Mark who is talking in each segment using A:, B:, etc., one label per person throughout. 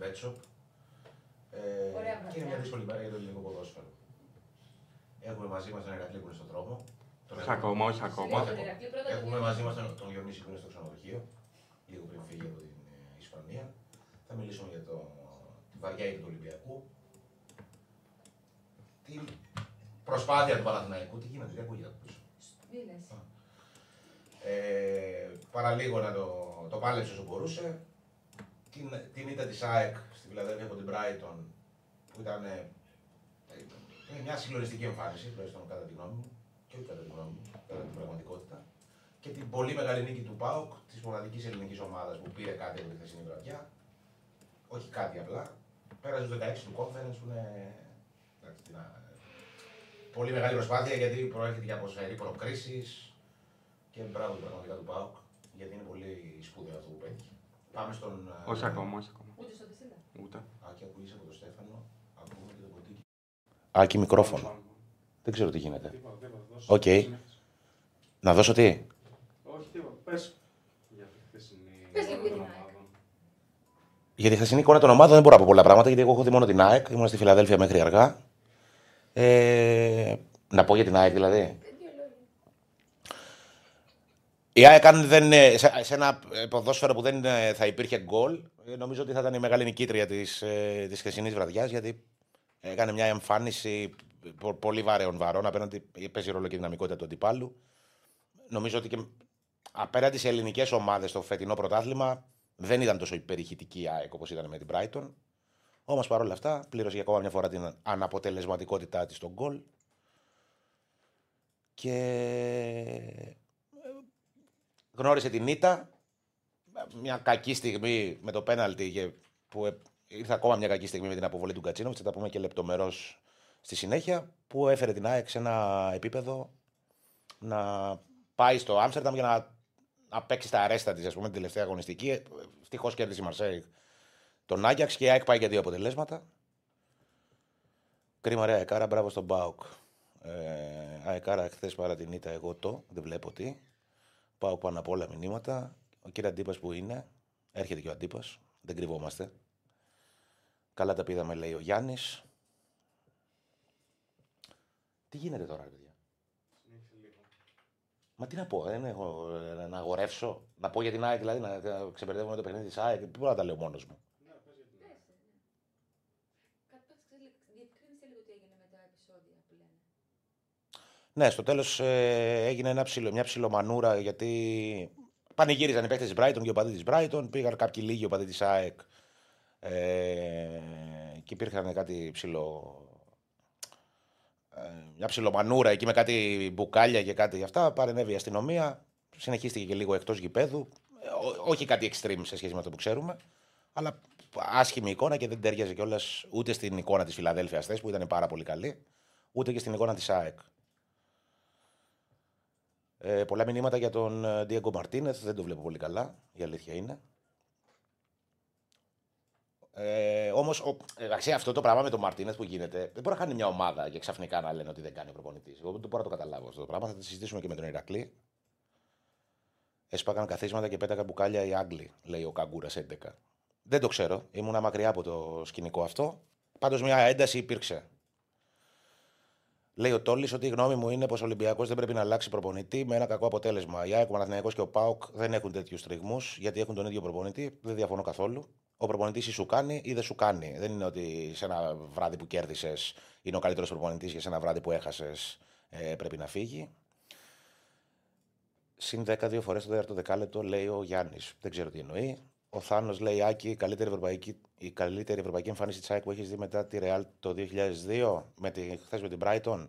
A: Betshop. Ε,
B: Ωραία
A: και είναι μια
B: βραδιά.
A: δύσκολη μέρα για το ελληνικό ποδόσφαιρο. Έχουμε μαζί μας τον Ερακλή που είναι στον δρόμο. Τον
C: Όχι
A: έχουμε-
C: ακόμα, όχι ακόμα.
B: Συγγνώμη, τον Ηρακλή, πρώτα τον
A: Έχουμε
B: Ηρακλή.
A: μαζί μας τον, τον Διονύση που είναι στο ξενοδοχείο, λίγο πριν φύγει από την ε, Ισπανία. Θα μιλήσουμε για το, τη βαριά ήττα του Ολυμπιακού. Την προσπάθεια του Παναθηναϊκού. Τι γίνεται, δεν ακούγεται από πίσω;
B: Μίλες.
A: Ε, παραλίγο να το, το πάλεψε όσο μπορούσε. Την, την ήττα της ΑΕΚ στη Φιλαδέλφια από την Brighton που ήταν ε, ε, μια συγκλονιστική εμφάνιση, τουλάχιστον κατά τη γνώμη μου και όχι κατά τη γνώμη μου, κατά την πραγματικότητα. Και την πολύ μεγάλη νίκη του ΠΑΟΚ, της μοναδικής ελληνικής ομάδας που πήρε κάτι από τη χθεσινή βραδιά. Όχι κάτι απλά. Πέρασε στους 16 του conference που είναι. εντάξει, τι να- πολύ μεγάλη προσπάθεια γιατί προέρχεται για ποσφαιρή προκρίσει. Και μπράβο πραγματικά του ΠΑΟΚ γιατί είναι πολύ σπουδαίο αυτό που πέτυχε. Πάμε στον. ε,
C: Όχι ακόμα, όχι ακόμα.
B: Ούτε στο Τεσίλα.
C: Ούτε.
A: Άκη, ακούγεσαι από τον Στέφανο. Ακούμε και το ποντίκι. Άκη, μικρόφωνο. Δεν ξέρω τι γίνεται.
C: Τίποτα, τίποτα. δώσε.
A: Οκ. Να δώσω τι;
C: Όχι, τίποτα. Πες. Για τη χθεσινή
B: Πες λίγο για την
C: ομάδα.
B: ΑΕΚ.
A: Για τη χθεσινή εικόνα των ομάδων δεν μπορώ να πω πολλά πράγματα γιατί εγώ έχω δει μόνο την ΑΕΚ. Ήμουν στη Φιλαδέλφια μέχρι αργά. Ε, να πω για την ΑΕΚ δηλαδή.
B: Ε, Δύο λόγια.
A: Η ΑΕΚ αν δεν, ε, σε, σε ένα ε, ποδόσφαιρο που δεν ε, θα υπήρχε γκολ, ε, νομίζω ότι θα ήταν η μεγάλη νικήτρια της, ε, της χθεσινής βραδιάς γιατί έκανε μια εμφάνιση πο- πολύ βαρέων βαρών απέναντι, παίζει ρόλο και η δυναμικότητα του αντιπάλου. Νομίζω ότι και απέναντι σε ελληνικές ομάδες στο φετινό πρωτάθλημα δεν ήταν τόσο υπερηχητική η ΑΕΚ όπως ήταν με την Brighton. Όμως παρόλα αυτά πλήρωσε για ακόμα μια φορά την αναποτελεσματικότητά της στον γκολ και γνώρισε την ήττα. Μια κακή στιγμή με το πέναλτι και που ε, ήρθε ακόμα μια κακή στιγμή με την αποβολή του Κατσίνοβιτς. Θα τα πούμε και λεπτομερώς στη συνέχεια. Που έφερε την ΑΕΚ σε ένα επίπεδο να πάει στο Άμστερνταμ για να, να παίξει στα αρέστα της, ας πούμε, την τελευταία αγωνιστική. Ευτυχώς κέρδισε η Μαρσέη τον Άγιαξ και η ΑΕΚ πάει για δύο αποτελέσματα. Κρίμα ρε Αεκάρα, μπράβο στον Μπάουκ. Ε, Αεκάρα χθες παρά την ήττα, εγώ το, δεν βλέπω τι. Πάω πάνω από όλα μηνύματα. Ο κύριο Αντίπας που είναι, έρχεται και ο Αντίπας, δεν κρυβόμαστε. Καλά τα πήδαμε, λέει ο Γιάννης. Τι γίνεται τώρα, ρε παιδιά; Μα τι να πω, δεν έχω ε, να αγορεύσω. Να πω για την ΑΕΚ, δηλαδή, να, να ξεπερδεύουμε το παιχνίδι της ΑΕΚ. Πού να τα λέω μόνος μου.
B: Κάτι πες, ξέρεις, διευκρίνησε λίγο τι έγινε με τα επεισόδια που λένε.
A: Ναι, στο τέλος έγινε ένα ψιλο, μια ψιλομανούρα γιατί πανηγύριζαν οι παίκτες της Brighton και ο παδί της Brighton. Πήγαν κάποιοι λίγοι ο παδί τη ΑΕΚ ε, και υπήρχαν κάτι ψηλο. Ε, μια ψιλομανούρα εκεί με κάτι μπουκάλια και κάτι γι' αυτά. Παρενέβη η αστυνομία. Συνεχίστηκε και λίγο εκτός γηπέδου. Ε, ό- όχι κάτι extreme σε σχέση με αυτό που ξέρουμε. Αλλά άσχημη εικόνα και δεν τέριαζε κιόλας ούτε στην εικόνα της Φιλαδέλφιας χθες που ήταν πάρα πολύ καλή, ούτε και στην εικόνα της ΑΕΚ. Ε, πολλά μηνύματα για τον ε, Diego Μαρτίνεθ. Δεν το βλέπω πολύ καλά. Η αλήθεια είναι. Ε, Όμως, εντάξει, αυτό το πράγμα με τον Μαρτίνεθ που γίνεται, δεν μπορεί να χάνει μια ομάδα και ξαφνικά να λένε ότι δεν κάνει ο προπονητής. Εγώ δεν μπορώ να το καταλάβω αυτό το πράγμα. Θα το συζητήσουμε και με τον Ηρακλή. Έσπαγαν καθίσματα και πέταγαν μπουκάλια οι Άγγλοι, λέει ο Καγκούρας 11. Δεν το ξέρω. Ήμουνα μακριά από το σκηνικό αυτό. Πάντως μια ένταση υπήρξε. Λέει ο Τόλης ότι η γνώμη μου είναι πως ο Ολυμπιακός δεν πρέπει να αλλάξει προπονητή με ένα κακό αποτέλεσμα. Η ΑΕΚ, ο Παναθηναϊκός και ο ΠΑΟΚ δεν έχουν τέτοιους τριγμού γιατί έχουν τον ίδιο προπονητή. Δεν διαφωνώ καθόλου. Ο προπονητής ή σου κάνει ή δεν σου κάνει. Δεν είναι ότι σε ένα βράδυ που κέρδισες είναι ο καλύτερος προπονητής και σε ένα βράδυ που έχασες ε, πρέπει να φύγει. Συν 10 δύο φορές το τέταρτο δεκάλεπτο λέει ο Γιάννης. Δεν ξέρω τι εννοεί. Ο Θάνος λέει Άκη, η καλύτερη ευρωπαϊκή, η καλύτερη ευρωπαϊκή εμφάνιση της ΑΕΚ που έχεις δει μετά τη Real το 2002, με τη, χθες με την Brighton.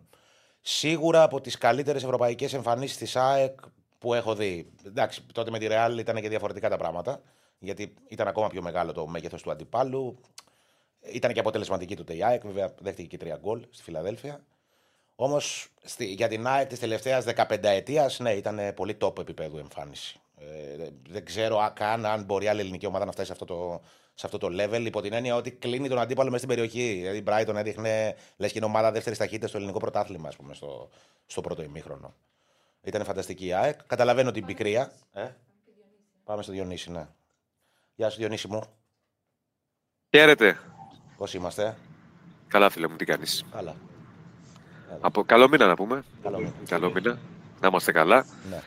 A: Σίγουρα από τις καλύτερες ευρωπαϊκές εμφανίσεις της ΑΕΚ που έχω δει. Εντάξει, τότε με τη Real ήταν και διαφορετικά τα πράγματα. Γιατί ήταν ακόμα πιο μεγάλο το μέγεθος του αντιπάλου. Ήταν και αποτελεσματική του η ΑΕΚ. Βέβαια, δέχτηκε και τρία γκολ στη Φιλαδέλφια. Όμως για την ΑΕΚ της τελευταίας 15 ετίας, ναι, ήταν πολύ top επίπεδου εμφάνιση. Ε, δεν ξέρω α- καν αν μπορεί άλλη ελληνική ομάδα να φτάσει σε αυτό το, σε αυτό το level, υπό την έννοια ότι κλείνει τον αντίπαλο μέσα στην περιοχή. Δηλαδή, η Brighton έδειχνε λες και είναι ομάδα δεύτερης ταχύτητας στο ελληνικό πρωτάθλημα, ας πούμε, στο, στο πρώτο ημίχρονο. Ήταν φανταστική η ΑΕΚ. Καταλαβαίνω την πικρία. Ε; Πάμε στο Διονύση, ναι. Γεια σου, Διονύση μου.
D: Χαίρετε.
A: Πώς είμαστε;
D: Καλά, φίλε μου, τι κάνεις;
A: Καλά.
D: Από καλό μήνα να πούμε.
A: Καλό μήνα.
D: Καλό μήνα. Να είμαστε καλά.
A: Ναι.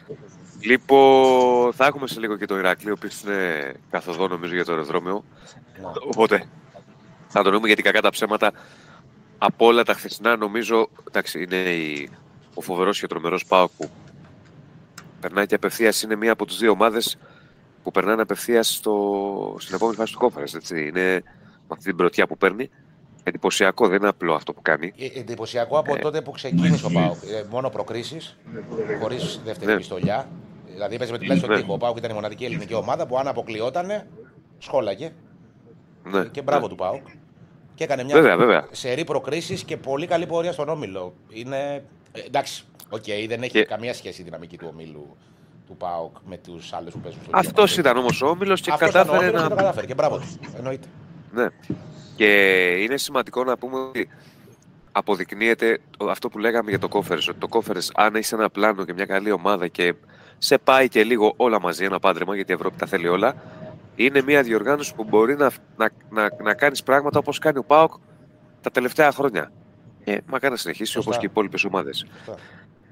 D: Λοιπόν, θα έχουμε σε λίγο και το Ηράκλειο, ο οποίος είναι καθοδό νομίζω για το αεροδρόμιο.
A: ναι.
D: Οπότε θα το δούμε γιατί κακά τα ψέματα από όλα τα χθεσινά νομίζω εντάξει, είναι η, ο φοβερός και τρομερός Πάοκ που περνάει και απευθείας είναι μία από τις δύο ομάδες που περνάνε απευθείας στην επόμενη φάση του κόφερες. Έτσι. Είναι με αυτή την πρωτιά που παίρνει. Εντυπωσιακό, δεν είναι απλό αυτό που κάνει.
A: Ε, Εντυπωσιακό από τότε που ξεκίνησε ο Πάοκ. Ε, μόνο προκρίσεις, χωρίς δεύτερη
D: Ναι.
A: πιστολιά. Δηλαδή έπαιζε με την πλάτη στον
D: Ναι.
A: τοίχο. Ο Πάοκ ήταν η μοναδική ελληνική ομάδα που αν αποκλειότανε, σχόλαγε.
D: Ναι,
A: Και μπράβο
D: ναι.
A: του Πάοκ. Και έκανε μια
D: Βέβαια, βέβαια.
A: σερί προκρίσεις και πολύ καλή πορεία στον όμιλο. Είναι. ε, εντάξει, οκ, δεν έχει
D: Και-
A: καμία σχέση η δυναμική του ομίλου του Πάοκ με τους άλλους που παίζουν στο
D: Αυτός
A: ίδιο
D: ήταν όμως ο Όμιλος και
A: Αυτός ήταν ο
D: κατάφερε
A: όμιλος
D: να.
A: και το κατάφερε. Και μπράβο του. Εννοείται.
D: Ναι. Και είναι σημαντικό να πούμε ότι αποδεικνύεται αυτό που λέγαμε για το Conference. Ότι το Conference, αν έχει ένα πλάνο και μια καλή ομάδα και σε πάει και λίγο όλα μαζί, ένα πάντρεμα, γιατί η Ευρώπη τα θέλει όλα, είναι μια διοργάνωση που μπορεί να, να, να, να κάνεις πράγματα όπως κάνει ο Πάοκ τα τελευταία χρόνια. Και μακάρι να συνεχίσει
A: Σωστά.
D: όπω και οι υπόλοιπες ομάδες.
A: Σωστά.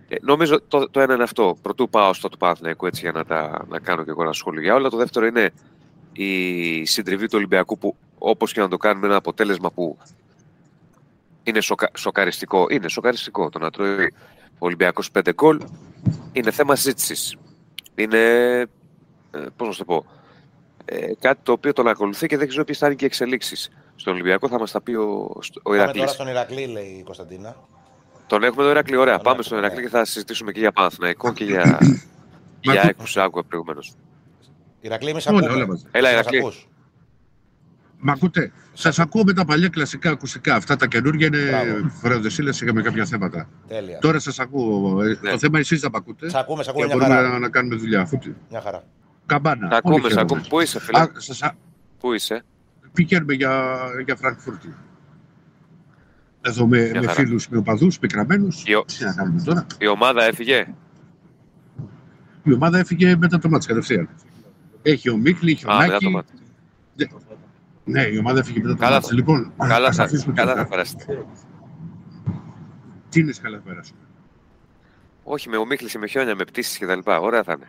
D: Ε, νομίζω το, το ένα είναι αυτό. Πρωτού πάω στο του Παναθηναϊκού έτσι για να, τα, να κάνω και εγώ ένα σχόλιο για όλα. Το δεύτερο είναι η συντριβή του Ολυμπιακού που όπως και να το κάνουμε ένα αποτέλεσμα που είναι σοκα, σοκαριστικό. Είναι σοκαριστικό το να τρώει ο Ολυμπιακός 5 γκολ. Είναι θέμα συζήτησης. Είναι, ε, πώς να σου το πω, ε, κάτι το οποίο τον ακολουθεί και δεν ξέρω ποιες θα είναι και οι εξελίξεις. Στον Ολυμπιακό θα μας τα πει ο, ο
A: Πάμε
D: Ηρακλής.
A: τώρα στον Ηρακλή, λέει η Κωνσταντίνα.
D: Τον έχουμε το Ηράκλειο. Ωραία.
A: Τον
D: Πάμε
A: έχουμε,
D: στον
A: ναι.
D: Ηράκλειο και θα συζητήσουμε και για Παναθηναϊκό και για, για
E: ακού-
D: ΑΕΚ που σε άκουγα προηγουμένω.
A: Ηρακλή, εμεί
E: Όλα,
A: ακούμε.
E: όλα μαζί.
D: Έλα,
A: Μας
D: Ηρακλή.
A: Ακούς;
E: Μ' ακούτε. Σας ακούω με τα παλιά κλασικά ακουστικά. Αυτά τα καινούργια είναι
A: Μπράβο.
E: φορεοδεσίλε είχαμε κάποια θέματα.
A: Τέλεια.
E: Τώρα σας ακούω. Ε,
D: Ναι.
E: Το θέμα εσείς θα μ' ακούτε.
A: Σ' ακούμε, σ'
E: Και
A: ακούμε μια
E: μπορούμε
A: χαρά.
E: να, να κάνουμε δουλειά. Αφού τι-
A: Μια χαρά.
E: Καμπάνα.
D: Θα
E: Όλοι
D: ακούμε, σε
E: χαίρομαι.
D: ακούμε. Πού είσαι, φίλε,
E: Α, σας α-
D: πού είσαι;
E: πηγαίνουμε για, για Φραγκφούρτη. Εδώ με,
D: Μια
E: με
D: χαρά.
E: φίλους, με οπαδούς, πικραμένους.
D: Γιο.
E: Τι να κάνουμε τώρα;
D: Η ομάδα έφυγε;
E: Η ομάδα έφυγε μετά το μάτι κατευθείαν. Έχει ο Μίκλι, έχει ο
D: Α, μετά
E: Νάκη.
D: Το μάτι.
E: Ναι, η ομάδα έφυγε μετά το
D: Καλά
E: μάτι.
D: θα-
E: Λοιπόν,
D: Καλά
E: ας
D: θα,
E: αφήσουμε
D: καλά
E: τώρα.
D: θα περάσετε.
E: Τι είναι καλά πέρασουμε.
D: Όχι, με ομίχληση, με χιόνια, με πτήσεις κτλ. Ωραία θα είναι.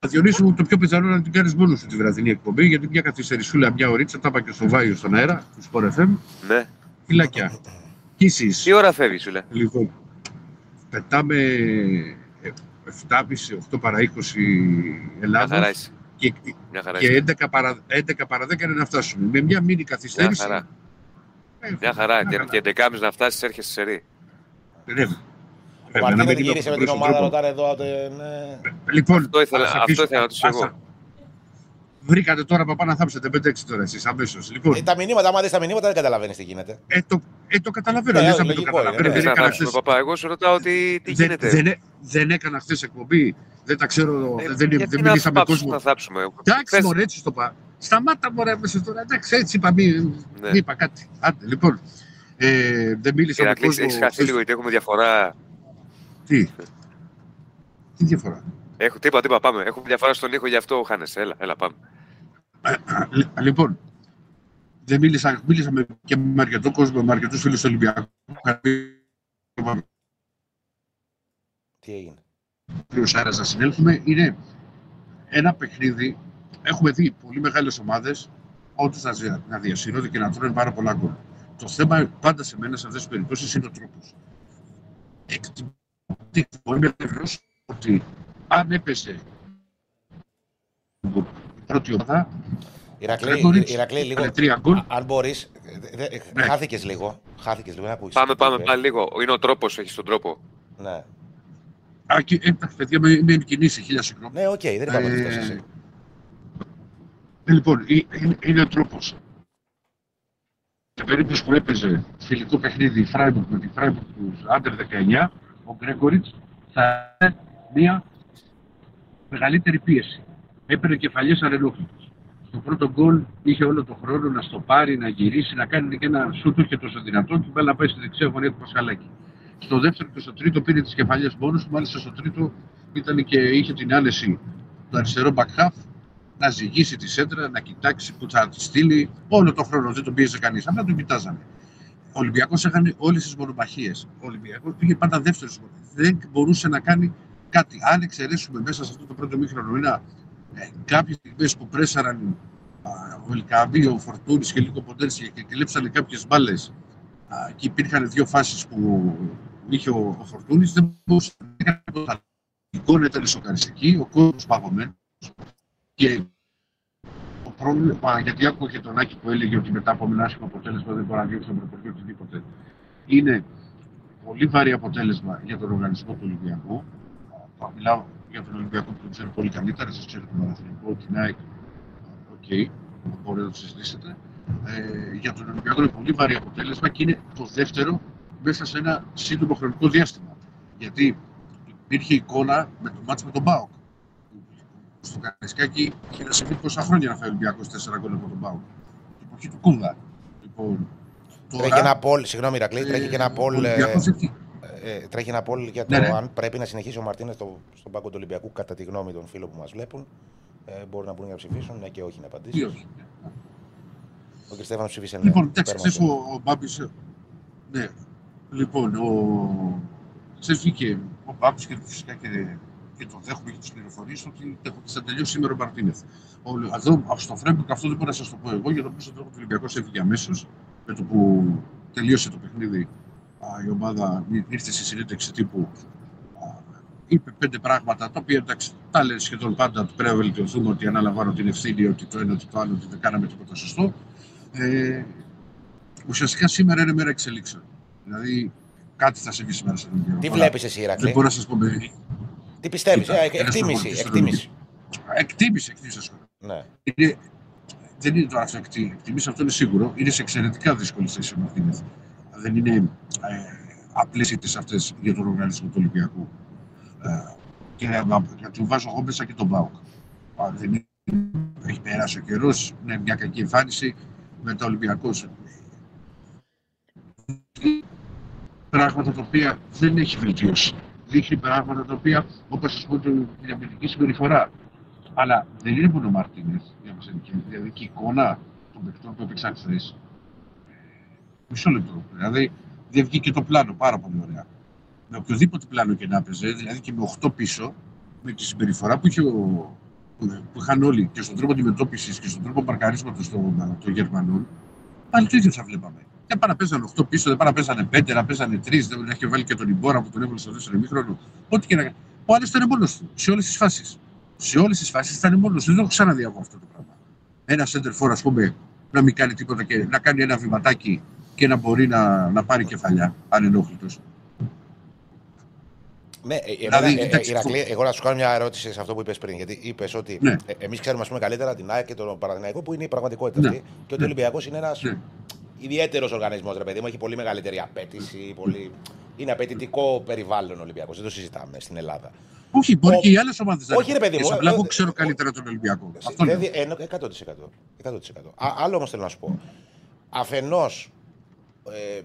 E: Θα διορίσουμε το πιο πιθανό να την κάνει μόνο σου τη βραδινή εκπομπή, γιατί μια καθυστερησούλα, μια ωρίτσα, τα είπα και στο Βάιο στον αέρα, του Sport FM.
D: Ναι.
E: Φυλάκια. Κι
D: Τι ώρα φεύγεις, σου λέει.
E: Λοιπόν, πετάμε 7.30-8 παρά 20
D: Μια
E: Ελλάδα
D: χαρά είσαι.
E: Και,
D: Μια χαρά
E: και
D: είσαι.
E: 11, παρά, 11 παρά 10 είναι να φτάσουμε. Με μια μήνυ
D: Μια
E: καθυστέρηση.
D: χαρά.
E: ε,
D: Μια χαρά.
E: μια
D: Και- Και 11.30 να φτάσεις, έρχεσαι σε ρί.
E: Ναι.
A: Ο
E: Βέβαια, να
A: Μαρτίνο
E: μην
A: την
E: είμαι
A: γύρισε με
E: προς
A: την
E: τον
A: ομάδα,
E: τρόπο.
A: ρωτάνε εδώ. τε- ναι.
E: Λοιπόν,
D: Αυτό ήθελα-
E: ας
D: αυτό
E: αφήσουμε-
D: ήθελα να ρωτήσω
E: ας-
D: εγώ.
E: Βρήκατε τώρα παπά να θάψετε 5-6 τώρα εσείς αμέσως. Λοιπόν,
A: Ε, Τα μηνύματα, άμα δεις τα μηνύματα, δεν καταλαβαίνεις τι γίνεται.
E: ε, το, ε, το καταλαβαίνω.
A: Ναι,
E: λες να μην το
A: λογικό
E: καταλαβαίνω.
A: είναι, ναι.
D: Θες
E: Δεν
D: να
E: έκανα
D: φτάσουμε,
E: χθες-
D: παπά. Εγώ σου ρωτάω τι, τι
E: δεν,
D: γίνεται.
E: δεν, έ- δεν έκανα χθες εκπομπή. Δεν τα ξέρω.
D: Ε,
E: δεν,
D: γιατί
E: δεν
D: να
E: μιλήσαμε με
D: θάψουμε,
E: κόσμο.
D: Να θάψουμε.
E: Εντάξει,
D: Χθες-
E: μωρέ, έτσι το είπα. Σταμάτα, μωρέ, μέσα τώρα. Εντάξει, έτσι είπα. Μη,
D: Ναι.
E: μη είπα κάτι. Άντε, λοιπόν. Ε, δεν μίλησα με
D: Ηρακλή,
E: κόσμο.
D: έχεις χαθεί
E: χθες.
D: λίγο γιατί έχουμε διαφορά.
E: Τι; Τι διαφορά;
D: Έχω, τι είπα, τι είπα, πάμε. Έχουμε διαφορά στον ήχο, γι' αυτό χάνεσαι. Έλα, έλα, πάμε.
E: Λ- Λοιπόν, δεν μίλησα, μίλησα με, και με αρκετό κόσμο, με αρκετούς φίλους του Ολυμπιακού.
A: Τι έγινε;
E: Ο Σάρας να συνέλθουμε. Είναι ένα παιχνίδι. Έχουμε δει πολύ μεγάλες ομάδες όντως να, δια- να διασύρονται και να τρώνε πάρα πολλά γκολ. Το πάντα σε μένα σε αυτές τις περιπτώσεις είναι ο τρόπος. Εκτιμώ, είμαι βέβαιος ότι αν έπεσε η πρώτη ομάδα,
A: Ηρακλή,
E: Γρηγορίτης,
A: Ηρακλή, λίγο.
E: έκανε τρία γκολ.
A: α- Αν μπορείς.
E: Ναι.
A: Χάθηκες λίγο. Χάθηκες λίγο. να ακούσεις
D: Πάμε,
A: τι
D: πάμε
A: είπε.
D: πάλι λίγο. Είναι ο τρόπος, έχεις τον τρόπο.
A: Ναι,
E: Α, και, εντάξει, παιδιά, με, με κινήσει χίλια συγγνώμη.
A: ναι οκ, δεν είπαμε ότι φτάσεις
E: Ε,
A: εσύ.
E: ε, λοιπόν, ε- είναι, είναι ο τρόπος. Σε περίπτωση που έπαιζε φιλικό παιχνίδι η Φράιμπουργκ με τη Φράιμπουργκ τους Under 19, ο Γκρέγκοριτ θα είχε μια μεγαλύτερη πίεση. Έπαιρνε κεφαλιές ανενόχλητος. Στο πρώτο γκολ είχε όλο τον χρόνο να στοπάρει, να γυρίσει, να κάνει και ένα σούτ και τόσο δυνατό και πάλι να πάει στη δεξιά γωνία του Πασχαλάκη. Στο δεύτερο και στο τρίτο πήρε τις κεφαλιές μόνος του. Μάλιστα στο τρίτο ήταν και είχε την άνεση το αριστερό back half να ζυγίσει τη σέντρα, να κοιτάξει που θα τη στείλει. Όλο τον χρόνο δεν τον πίεζε κανείς. Απλά τον κοιτάζανε. Ο Ολυμπιακός έκανε όλες τις μονομαχίες. Ο Ολυμπιακός πήγε πάντα δεύτερος. Δεν μπορούσε να κάνει κάτι. Αν εξαιρέσουμε μέσα σε αυτό το πρώτο μήχρονο ένα ε, κάποιες στιγμές που πρέσαραν α, ο Ελκαβί, ο Φορτούνης και λίγο Ποντέρση και κλέψανε κάποιες μπάλες και υπήρχαν δύο φάσεις που είχε ο, ο Φορτούνης, δεν μπορούσε να κάνει τίποτα. Η εικόνα ήταν σοκαριστική, ο κόσμος παγωμένος. Και το πρόβλημα, γιατί άκουγα και τον Άκη που έλεγε ότι μετά από ένα άσχημο αποτέλεσμα δεν μπορεί να διώξει τον προπονητή οτιδήποτε. Είναι πολύ βαρύ αποτέλεσμα για τον οργανισμό του Ολυμπιακού. Θα μιλάω για τον Ολυμπιακό που τον ξέρω πολύ καλύτερα, σας ξέρω τον Παναθηνικό, την ΑΕΚ. Ok, okay, μπορείτε να το συζητήσετε. Ε, για τον Ολυμπιακό είναι πολύ βαρύ αποτέλεσμα και είναι το δεύτερο μέσα σε ένα σύντομο χρονικό διάστημα. Γιατί υπήρχε εικόνα με το μάτσο με τον Μπάουκ στο Καραϊσκάκι είχε να συμβεί πόσα χρόνια να φάει ο Ολυμπιακός 4 γκολ από τον Πάο. Την εποχή του Κούδα. Λοιπόν,
A: τώρα, τρέχει ένα πόλ, συγγνώμη Ρακλή, τρέχει και ένα πόλ. Ε, ε, τρέχει ένα πόλ για το ναι, ναι. αν πρέπει να συνεχίσει ο Μαρτίνες στο, στον πάγκο του Ολυμπιακού κατά τη γνώμη των φίλων που μας βλέπουν. Ε, μπορούν να μπουν για να ψηφίσουν, ναι και όχι να απαντήσουν. Όχι. Ο κ. Στέφανο ψήφισε ναι.
E: Λοιπόν, εντάξει, χθε ο, ο Μπάμπης. Ναι. Λοιπόν, ο. Χθε βγήκε ο Μπάμπης και φυσικά και και το δέχομαι και τις πληροφορίες ότι θα τελειώσει σήμερα ο Μαρτίνεθ. Εδώ, στο Φρέμπουργκ, αυτό δεν μπορώ να σας το πω εγώ, για το πίσω τρόπο του Ολυμπιακός έφυγε αμέσως με το που τελείωσε το παιχνίδι. Η ομάδα ήρθε στη συνέντευξη τύπου είπε πέντε πράγματα τα οποία εντάξει, τα λένε σχεδόν πάντα ότι πρέπει να βελτιωθούμε, ότι αναλαμβάνω την ευθύνη, ότι το ένα, ότι το άλλο, ότι δεν κάναμε τίποτα σωστό. Ε, ουσιαστικά σήμερα είναι μέρα εξελίξεων. Δηλαδή κάτι θα συμβεί σήμερα στον Ολυμπιακό.
A: Τι βλέπεις εσύ, Ηρακλή;
E: Δεν μπορώ να σας πω
A: τι πιστεύεις, ε, εκτίμηση. Εκτίμηση,
E: εκτίμηση, εκτίμηση.
A: Ναι.
E: Είναι, δεν είναι τώρα αυτό εκτίμηση, αυτό είναι σίγουρο. Είναι σε εξαιρετικά δύσκολη θέση ο Μαρτίνεθ. Δεν είναι ε, απλέ ήττε αυτές για τον οργανισμό του Ολυμπιακού. Ε, και να του βάζω εγώ μέσα και τον Μπάουκ. Δεν είναι, έχει περάσει ο καιρός, είναι μια κακή εμφάνιση. Μετά ο Ολυμπιακό πράγματα τα οποία δεν έχει βελτιώσει δείχνει πράγματα τα οποία, όπως α πούμε, την αμυντική συμπεριφορά. Αλλά δεν είναι μόνο ο Μαρτίνες για μας Δηλαδή και η εικόνα των παιχτών που έπαιξαν χθες. Μισό λεπτό. Δηλαδή δεν βγήκε το πλάνο πάρα πολύ ωραία. Με οποιοδήποτε πλάνο και να έπαιζε, δηλαδή και με 8 πίσω, με τη συμπεριφορά που, είχε ο, που είχαν όλοι και στον τρόπο αντιμετώπισης και στον τρόπο παρκαρίσματος των Γερμανών, πάλι το ίδιο θα βλέπαμε. Δεν πάνε να παίζανε 8 πίσω, δεν πάνε να παίζανε 5, να παίζανε 3, δεν έχει βάλει και τον Ιμπόρα που τον έβαλε στο 4 ημίχρονο. Ό,τι και να κάνει. Ο άλλο ήταν μόνος του σε όλες τις φάσεις. Σε όλες τις φάσεις ήταν μόνος του. Δεν έχω ξαναδεί από αυτό το πράγμα. Ένα center for, ας πούμε, να μην κάνει τίποτα και να κάνει ένα βηματάκι και να μπορεί να, να πάρει κεφαλιά ανενόχλητος.
A: Ναι, ε, δηλαδή, ε, ε, Ηρακλή, εγώ να σου κάνω μια ερώτηση σε αυτό που είπες πριν. Γιατί είπες ότι ναι. ε, εμείς ξέρουμε πούμε, καλύτερα την ΑΕΚ και τον Παναθηναϊκό που είναι η πραγματικότητα ναι. αυτή. Και ότι ο Ολυμπιακός είναι ένας ναι ιδιαίτερος οργανισμός, ρε παιδί μου. Έχει πολύ μεγαλύτερη απέτηση. Πολύ... Είναι απαιτητικό περιβάλλον ο Ολυμπιακός. Δεν το συζητάμε στην Ελλάδα.
E: Όχι, μπορεί Ο... και οι άλλες ομάδες
A: να Όχι, ρε παιδί μου.
E: Απλά εγώ ξέρω καλύτερα τον Ολυμπιακό. Αυτό
A: δηλαδή, 100%. 100%. άλλο όμως θέλω να σου πω. Αφενός. Ε,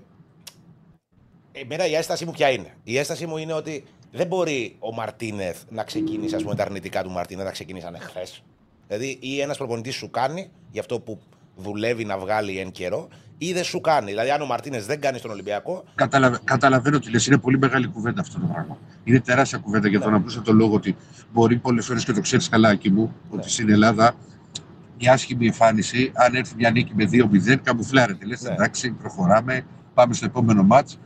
A: εμένα η έσταση μου ποια είναι. Η έσταση μου είναι ότι δεν μπορεί ο Μαρτίνεθ να ξεκίνησε, ας πούμε, τα αρνητικά του Μαρτίνεθ να ξεκίνησαν χθες. Δηλαδή, ή ένας προπονητής σου κάνει για αυτό που δουλεύει να βγάλει εν καιρό, ή δεν σου κάνει. Δηλαδή, αν ο Μαρτίνε δεν κάνει στον Ολυμπιακό.
E: Καταλαβα... Καταλαβαίνω τι λες. Είναι πολύ μεγάλη κουβέντα αυτό το πράγμα. Είναι τεράστια κουβέντα για τον απλούστατο το λόγο ότι μπορεί πολλές φορές και το ξέρεις καλά εκεί μου, ότι στην Ελλάδα μια άσχημη εμφάνιση, αν έρθει μια νίκη με 2-0, καμουφλάρεται. Λες, ναι. εντάξει, προχωράμε, πάμε στο επόμενο μάτς.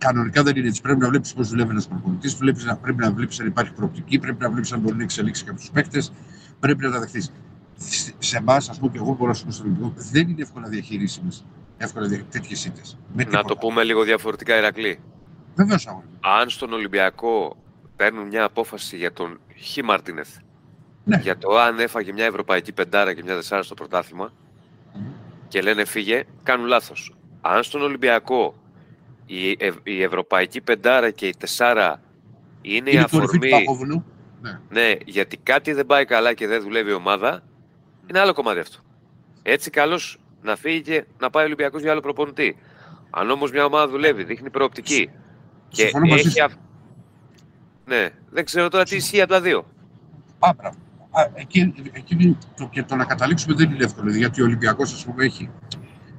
E: Κανονικά δεν είναι έτσι. Πρέπει να βλέπεις πώς δουλεύει ένας προπονητής, πρέπει να βλέπεις αν υπάρχει προοπτική, πρέπει να βλέπεις αν μπορεί να εξελίξει κάποιου παίκτες, πρέπει να τα δεχτεί σε εμάς, ας πούμε, και εγώ μπορώ να σου πω στο ελληνικό, δεν είναι εύκολα διαχειρίσιμες εύκολα τέτοιες ήττε.
D: Να το πούμε λίγο διαφορετικά, Ηρακλή.
E: Βεβαίως,
D: Αν στον Ολυμπιακό παίρνουν μια απόφαση για τον Χ. Μαρτίνεθ, ναι. για το αν έφαγε μια ευρωπαϊκή πεντάρα και μια δεσάρα στο πρωτάθλημα και λένε φύγε, κάνουν λάθος. Αν στον Ολυμπιακό η, η ευρωπαϊκή πεντάρα και η τεσάρα είναι, είναι η αφορμή. Ναι. ναι, γιατί κάτι δεν πάει καλά και δεν δουλεύει η ομάδα, είναι άλλο κομμάτι αυτό. Έτσι καλώ να φύγει και να πάει ο Ολυμπιακός για άλλο προπονητή. Αν όμως μια ομάδα δουλεύει, δείχνει προοπτική, Και
E: Συμφωνώ μαζί
D: έχει.
E: σου.
D: αυ- Ναι, δεν ξέρω τώρα τι ισχύει από τα δύο.
E: Α, μπράβο. Α, εκεί, εκεί το, και το να καταλήξουμε δεν είναι εύκολο, γιατί ο Ολυμπιακός, ας πούμε, έχει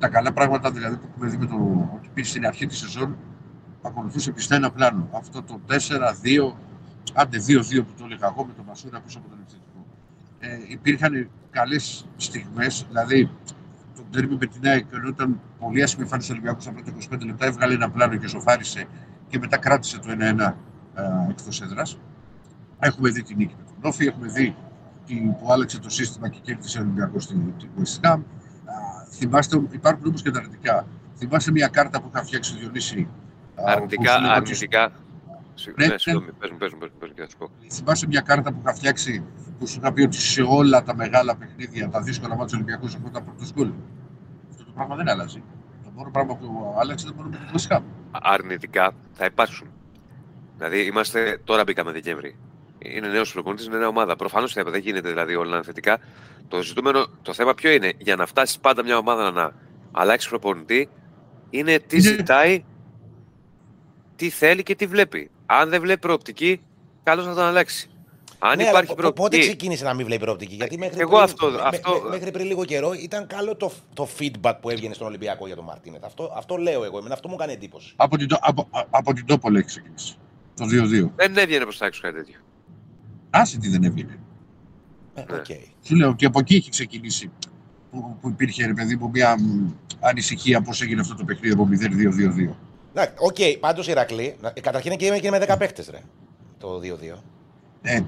E: τα καλά πράγματα δηλαδή, που έχουμε δει με το ότι πήγε στην αρχή της σεζόν, ακολουθούσε πιστά ένα πλάνο. Αυτό το 4-2, άντε 2-2 που το έλεγα εγώ με τον Μασούρα πίσω από τον επιθετικό. Ε, υπήρχαν καλές στιγμές, δηλαδή το τέρμι με την ΑΕΚ, ενώ ήταν πολύ άσχημη εμφάνιση του Ολυμπιακού στα πρώτα 25 λεπτά, έβγαλε ένα πλάνο και σοφάρισε και μετά κράτησε το 1-1 εκτός έδρας. Έχουμε δει την νίκη με τον Όφη, έχουμε δει την- που άλλαξε το σύστημα και κέρδισε ο Ολυμπιακός στην την West Ham. Α, θυμάστε, υπάρχουν όμως και τα αρνητικά. Θυμάστε μια κάρτα που είχα φτιάξει ο Διονύση. α,
D: Αρνητικά,
E: που σου λέγα ότι-
D: αρνητικά. Συγ-
E: Ναι,
D: Ναι,
E: ναι.
D: συγγνώμη, πες μου, πες μου, πες μου, πες μου και θα σου πω.
E: Θυμάσαι μια κάρτα που είχα φτιάξει που σου είχα πει ότι σε όλα τα μεγάλα παιχνίδια, τα δύσκολα μάτια του Ολυμπιακούς, έχω τα πρώτο γκολ. Αυτό το πράγμα δεν αλλάζει. Το μόνο πράγμα που άλλαξε ήταν μόνο με την West Ham.
D: αρνητικά θα υπάρξουν. Δηλαδή, είμαστε, τώρα μπήκαμε Δεκέμβρη. Είναι νέος προπονητή, είναι νέα ομάδα. Προφανώς δεν γίνεται δηλαδή όλα να είναι θετικά. Το ζητούμενο, το θέμα ποιο είναι, για να φτάσει πάντα μια ομάδα να αλλάξει προπονητή, είναι τι
E: Είναι-
D: ζητάει, τι θέλει και τι βλέπει. Αν δεν βλέπει προοπτική, καλώς να τον αλλάξει. Αν
A: Ναι,
D: υπάρχει
A: αλλά πο- πότε
D: προοπτική.
A: ξεκίνησε να μην βλέπει προοπτική; Γιατί μέχρι,
D: Εγώ
A: πριν,
D: αυτό-
A: με-
D: αυτό-
A: με- μέχρι πριν λίγο καιρό ήταν καλό το, το feedback που έβγαινε στον Ολυμπιακό για τον Μαρτίνετ. Αυτό, αυτό λέω εγώ. Εμένα αυτό μου κάνει εντύπωση.
E: Από την, Τό- από, α- από την Τόπολη έχει ξεκινήσει. Το 2-2.
D: Δεν έβγαινε προς τα έξω κάτι τέτοιο.
E: Άσε τι δεν έβγαινε.
A: Ε,
D: Ναι.
A: οκ.
E: Σου λέω και από εκεί έχει ξεκινήσει που, που υπήρχε ρε παιδί μου μια μ, ανησυχία πώς έγινε αυτό το παιχνίδι από 0-2-2-2.
A: Εντάξει, Οκ, πάντως Ηρακλή. να- ε, Καταρχήν και και με 10 παίχτες, ρε. Το 2-2.
E: Ε,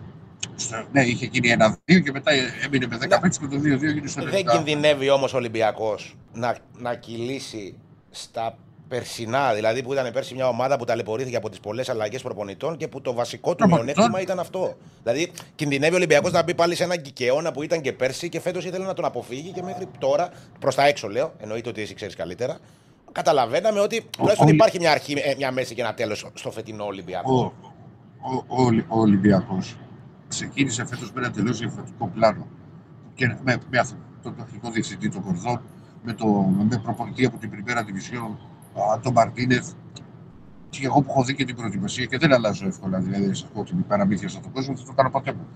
E: στο- ναι, είχε γίνει ένα-δύο και μετά έμεινε με 10
A: Ναι.
E: παίκτες και το 2-2 έγινε στο
A: Δεν
E: 90.
A: κινδυνεύει όμως ο Ολυμπιακός να, να κυλήσει στα περσινά. Δηλαδή που ήταν πέρσι μια ομάδα που ταλαιπωρήθηκε από τις πολλές αλλαγές προπονητών και που το βασικό του
E: Προπονητών.
A: μειονέκτημα ήταν αυτό. Δηλαδή κινδυνεύει ο Ολυμπιακός να μπει πάλι σε έναν κικαιώνα που ήταν και πέρσι και φέτος ήθελε να τον αποφύγει και μέχρι τώρα, προς τα έξω λέω, εννοείται ότι εσύ ξέρεις καλύτερα. Καταλαβαίναμε ότι τουλάχιστον
E: ο-
A: υπάρχει μια αρχή, ε, μια μέση και ένα τέλος στο φετινό Ολυμπιακό.
E: Ο, ο, ο, Ολυ- ο Ολυμπιακός ξεκίνησε φέτος με ένα τελείως διαφορετικό πλάνο. Και με, με αυτό, τον τεχνικό διευθυντή, τον Κορδόν, με, το, με προπονητή από την Πριμέρα Division, α, τον Μαρτίνεθ. Και εγώ που έχω δει και την προετοιμασία και δεν αλλάζω εύκολα, δηλαδή σε αυτό ότι μην παραμύθια στον κόσμο, δεν το κάνω ποτέ μου.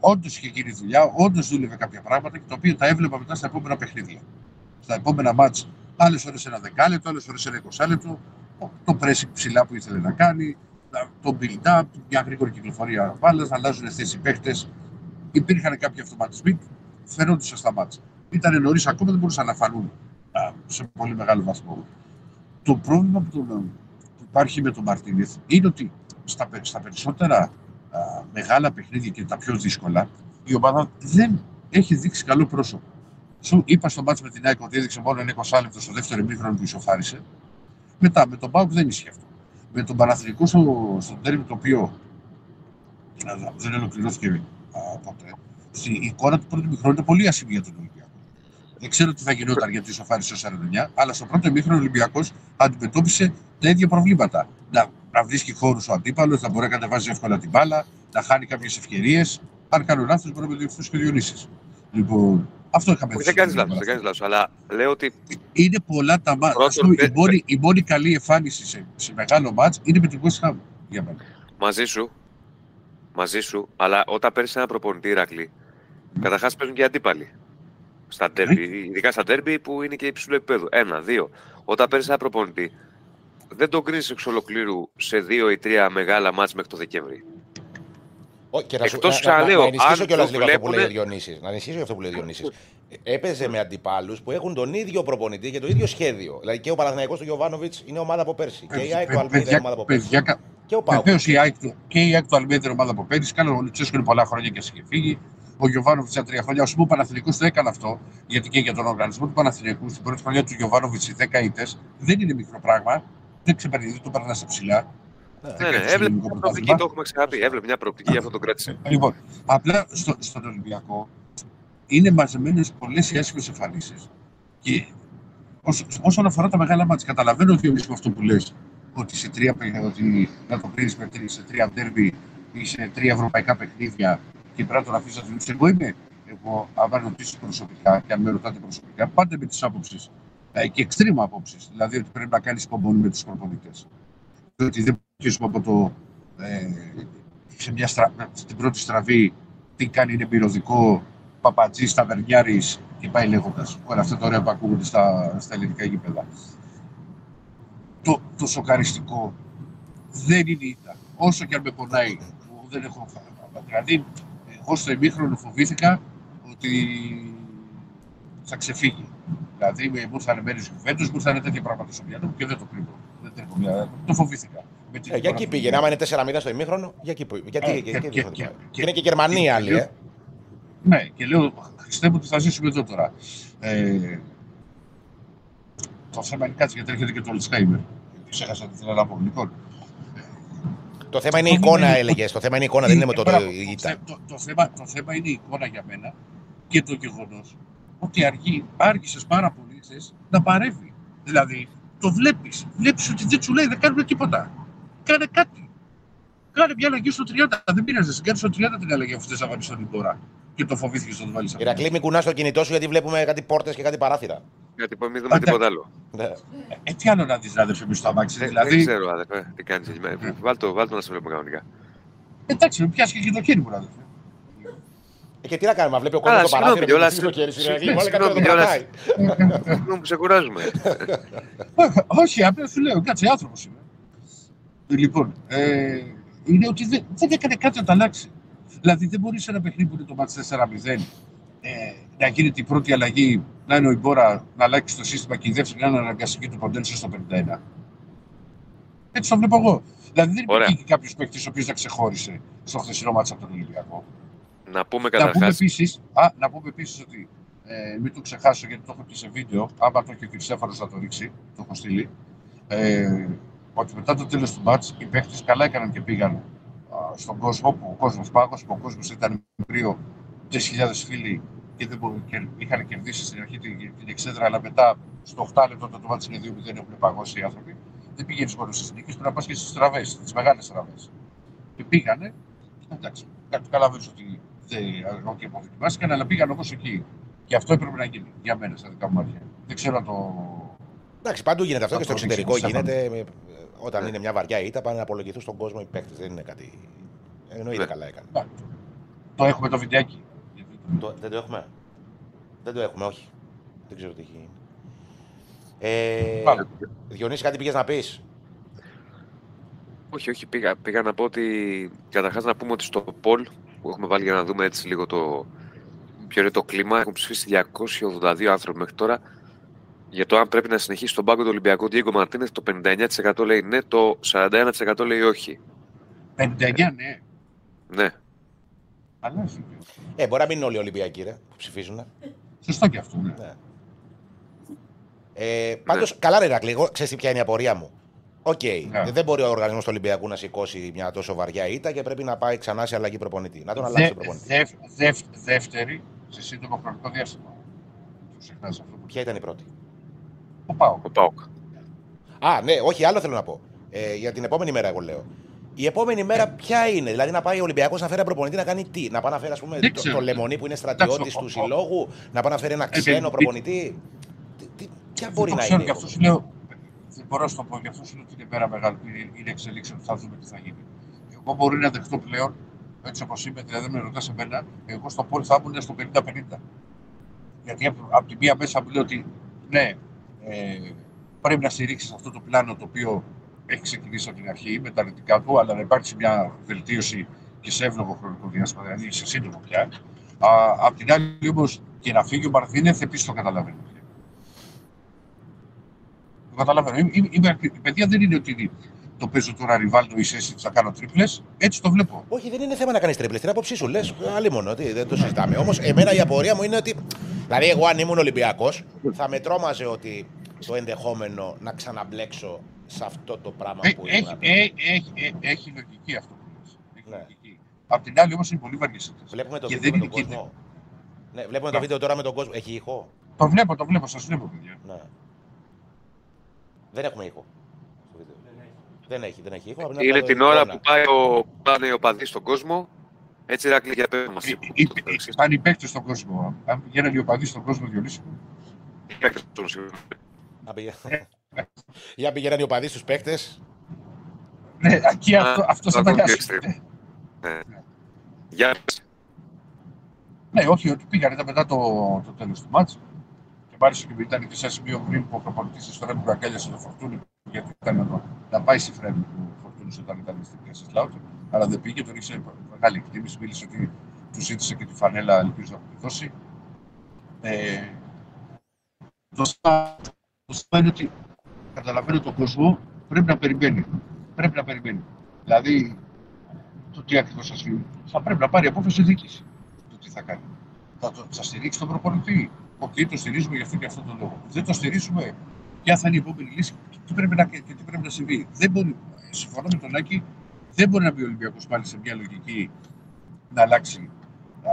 E: Όντως είχε γίνει δουλειά, όντως δούλευε κάποια πράγματα και τα οποία τα έβλεπα μετά στα επόμενα παιχνίδια. Στα επόμενα μάτς, άλλες ώρες ένα δεκάλεπτο, άλλες ώρες ένα εικοσάλεπτο, το pressing ψηλά που ήθελε να κάνει, το build-up, μια γρήγορη κυκλοφορία μπάλας, να αλλάζουν θέση οι παίχτε. Υπήρχαν κάποιοι αυτοματισμοί που φαινόντουσαν στα μάτια. Ήταν νωρίς ακόμα, δεν μπορούσαν να φανούν α, σε πολύ μεγάλο βαθμό. Το πρόβλημα που, το, που υπάρχει με τον Μαρτίνεθ είναι ότι στα, πε- στα περισσότερα α, μεγάλα παιχνίδια και τα πιο δύσκολα, η ομάδα δεν έχει δείξει καλό πρόσωπο. Σου είπα στο μάτς με την ΑΕΚ ότι έδειξε μόνο ένα 20 λεπτό στο δεύτερο ημίχρονο που ισοφάρισε. Μετά με τον Πάουκ δεν ισχύει αυτό. Με τον Παναθηνικό στο, στο τέρμι το οποίο α, δεν ολοκληρώθηκε α, ποτέ. Στη, η εικόνα του πρώτου ημίχρονου ήταν πολύ άσχημη για τον Ολυμπιακό. Δεν ξέρω τι θα γινόταν γιατί ισοφάρισε στο 49, αλλά στο πρώτο ημίχρονο ο Ολυμπιακός αντιμετώπισε τα ίδια προβλήματα. Να, να βρίσκει χώρους ο αντίπαλος, να μπορεί να κατεβάζει εύκολα την μπάλα, να χάνει κάποιες ευκαιρίες. Αν κάνω λάθος, μπορεί να με διορθώσει και ο Διονύσης. Λοιπόν, αυτό είχαμε
D: Όχι,
E: δει
D: δεν
E: στο
D: κάνεις λάθος,
E: παιχνίδι
D: δεν
E: μας.
D: κάνεις λάθος. Αλλά λέω ότι
E: Είναι πολλά τα μάτια.
D: Πρώτον,
E: Ας πούμε, η,
D: δεν-
E: μόνη, η μόνη καλή εμφάνιση σε, σε μεγάλο μάτς είναι με την West Ham. Για μένα.
D: μαζί σου, μαζί σου, αλλά όταν παίρνεις ένα προπονητή Ηρακλή, καταρχάς παίζουν και οι αντίπαλοι. Στα ντέρμπι, ειδικά στα ντέρμπι που είναι και υψηλό επίπεδο. Ένα, δύο. Όταν παίρνεις ένα προπονητή, δεν τον κρίνεις εξ ολοκλήρου σε δύο ή τρία μεγάλα μάτς μέχρι το Δεκέμβρη.
A: Ω, και να, σου,
D: Εκτός
A: να,
D: ξαναλέω,
A: να, να ενισχύσω
D: αν
A: κιόλας
D: το
A: λίγο αυτό που λέει ο
D: βλέπουνε-
A: Διονύσης. Να ενισχύσω αυτό που λέει ο Διονύσης. Έπαιζε με αντιπάλους που έχουν τον ίδιο προπονητή και το ίδιο σχέδιο. Δηλαδή και ο Παναθηναϊκός του Γιωβάνοβιτς είναι ομάδα από πέρσι. Και η ΑΕΚ του Αλμίδα είναι ομάδα από πέρσι.
E: παιδιά, κα-
A: Και ο Πάουκ.
E: βεβαίως η ΑΕΚ του- και η ΑΕΚ του Αλμίδα είναι ομάδα από πέρυσι. Καλό, ο Λουτσέσκο είναι πολλά χρόνια και ας είχε φύγει. Ο Γιωβάνοβιτς ήταν τρία χρόνια. Α πούμε, ο Παναθηναϊκός το έκανε αυτό, γιατί και για τον οργανισμό του Παναθηναϊκού στην πρώτη χρονιά του Γιωβάνοβιτς οι 10 ήττες δεν είναι μικρό πράγμα. Δεν ξεπερνάει, δεν το περνά σε ψηλά.
D: Ναι, ναι,
E: κέρδισε
D: έβλεπε
E: ελληνικό
D: μια προοπτική,
E: πρωτάθλημα.
D: το έχουμε ξαναπεί. Έβλεπε μια προοπτική, γι' αυτό τον κράτησε.
E: Λοιπόν, απλά στο, στον Ολυμπιακό είναι μαζεμένες πολλές οι άσχημε εμφανίσεις. Και όσο, όσον αφορά τα μεγάλα μάτια, καταλαβαίνω ότι με αυτό που λες, ότι σε τρία, παι- ότι να το κρίνεις με τρία, σε τρία ντέρμπι ή σε τρία ευρωπαϊκά παιχνίδια και πρέπει να τον αφήσει να δουλέψει. Εγώ είμαι, εγώ, άμα ρωτήσει προσωπικά και αν με ρωτάτε προσωπικά, πάντα με τις άποψεις ε, και εξτρήμα απόψει. Δηλαδή ότι πρέπει να κάνεις υπομονή με τους προπονητέ. ότι δεν αρχίσουμε από το. Ε, σε μια στρα... στην πρώτη στραβή τι κάνει είναι μυρωδικό, παπατζής, ταβερνιάρης και πάει λέγοντας. Όλα αυτά τα ωραία που ακούγονται στα, στα ελληνικά γήπεδα. Το, το σοκαριστικό δεν είναι ήττα. Όσο και αν με πονάει, που δεν έχω Δηλαδή, εγώ στο ημίχρονο φοβήθηκα ότι θα ξεφύγει. Δηλαδή, μου ήρθαν μέρε Γιουβέντου, μου ήρθαν τέτοια πράγματα στο μυαλό μου και δεν το κρύβω. Δεν το, κρύβω. το φοβήθηκα. Με την
A: Ε, για εκεί
E: εικόνα
A: πήγαινε.
E: του
A: Άμα είναι 4-0 στο ημίχρονο, για εκεί πήγαινε. Γιατί,
E: Ε,
A: γιατί,
E: και-
A: γιατί,
E: και-
A: γιατί,
E: και-
A: και είναι και Γερμανία
E: και-
A: άλλοι,
E: και-
A: ε.
E: Ναι, και λέω, Χριστέ μου, τι θα ζήσουμε εδώ τώρα. Ε, το θέμα είναι κάτσε γιατί έρχεται και το Αλτσχάιμερ. Ξέχασα τι θέλω να πω. Λοιπόν,
A: Το θέμα είναι η
E: Το
A: εικόνα,
E: θέμα είναι-
A: έλεγε. Το θέμα είναι η εικόνα, δεν είναι με το
E: Μπράβο,
A: η ήττα.
E: θε- το, το, θέμα, το θέμα είναι η εικόνα για μένα και το γεγονός ότι αργεί, άργησες πάρα πολύ χθες να παρεύει. Δηλαδή, το βλέπεις. Βλέπεις ότι δεν σου λέει, δεν κάνουμε τίποτα. Κάνε κάτι. Κάνε μια αλλαγή στο 30. Δεν πειράζει, κάνεις στο 30 την αλλαγή αφού θες να βάλεις τον τώρα. Και το φοβήθηκες να το βάλεις αυτό.
A: Ηρακλή, μην κουνάς το κινητό σου γιατί βλέπουμε κάτι πόρτες και κάτι παράθυρα.
D: Γιατί πω, μην δούμε
E: Άντε.
D: τίποτα άλλο.
A: Ναι.
E: Ε, τι άλλο να δεις, αδερφέ μου, στο αμάξι.
D: Δεν,
E: δηλαδή,
D: δεν ξέρω, αδερφέ, τι κάνεις εκεί
E: Ναι.
D: μέσα. Βάλ το, βάλ το να σε βλέπουμε κανονικά.
E: εντάξει, με πιάσεις και το χέρι μου, αδερφέ.
A: Ε, Και τι να κάνουμε, βλέπει ο
D: Καλά,
A: κόσμος το
D: συγγνώμη,
A: παράθυρο. και
D: κιόλας.
A: το χέρι σου, Ηρακλή,
D: Συγγνώμη,
A: Βάλε κάτι να το
D: κιόλας.
A: κρατάει.
D: Συγγνώμη που σε κουράζουμε.
E: Όχι, απλά σου λέω, κάτσε, άνθρωπος είμαι. Λοιπόν, ε, είναι ότι δεν, δεν έκανε κάτι να τα αλλάξει. Δηλαδή, δεν μπορείς σε ένα παιχνίδι που είναι το μάτς 4-0 ε, να γίνει την πρώτη αλλαγή, να είναι ο Ιμπόρα να αλλάξει το σύστημα και η δεύτερη να είναι αναγκαστική του Ποντένσο στο 51. Έτσι το βλέπω εγώ. Δηλαδή, δεν
D: Ωραία.
E: υπήρχε κάποιος παίκτης ο οποίος να ξεχώρισε στο χθεσινό μάτσα από τον Ολυμπιακό.
D: να πούμε
E: Να πούμε
D: καταρχά.
E: επίση να πούμε επίσης ότι ε, μην το ξεχάσω γιατί το έχω και σε βίντεο. Άμα το έχει ο Κυρσέφανος να το ρίξει, το έχω στείλει. Ε, ότι μετά το τέλος του μάτς οι παίχτε καλά έκαναν και πήγαν α, στον κόσμο που ο κόσμος πάγωσε, που ο κόσμος ήταν κρύο 3.000 φίλοι και, δεν μπορούν, και είχαν κερδίσει στην αρχή την, την εξέδρα, αλλά μετά στο 8 λεπτό το μάτς είναι 2 που δεν έχουν παγώσει οι άνθρωποι. Δεν πήγαινες μόνο στις νίκες, πρέπει να πας και στις τραβέ, τι μεγάλες τραβέ. Και πήγανε, εντάξει, καταλαβαίνω ότι δεν όχι αποδοκιμάστηκαν, αλλά πήγαν όμω εκεί. Και αυτό έπρεπε να γίνει για μένα, στα δικά μου μάτια. Δεν ξέρω αν το.
A: Εντάξει, παντού γίνεται αυτό
E: Θα
A: και στο
E: το
A: εξωτερικό
E: δείξει,
A: γίνεται. ε, Όταν
D: Ναι.
A: είναι μια βαριά ήττα, πάνε να απολογηθούν στον κόσμο οι παίκτες. Δεν είναι κάτι. Εννοείται
D: Ναι.
A: καλά έκανε.
E: Να, Το έχουμε το βιντεάκι.
A: Το, δεν το έχουμε. Δεν το έχουμε, όχι. Δεν ξέρω τι έχει γίνει. Ε,
E: Πάμε.
A: Διονύση, κάτι πήγες να πεις;
D: Όχι, όχι, πήγα, πήγα να πω ότι. Καταρχάς να πούμε ότι στο poll που έχουμε βάλει για να δούμε έτσι λίγο το. Ποιο είναι το κλίμα, έχουν ψηφίσει 282 άνθρωποι μέχρι τώρα για το αν πρέπει να συνεχίσει τον πάγκο του Ολυμπιακού Διέγκο Μαρτίνεθ. Το 59% λέει ναι, το 41% λέει όχι.
E: 59, ναι.
D: Ναι.
E: Αλλά φίλε.
A: Ε, μπορεί να μην είναι όλοι οι Ολυμπιακοί, ρε, που ψηφίζουν.
E: Σωστό και αυτό. Ναι.
A: Ναι. Ε, Πάντως, καλά, ρε Ρακλή, εγώ ξέρεις ποια είναι η απορία μου. Οκ,
E: Ναι.
A: δεν μπορεί ο οργανισμός του Ολυμπιακού να σηκώσει μια τόσο βαριά ήττα και πρέπει να πάει ξανά σε αλλαγή προπονητή. Να τον αλλάξει
E: Δε,
A: τον προπονητής.
E: δεύ, δεύ, δεύτερη σε σύντομο χρονικό διάστημα. Το ξεχνάς αυτό.
A: Ποια ήταν η πρώτη;
E: Το πάω.
D: Ο Πάοκ.
A: Α, ναι, όχι, άλλο θέλω να πω. Ε, για την επόμενη μέρα, εγώ λέω. Η επόμενη μέρα ποια είναι, δηλαδή να πάει ο Ολυμπιακός να φέρει ένα προπονητή να κάνει τι, να πάει να φέρει ας πούμε,
E: Δεν
A: το,
E: ξέρω.
A: το Λεμονί που είναι στρατιώτης
E: Εντάξει, ο-
A: του
E: ο-
A: συλλόγου, να πάει να φέρει ένα ξένο
E: επειδή-
A: προπονητή. Τι, τι, ποια μπορεί
E: δεν το
A: να
E: ξέρω
A: είναι;
E: και αυτός σου λέω. Δεν μπορώ να σου το πω, γι' αυτός σου λέω ότι είναι πέρα μεγάλη. Είναι, είναι εξελίξη ότι θα δούμε τι θα γίνει. Εγώ μπορεί να δεχτώ πλέον, έτσι όπως είμαι, δηλαδή με ρωτάς εμένα, εγώ στο πόλ θα ήμουν στο 50-50. Γιατί από, από τη μία μέσα μου λέει ότι ναι, ε, πρέπει να στηρίξεις αυτό το πλάνο το οποίο έχει ξεκινήσει από την αρχή με τα αρνητικά του, αλλά να υπάρξει μια βελτίωση και σε εύλογο χρονικό διάστημα, δηλαδή σε σύντομο πια. Α, απ' την άλλη όμως και να φύγει ο Μαρθίνεθ, επίση το καταλαβαίνω. Το καταλαβαίνω. Είμαι, είμαι, είμαι- η παιδεία δεν είναι ότι το παίζω τώρα Ριβάλτο ή Σέσι θα κάνω τρίπλες. Έτσι το βλέπω.
A: Όχι, δεν είναι θέμα να κάνεις τρίπλες. Την άποψή σου λες, αλλήμον, ότι δεν το συζητάμε. Όμως, εμένα η απορία μου είναι ότι. Δηλαδή, εγώ αν ήμουν Ολυμπιακός, θα με τρόμαζε ότι το ενδεχόμενο να ξαναμπλέξω σε αυτό το πράγμα
E: Ε,
A: που
E: έχει,
A: ήμουν.
E: ε, έχει, ε, έχει λογική αυτό που λες. Έχει
A: Ναι.
E: λογική. Απ' την άλλη όμως είναι πολύ βαριέ
A: Βλέπουμε το
E: Και
A: βίντεο
E: δεν
A: με τον
E: είναι
A: κόσμο. Ναι, βλέπουμε το
E: Ναι.
A: βίντεο τώρα με τον κόσμο. Έχει ήχο;
E: Το βλέπω, το βλέπω, σας βλέπω, παιδιά.
A: Ναι. Δεν έχουμε ήχο. στο βίντεο. Δεν έχει, δεν έχει ήχο. απλά
D: Είναι
A: το
D: την ώρα
A: εικόνα.
D: που πάει ο, πάνε οι οπαδοί στον κόσμο. Έτσι, Ράκλη, για πέρα μας.
E: Ε, ε, ε, Πάνε οι παίκτες στον κόσμο. Αν πηγαίναν οι οπαδοί στον κόσμο, Διονύση μου.
A: Να πήγε- Για πηγαίναν οι οπαδοί στους παίκτες.
E: Ναι, εκεί αυτό, αυτός
D: το
E: θα τα
D: ακόμη πιο
E: χάσει.
D: extreme. Ναι. Για πες.
E: Ναι, όχι, ότι πήγαν ήταν μετά το, το τέλος του μάτς και μάλιστα και ήταν και σε ένα σημείο πριν που ο προπονητής της Φρέμου αγκάλιασε το φορτούνι γιατί ήταν να, να πάει στη Φρέμου του φορτούνι όταν ήταν στην θέση Σλάουτερ, αλλά δεν πήγε, τον είχε μεγάλη εκτίμηση, μίλησε ότι του ζήτησε και τη φανέλα, ελπίζω να του τη δώσει. Ε, το θέμα το θέμα είναι ότι καταλαβαίνω τον κόσμο πρέπει να περιμένει. Πρέπει να περιμένει. Δηλαδή, το τι ακριβώς θα συμβεί, θα πρέπει να πάρει απόφαση η διοίκηση το τι θα κάνει. Θα, το, θα στηρίξει τον προπονητή. Οκ, το στηρίζουμε γι' αυτό και αυτόν τον λόγο. Δεν το στηρίζουμε. Ποια θα είναι η επόμενη λύση και τι πρέπει να, και τι πρέπει να συμβεί. Δεν μπορεί, συμφωνώ με τον Άκη, δεν μπορεί να μπει ο Ολυμπιακός πάλι σε μια λογική να αλλάξει α,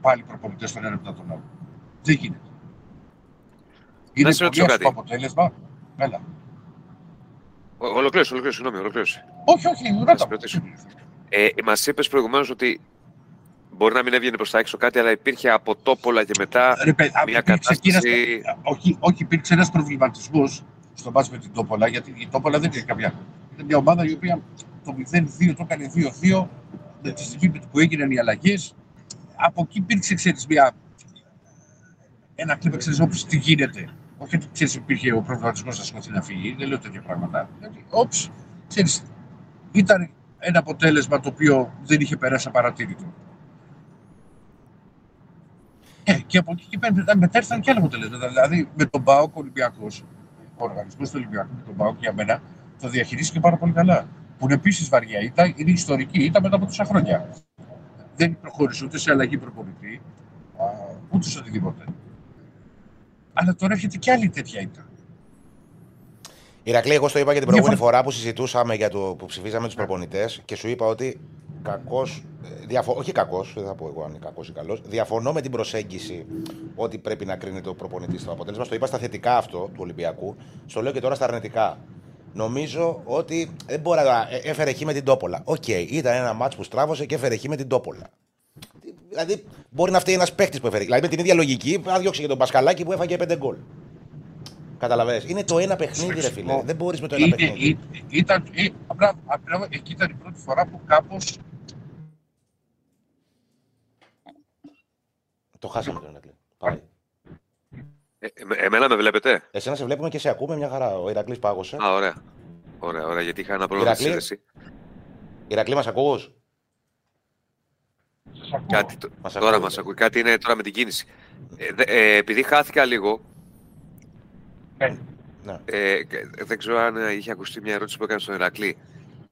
E: πάλι προπονητές τον ένα μετά τον άλλο. Δεν γίνεται. Είναι
D: σε ρωτήσω
E: πολύ αυτό
D: κάτι.
E: το αποτέλεσμα. Έλα.
D: Ο- Ολοκλήρωσε, ολοκλήρωσε, συγγνώμη, ολοκλήρωσε.
E: Όχι, όχι,
D: Να
E: ρώτα.
D: σε ρωτήσω. Ε, Μας είπες προηγουμένως ότι μπορεί να μην έβγαινε προς τα έξω κάτι, αλλά υπήρχε από τόπολα και μετά
E: Ρε, παιδί,
D: μια
E: υπήρξε εκείνας-
D: κατάσταση.
E: όχι, όχι, υπήρξε ένας προβληματισμός στο μάτς με την Τόπολα, γιατί η Τόπολα δεν είναι κάποια. Είναι μια ομάδα η οποία το 0-2 το έκανε 2-2, με τη στιγμή που έγιναν οι αλλαγές. Από εκεί υπήρξε, ξέρεις, μια, ένα κλίμα, ξέρεις, όπως τι γίνεται. Όχι ότι ξέρεις, υπήρχε ο προβληματισμός να σηκωθεί να φύγει, δεν λέω τέτοια πράγματα. Δηλαδή, όψ, ξέρεις, ήταν ένα αποτέλεσμα το οποίο δεν είχε περάσει απαρατήρητο. Ε, και από εκεί και πέρα μετά, μετά ήρθαν και άλλα αποτελέσματα. Δηλαδή με τον Μπάουκ ο Ολυμπιακός, ο οργανισμός του Ολυμπιακού με τον Μπάουκ για μένα το διαχειρίστηκε πάρα πολύ καλά. Που είναι επίσης βαριά ήττα, είναι ιστορική ήττα μετά από τόσα χρόνια. Δεν προχώρησε ούτε σε αλλαγή προπονητή, α, ούτε σε οτιδήποτε. Αλλά τώρα έρχεται και άλλη τέτοια ήττα.
A: Ηρακλή, εγώ στο είπα και την προηγούμενη
E: Διαφορε-
A: φορά που συζητούσαμε για το που ψηφίζαμε τους προπονητές και σου είπα ότι κακός. Διαφο... Όχι κακός, δεν θα πω εγώ αν είναι κακός ή καλός. Διαφωνώ με την προσέγγιση ότι πρέπει να κρίνεται ο προπονητή στο αποτέλεσμα. Στο είπα στα θετικά αυτό του Ολυμπιακού. Στο λέω και τώρα στα αρνητικά. Νομίζω ότι δεν μπορεί να. ε, Έφερε χ με την Τόπολα. Οκ, ήταν ένα ματς που στράβωσε και έφερε χ με την Τόπολα. Δηλαδή, μπορεί να φταίει ένας παίχτη που έφερε. Δηλαδή, με την ίδια λογική, θα διώξει και τον Πασκαλάκη που έφαγε 5 γκολ. Καταλαβαίνεις. Είναι το ένα παιχνίδι, ρε φίλε. Δεν μπορείς με το ένα
E: Είναι-
A: παιχνίδι.
E: ή- ήταν, ή, απλά, απλά εκεί ήταν η πρώτη φορά που κάπω.
A: Το χάσαμε τον Ηρακλή. Πάει.
D: Ε, ε, εμένα με βλέπετε;
A: Εσένα σε βλέπουμε και σε ακούμε μια χαρά. Ο Ηρακλής πάγωσε.
D: Α, ωραία. Ωραία, ωραία, γιατί είχα ένα πρόβλημα στη
A: Ηρακλή.
D: σύνδεση.
A: Ηρακλή, μας ακού.
E: Σας ακούω.
D: Κάτι, το-
A: Μας
D: τώρα
A: ακούει,
D: μας
A: ναι.
D: ακούει. Κάτι είναι τώρα με την κίνηση. Ε, δε- ε, επειδή χάθηκα λίγο,
E: Ναι.
A: Ναι.
D: ε, και- δεν ξέρω αν ε, είχε ακουστεί μια ερώτηση που έκανε στον Ηρακλή.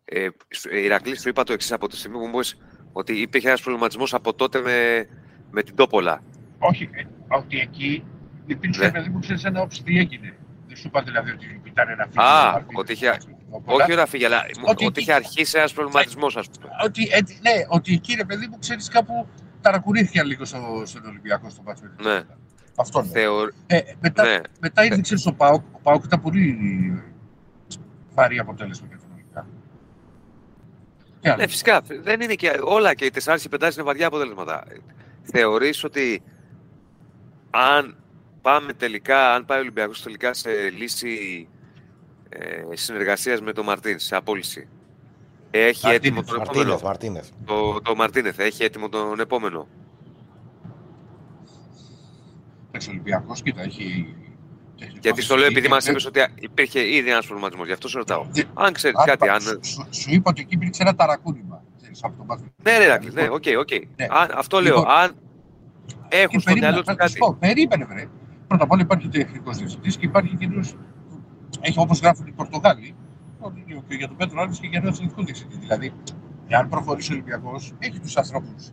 D: Ε, σου- ε, Ηρακλής, σου είπα το εξής από τη στιγμή που μου είπες ότι υπήρχε ένας προβληματισμός από τότε με, με την Τόπολα.
E: Όχι, ε, ότι εκεί υπήρξε
D: Ναι.
E: παιδί μου, ξέρει ένα όψη τι έγινε. Δεν σου είπα δηλαδή ότι ήταν ένα φίλο.
D: Α,
E: του Μαρτίνez,
D: ότι είχε-
E: του Νικόλα.
D: Όχι να φύγει, αλλά μου-
E: Ότι-
D: ότι είχε αρχίσει ένας προβληματισμός, ας πούμε.
E: Ότι, ε, ναι, ότι εκεί ρε παιδί μου, ξέρεις κάπου ταρακουνήθηκαν λίγο στο, στον Ολυμπιακό στο μάτσο. με την
D: Ναι.
E: Τόπολα. Αυτό ναι.
D: Θεω...
E: Ε, μετά,
D: ναι.
E: μετά ήρθε, ξέρεις, ο Πάοκ. Ο Πάοκ ήταν πολύ βαρύ αποτέλεσμα για τον Ολυμπιακό. Τι άλλο;
D: Ναι, φυσικά. Δεν είναι και όλα και οι 4 και 5 είναι βαριά αποτελέσματα. Θεωρείς ότι αν πάμε τελικά, αν πάει ο Ολυμπιακός τελικά σε λύση ε, συνεργασίας με τον Μαρτίν, σε απόλυση. Έχει
E: Μαρτίνεθ,
D: έτοιμο τον
A: Μαρτίνεθ,
D: επόμενο.
A: Μαρτίνεθ.
D: Το, το Μαρτίνεθ έχει έτοιμο τον επόμενο.
E: Εντάξει, ο Ολυμπιακός, κοίτα, έχει... τεχνικό
D: Γιατί στο λέω επειδή
E: διευθυντή,
D: μας είπες ότι υπήρχε ήδη ένας προβληματισμός. Γι' αυτό σε ρωτάω.
E: δεν-
D: Αν ξέρεις
E: αν-
D: κάτι, αν...
E: Σου, σου, σου είπα ότι εκεί υπήρξε ένα ταρακούνημα. Ξέρεις, από το μάτι.
D: Ναι, ρε, Ρακλή, ναι, ok, ok.
E: Ναι.
D: Αν- Αυτό λέω.
E: Λοιπόν,
D: Αν έχουν
E: Και
D: στο
E: περίμενε,
D: μυαλό τους
E: θα σου
D: κάτι.
E: πω, περίμενε, βρε. Πρώτα απ' όλα υπάρχει τεχνικός διευθυντής και υπάρχει και ένας- Έχει όπως γράφουν οι Πορτογάλοι, ότι και για τον Πέδρο Άλβες και για έναν εθνικό διευθυντή. Δηλαδή, εάν προχωρήσει ο Ολυμπιακός, έχει τους ανθρώπους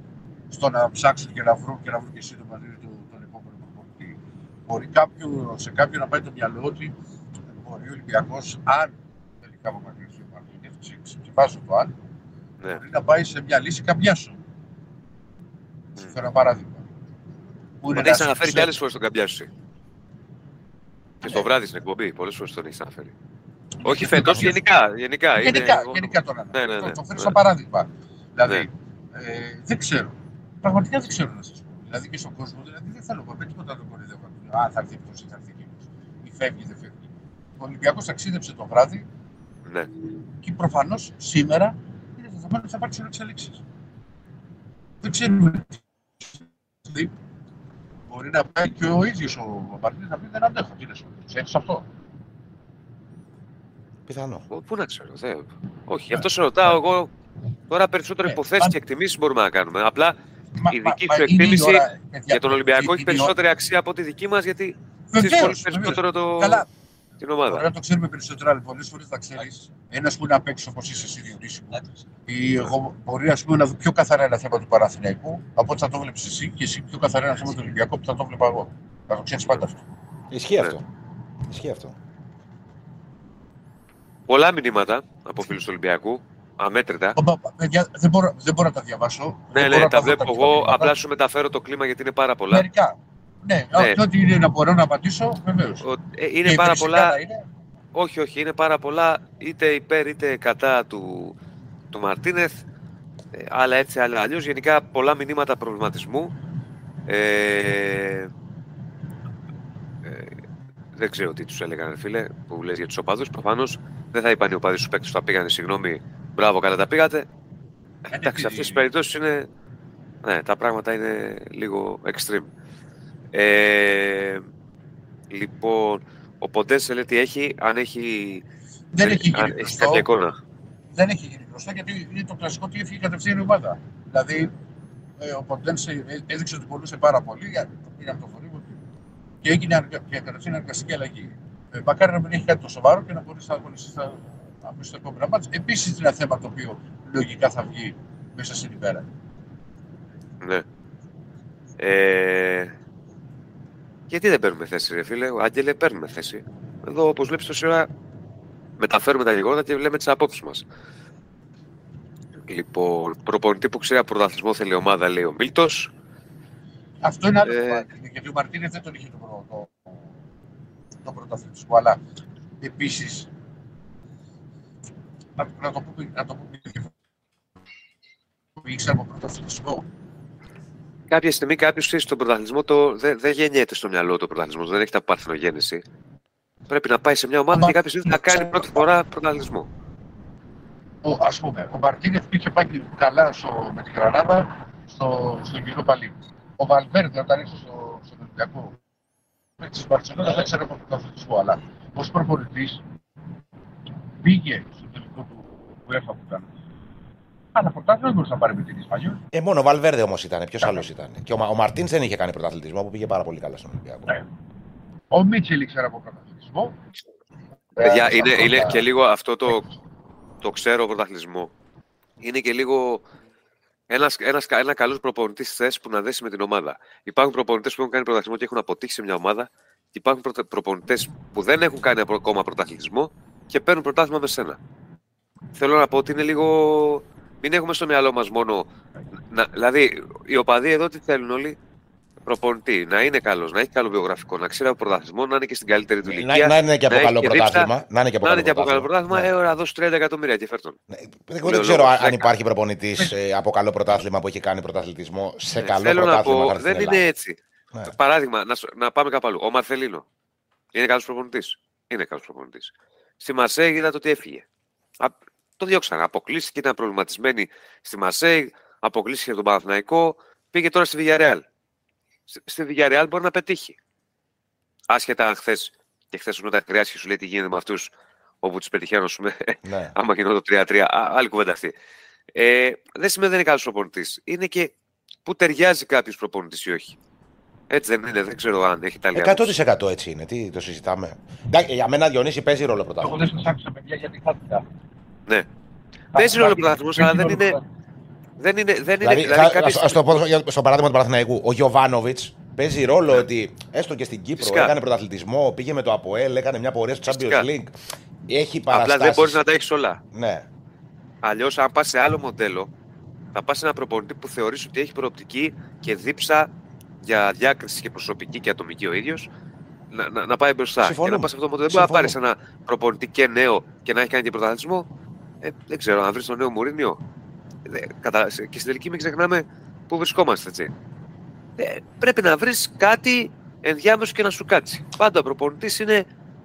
E: στο να ψάξουν και να βρουν και να βρουν και σύντομα δηλαδή, τον, τον επόμενο προπονητή. Μπορεί κάποιο, σε κάποιον να πάει το μυαλό ότι μπορεί ο Ολυμπιακός, αν τελικά απομακρυνθεί ο Μαρτίνεθ, ξεβάζω το αν,
D: Ναι.
E: μπορεί να πάει σε μια λύση καμπιάσεων. Σου φέρω ένα παράδειγμα. Που είναι
D: Τον έχεις
E: ένας-
D: αναφέρει και άλλες φορές τον Καμπιάσουση. Και στο βράδυ στην εκπομπή, πολλές φορές τον έχεις αναφέρει. Όχι φέτος,
E: Καμπιάσου.
D: γενικά. Γενικά, είναι-
E: Γενικά, γενικά τώρα.
D: Ναι, ναι, ναι.
E: Το φέρω
D: Ναι.
E: σαν παράδειγμα. Δηλαδή,
D: Ναι.
E: ε, δεν ξέρω. Πραγματικά δεν ξέρω να σας πω. Δηλαδή και στον κόσμο, δηλαδή δεν θέλω με τίποτα να το κορυδεύω. Α, θα έρθει αυτός ή θα έρθει εκείνος. Ή φεύγει ή δεν φεύγει. Ο Ολυμπιακός ταξίδεψε το βράδυ
D: Ναι.
E: Και προφανώς σήμερα είναι δεδομένο ότι θα υπάρξουν εξελίξει. Δεν ξέρουμε. Τι. Μπορεί να πάει και ο ίδιος ο Μαρτίνε να πει δεν αντέχω. Τι είναι σου, ξέρει αυτό.
A: Πιθανό.
D: Πού- Πού να ξέρω, δε. Όχι, γι' αυτός σε ρωτάω εγώ. Τώρα περισσότερο
E: Ναι,
D: υποθέσεις
E: αν-
D: και εκτιμήσεις μπορούμε να κάνουμε. Απλά
E: Μα-
D: Η
E: μα-
D: δική
E: μα
D: σου
E: είναι η
D: εκτίμηση
E: ώρα, παιδιά,
D: για τον Ολυμπιακό
E: είναι
D: έχει
E: η
D: περισσότερη αξία από τη δική μας, γιατί
E: ώρα-
D: ξέρεις πολύ
E: Βεβαίως,
D: περισσότερο το...
E: Καλά,
D: την
E: Μπορεί
D: ομάδα.
E: να το ξέρουμε περισσότερο, αλλά πολλές φορές θα ξέρεις ένας που είναι απ' έξω όπως είσαι εσύ Διονύση μου, ή εγώ μπορεί ας πούμε, να δω πιο καθαρά ένα θέμα του Παραθυναϊκού από ό,τι θα το βλέπεις εσύ και εσύ πιο καθαρά ένα θέμα του Ολυμπιακού που θα το βλέπα εγώ. Θα το ξέρεις πάντα αυτό.
A: Ισχύει
D: Ναι.
A: αυτό. Ισχύει αυτό.
D: Πολλά μηνύματα από φίλους του Ολυμπιακού. Αμέτρητα.
E: Μα, μα, Παιδιά, δεν μπορώ, δεν μπορώ να τα διαβάσω.
D: Ναι,
E: δεν μπορώ
D: ναι,
E: να
D: τα
E: δω
D: βλέπω
E: τα
D: εγώ.
E: μηνύματα.
D: Απλά σου μεταφέρω το κλίμα γιατί είναι πάρα πολλά.
E: Μερικά. Ναι,
D: Ναι.
E: και ό,τι είναι να μπορώ να απαντήσω, βεβαίως.
D: Ο- ε, Είναι πάρα πολλά.
E: Είναι,
D: Όχι, όχι, είναι πάρα πολλά είτε υπέρ είτε κατά του, του Μαρτίνεθ. ε, άλλα έτσι, άλλα αλλιώς. Γενικά πολλά μηνύματα προβληματισμού. Ε, ε, δεν ξέρω τι τους έλεγαν, φίλε, που λες για τους οπαδούς. Προφανώς δεν θα είπαν οι οπαδοί στους παίκτες που τα πήγανε, συγγνώμη, μπράβο, καλά τα πήγατε. Εντάξει, αυτές τις περιπτώσεις είναι. Ναι, τα πράγματα είναι λίγο extreme. Ε, λοιπόν, ο Ποντένσε λέει τι έχει, αν έχει,
E: δεν έχει
D: αν
E: γίνει
D: έχει
E: γνωστό.
D: κάποια εικόνα.
E: δεν έχει γίνει γνωστό γιατί είναι το κλασικό ότι έφυγε κατευθείαν η ομάδα. Δηλαδή, ε, ο Ποντένσε ε, έδειξε ότι μπορούσε πάρα πολύ, για το πήγε από το θορύβο του και έγινε αργα- και κατευθείαν αργαστική αλλαγή. Ε, μακάρι να μην έχει κάτι το σοβαρό και να μπορέσει να αγωνιστεί στα αμέσως στα επόμενα μάτια. Επίσης, είναι ένα θέμα το οποίο λογικά θα βγει μέσα στην ημέρα.
D: Ναι. Ε, γιατί δεν παίρνουμε θέση, ρε φίλε; Ο Άγγελε, παίρνουμε θέση. Εδώ, όπως βλέπεις, τόση ώρα μεταφέρουμε τα γεγονότα και λέμε τις απόψεις μας. Λοιπόν, προπονητή που ξέρει από πρωταθλητισμό θέλει ομάδα, λέει ο Μίλτος.
E: Αυτό είναι άλλο
D: Ε.
E: κομμάτι, γιατί ο Μαρτίνες δεν τον είχε το, προ- το, το πρωταθλητισμό. Αλλά επίσης. Να, να το πούμε, να το πούμε ήξερα από πρωταθλητισμό.
D: Κάποια στιγμή κάποιος ξέρει στον πρωταθλητισμό το, δεν, δεν γεννιέται στο μυαλό του ο πρωταθλητισμό, δεν έχει τα παρθενογέννηση. Πρέπει να πάει σε μια ομάδα
E: Αμα-
D: και κάποια στιγμή να κάνει πρώτη φορά πρωταθλητισμό.
E: Ο, ας πούμε, ο Μαρτίνεθ είχε πάει καλά στο, με την Γρανάδα στο, στο κοινό παλί. Ο Βαλβέρντε όταν ήρθε στο, στον Ολυμπιακό με της Μπαρσελόνα δεν ξέρω από τον αθλητισμό, αλλά ως προπονητής πήγε στο τελικό του UEFA που ήταν. Αλλά πρωτάθλημα δεν μπορούσε να πάρει με την Ισπανιόλ.
A: Ε, μόνο ο Βαλβέρδε όμως ήταν. Ποιος άλλος ήταν. Και ο, Μα- ο Μαρτίνς δεν είχε κάνει πρωταθλητισμό που πήγε πάρα πολύ καλά στον Ολυμπιακό.
E: Ναι. Ο Μίτσελ ήξερε από πρωταθλητισμό.
D: Παιδιά,
E: Ε,
D: είναι,
E: στα
D: είναι
E: πρώτα-
D: και λίγο αυτό το, το ξέρω πρωταθλητισμό. Είναι και λίγο ένας, ένας, ένα καλός προπονητής θες που να δέσει με την ομάδα. Υπάρχουν προπονητές που έχουν κάνει πρωταθλητισμό και έχουν αποτύχει σε μια ομάδα. Και υπάρχουν προπονητές που δεν έχουν κάνει απο- ακόμα πρωταθλητισμό και παίρνουν πρωτάθλημα με σένα. Θέλω να πω ότι είναι λίγο. Μην έχουμε στο μυαλό μας μόνο. Να, δηλαδή, οι οπαδοί εδώ τι θέλουν όλοι; Προπονητή, να είναι καλός, να έχει καλό βιογραφικό, να ξέρει από πρωταθλητισμό, να είναι και στην καλύτερη του ηλικία.
A: Να, να είναι και από
D: να έχει
A: καλό
D: και δίψα,
A: πρωτάθλημα. Να είναι και από
D: Να είναι και από καλό
A: πρωτάθλημα.
D: πρωτάθλημα,
A: Ναι.
D: ε, ώρα δώσει 30 εκατομμύρια και φέρ τον.
A: Ναι, Εγώ
D: Λέω
A: δεν ξέρω
D: λόγος,
A: αν, αν
D: δέκα.
A: υπάρχει προπονητής από καλό πρωτάθλημα που έχει κάνει πρωταθλητισμό σε
D: Ε,
A: καλό
D: Θέλω να
A: πρωτάθλημα.
D: πω,
A: χάρη στην
D: δεν
A: Ελλάδα.
D: είναι έτσι.
A: Ναι.
D: Παράδειγμα, να, σου- να πάμε κάπου αλλού. Ο Μαρθελίνο. Είναι καλός προπονητής. Είναι καλός προπονητής. Στη Μαρσέη είδατε ότι έφυγε. Α, το διώξανε. Αποκλείστηκε, ήταν προβληματισμένη στη Μαρσέη, αποκλείστηκε τον Παναθηναϊκό, πήγε τώρα στη Villarreal. Στη- Στη Villarreal μπορεί να πετύχει. Άσχετα αν χθες και χθες σου όταν χρειάστηκε σου λέει τι γίνεται με αυτούς όπου τους πετυχαίνω, ας πούμε,
A: Ναι.
D: άμα γινόταν το 3-3, α, άλλη κουβέντα αυτή. Ε, δεν σημαίνει δεν είναι καλός προπονητής. Είναι και που ταιριάζει κάποιος προπονητής ή όχι. Έτσι δεν είναι, δεν ξέρω αν έχει τα λίγα.
A: 100% έτσι είναι. Τι το συζητάμε. Εντάξει, για μένα Διονύση παίζει ρόλο
E: Εγώ
A: πρωτάθλημα.
E: δεν σα άκουσα, παιδιά, γιατί θα ήταν.
D: Ναι. Παίζει ρόλο ο πρωταθλητισμός, αλλά δεν είναι- Δεν είναι. Δεν είναι
A: Δηλαδή,
D: δηλαδή,
A: θα-
D: κάποιες-
A: ας το πω για- στο παράδειγμα του Παναθηναϊκού. Ο Γιωβάνοβιτς παίζει ρόλο ότι έστω και στην Κύπρο
D: Φυσικά.
A: έκανε πρωταθλητισμό, πήγε με το ΑΠΟΕΛ, έκανε μια πορεία στο Champions
D: Φυσικά.
A: League. Έχει
D: Απλά
A: παραστάσεις.
D: δεν μπορείς να τα έχεις όλα.
A: Ναι.
D: Αλλιώς, αν πας σε άλλο μοντέλο, θα πας σε ένα προπονητή που θεωρείς ότι έχει προοπτική και δίψα για διάκριση και προσωπική και ατομική ο ίδιος να, να, να πάει μπροστά.
A: Συμφωνούμε.
D: Και να πας σε αυτό το μοντέλο. Δεν μπορεί να πάρεις
A: Συμφωνούμε.
D: ένα προπονητή και νέο και να έχει κάνει και πρωταθλητισμό. Ε, δεν ξέρω, αν βρεις τον νέο Μουρίνιο. Ε, κατα... Και στην τελική μην ξεχνάμε πού βρισκόμαστε, έτσι. Ε, πρέπει να βρεις κάτι ενδιάμεσο και να σου κάτσει. Πάντα ο προπονητής είναι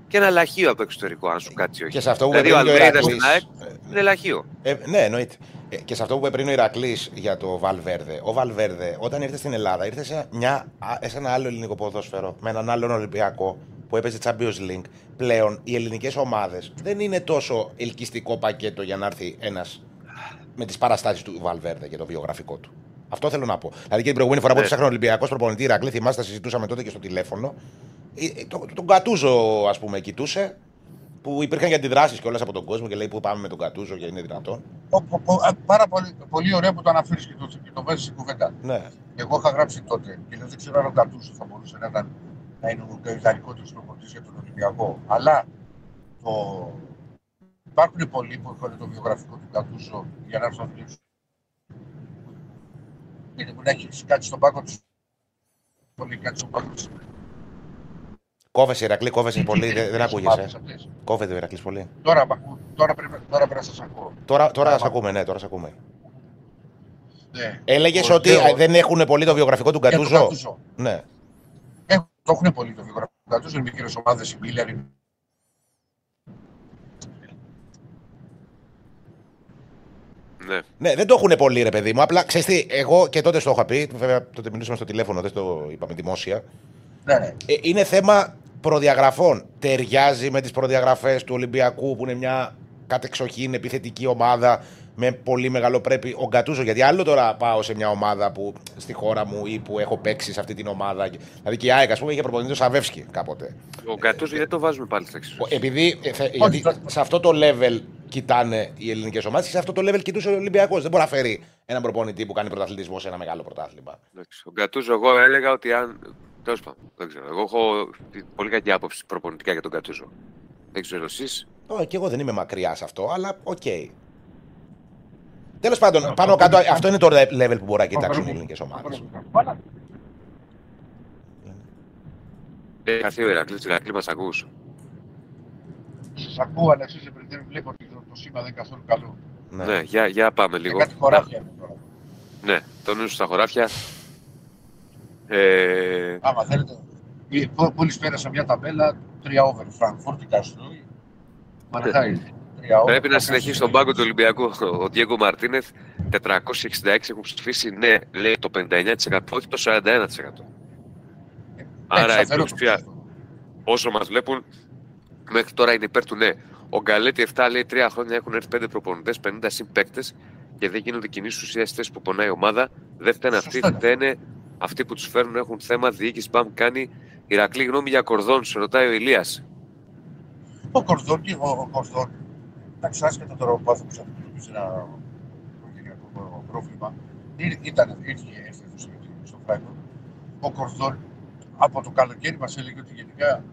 D: και ένα λαχείο από εξωτερικό, αν σου κάτσει όχι.
A: Και σε αυτό που
D: δηλαδή,
A: είπε
D: ο
A: πριν ο
D: Αλμέιδας
A: Ηρακλής-
D: στην ΑΕΚ είναι λαχείο.
A: Ε, ναι, εννοείται. Ε, και σε αυτό που είπε πριν ο Ηρακλής για το Βαλβέρδε. Ο Βαλβέρδε, όταν ήρθε στην Ελλάδα, ήρθε σε, μια, α- σε ένα άλλο ελληνικό ποδόσφαιρο, με έναν άλλον Ολυμπιακό που έπαιζε Champions League. Πλέον οι ελληνικές ομάδες δεν είναι τόσο ελκυστικό πακέτο για να έρθει ένας με τις παραστάσεις του Βαλβέρδε και το βιογραφικό του. Αυτό θέλω να πω. Δηλαδή και την προηγούμενη φορά που
D: Ναι.
A: ψάχνω Ολυμπιακός προπονητή Ηρακλή, θυμάστε, τα συζητούσαμε τότε και στο τηλέφωνο. Ε, ε, το- Τον Κατούζο, ας πούμε, κοιτούσε. Που υπήρχαν και αντιδράσεις κιόλα από τον κόσμο και λέει: Πού πάμε με τον Κατούζο και είναι δυνατόν.
E: Ο- ο- ο- α, πάρα πολύ, πολύ ωραία που το αναφέρεις και το, και το βάζεις στην κουβέντα.
A: Ναι.
E: Εγώ είχα γράψει τότε και λέω, δεν ξέρω αν ο Γκατούσο θα μπορούσε να, ήταν, να είναι ο ιδανικότερο προπονητής για τον Ολυμπιακό. Αλλά το... υπάρχουν πολλοί που έχουν το βιογραφικό του Γκατούσο για να έρθουν να δουλέψουν. Είναι που να έχεις κάτι στον πάγκο τους. Πολύ κάτι στον πάγκο τους.
A: Κόβεσαι, Ηρακλή, κόβεσαι πολύ. Δεν, δεν ακούγεσαι. Κόβεται ο Ηρακλής πολύ.
E: Τώρα, μ' ακού- τώρα, πρέπει, τώρα πρέπει να σας ακούω.
A: Τώρα, τώρα
E: Άμα.
A: σε ακούμε, ναι, τώρα σε ακούμε.
E: Ναι.
A: Έλεγες
E: Ο-
A: ότι
E: λέω-
A: α, δεν έχουν πολύ το βιογραφικό του
E: για τον
A: Γκατούζο.
E: Γκατούζο.
A: Ναι.
E: Έχουν, το έχουν πολύ το βιογραφικό του Γκατούζο. Είναι μικρέ ομάδες, η Μίλιαν, η
D: Ναι.
A: ναι, δεν το έχουν πολύ, ρε παιδί μου. Απλά ξέρεις τι, εγώ και τότε στο είχα πει. Βέβαια, τότε μιλούσαμε στο τηλέφωνο, δεν το είπαμε δημόσια.
E: Ναι, ναι.
A: Ε, είναι θέμα προδιαγραφών. Ταιριάζει με τις προδιαγραφές του Ολυμπιακού που είναι μια κατεξοχήν επιθετική ομάδα με πολύ μεγάλο πρέπει. Ο Γκατούζο, γιατί άλλο τώρα πάω σε μια ομάδα που στη χώρα μου ή που έχω παίξει σε αυτή την ομάδα. Δηλαδή και η ΑΕΚ, ας πούμε, είχε προπονητή το Σαβεύσκι κάποτε.
D: Ο Γκατούζο γιατί το βάζουμε πάλι στα εξής.
A: Ο- Επειδή ε, θε- γιατί
E: το-
A: σε αυτό το level κοιτάνε οι ελληνικές ομάδες και σε αυτό το level κοιτούσε ο Ολυμπιακός. Δεν μπορεί να φέρει έναν προπονητή που κάνει πρωταθλητισμό σε ένα μεγάλο πρωτάθλημα.
D: Εντάξει, Ο Γκατούζο, εγώ έλεγα ότι αν. Τέλος πάντων, δεν ξέρω. Εγώ έχω πολύ κακή άποψη προπονητικά για τον Γκατούζο. Δεν ξέρω εσείς.
A: Ο, και εγώ δεν είμαι μακριά σε αυτό, αλλά οκ. Τέλος πάντων, πάνω κάτω, αυτό είναι το level που μπορεί να κοιτάξουν οι ελληνικές ομάδες.
E: Voilà.
D: Έχει χαθεί ο Ηρακλή, Ηρακλή μας ακούς.
E: Σας ακούω, αλλά εσεί δεν βλέπω ότι το, το σήμα δεν είναι καθόλου καλό.
A: Ναι.
D: Ναι, για, για πάμε
E: Είναι
D: λίγο.
E: κάτι χωράφια είναι τώρα.
D: Ναι, το νου σου στα χωράφια. Ε,
E: Άμα θέλετε. Μόλι πέρασα μια ταμπέλα, 3 over. Φραγκφούρτη, Καστρούι. Μαρχάι.
D: Πρέπει να συνεχίσει τον πάγκο του Ολυμπιακού. Ο Διέγκο Μαρτίνεθ 466 έχουν ψηφίσει ναι, λέει το 59%, όχι το 41%. Άρα η πλειοψηφία, όσο μας βλέπουν, μέχρι τώρα είναι υπέρ του ναι. Ο Γκαλέτη 7 λέει 3 χρόνια έχουν έρθει 5 προπονητές, 50 συμπαίκτες και δεν γίνονται κινήσεις ουσίας στι θέσει που πονάει η ομάδα. Δεν φταίνε αυτοί,
E: Σωστά.
D: φταίνε αυτοί που τους φέρνουν έχουν θέμα διοίκηση. Μπαμ κάνει Ηρακλή γνώμη για κορδόν, σε ρωτάει ο Ηλίας.
E: Ο Κορδόν και ο, ο Κορδόν. Εντάξει, άσχετα τώρα που άνθρωπο αντιμετωπίζει ένα οικογενειακό πρόβλημα. Ή- Ήταν, ήρθε ήρθε στο, στο Φράγκο. Ο Κορδόν από το καλοκαίρι μας έλεγε ότι γενικά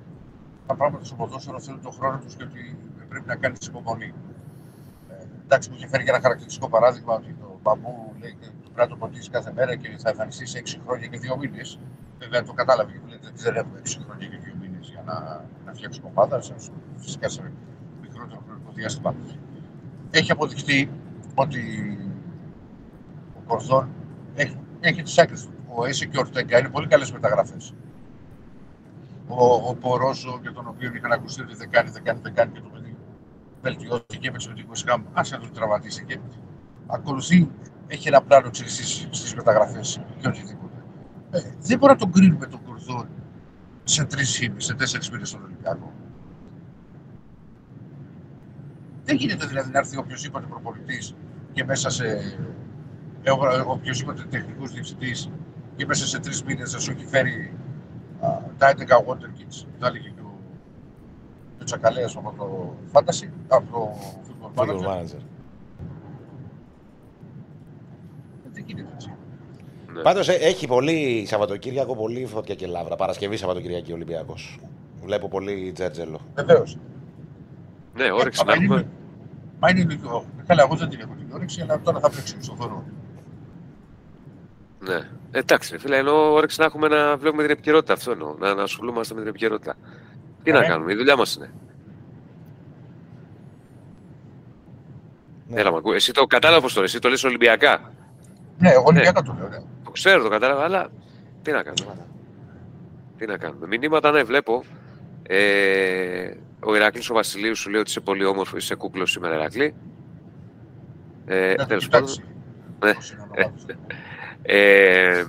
E: τα πράγματα στο ποδόσφαιρο θέλουν τον χρόνο τους και ότι πρέπει να κάνεις υπομονή. Ε, εντάξει, μου είχε φέρει και ένα χαρακτηριστικό παράδειγμα ότι το μπαμπού λέει ότι πρέπει να το ποτίσει κάθε μέρα και θα εμφανιστείς σε 6 χρόνια και 2 μήνες. Βέβαια το κατάλαβε και μου λέει ότι δεν έχουμε 6 χρόνια και 2 μήνες για να, να φτιάξουμε ομάδα. σε- Φυσικά σε μικρότερο χρονικό διάστημα. Έχει αποδειχτεί ότι ο Κορδόν έχει, έχει τις άκρες του. Ο Έσε και ο Ορτέγκα είναι πολύ καλές μεταγραφές. Ο, ο Πορόζο για τον οποίο είχαν ακουστεί ότι δεν κάνει, δεν κάνει, δεν κάνει και το παιδί βελτιώθηκε και έπαιξε με την Κουσικάμ, άσε να τον τραυματίσει και ακολουθεί, έχει ένα πλάνο εξελίξης στις μεταγραφές και οτιδήποτε. Ε, δεν μπορούμε να τον κρίνουμε τον Κορδόν σε τρεις σε τέσσερις μήνες στον Ολυμπιακό. Δεν γίνεται δηλαδή να έρθει οποιοδήποτε προπολιτή και μέσα σε. ε, ο- οποιοδήποτε τεχνικός διευθυντής και μέσα σε τρεις μήνες να σου έχει φέρει α, τα 11 water kits. Τα έλεγε και ο, και ο Τσακαλέας από το Fantasy, από το Football
A: Football
E: Manager.
A: manager.
E: Δεν γίνεται έτσι.
D: Ναι.
A: Πάντως έχει πολύ Σαββατοκύριακο, πολύ φωτιά και λάβρα. Παρασκευή Σαββατοκυριακή Ολυμπιακός. Βλέπω πολύ τζέρτζελο.
E: Βεβαίως.
D: Ναι, όρεξη να
E: Μα είναι-
D: έχουμε.
E: Μα είναι λίγο. Καλά, εγώ δεν την έχω την όρεξη, αλλά τώρα θα παίξουμε στο δώρο.
D: Ναι. Εντάξει, ρε φίλε, ενώ όρεξη να έχουμε να βλέπουμε την επικαιρότητα. Αυτό εννοώ. Να, να ασχολούμαστε με την επικαιρότητα. Τι να
E: Ναι.
D: κάνουμε, η δουλειά μας είναι.
A: Ναι.
D: Έλα, μ' ακού. Εσύ το κατάλαβα πώς το λες, εσύ το λες Ολυμπιακά;
E: Ναι, εγώ Ολυμπιακά το λέω. Ναι.
D: Το ξέρω, το κατάλαβα, αλλά τι να κάνουμε. Τι να κάνουμε. Μηνύματα, ναι, βλέπω. Ε, ο Ηρακλής ο Βασιλείου σου λέει ότι είσαι πολύ όμορφος, είσαι κούκλος σήμερα, Ηρακλή. Ε,
E: Ναι,
D: τέλος πάντων.
E: εντάξει.
D: Ναι.
E: Πώς είναι ο Ronaldo.
D: Ε,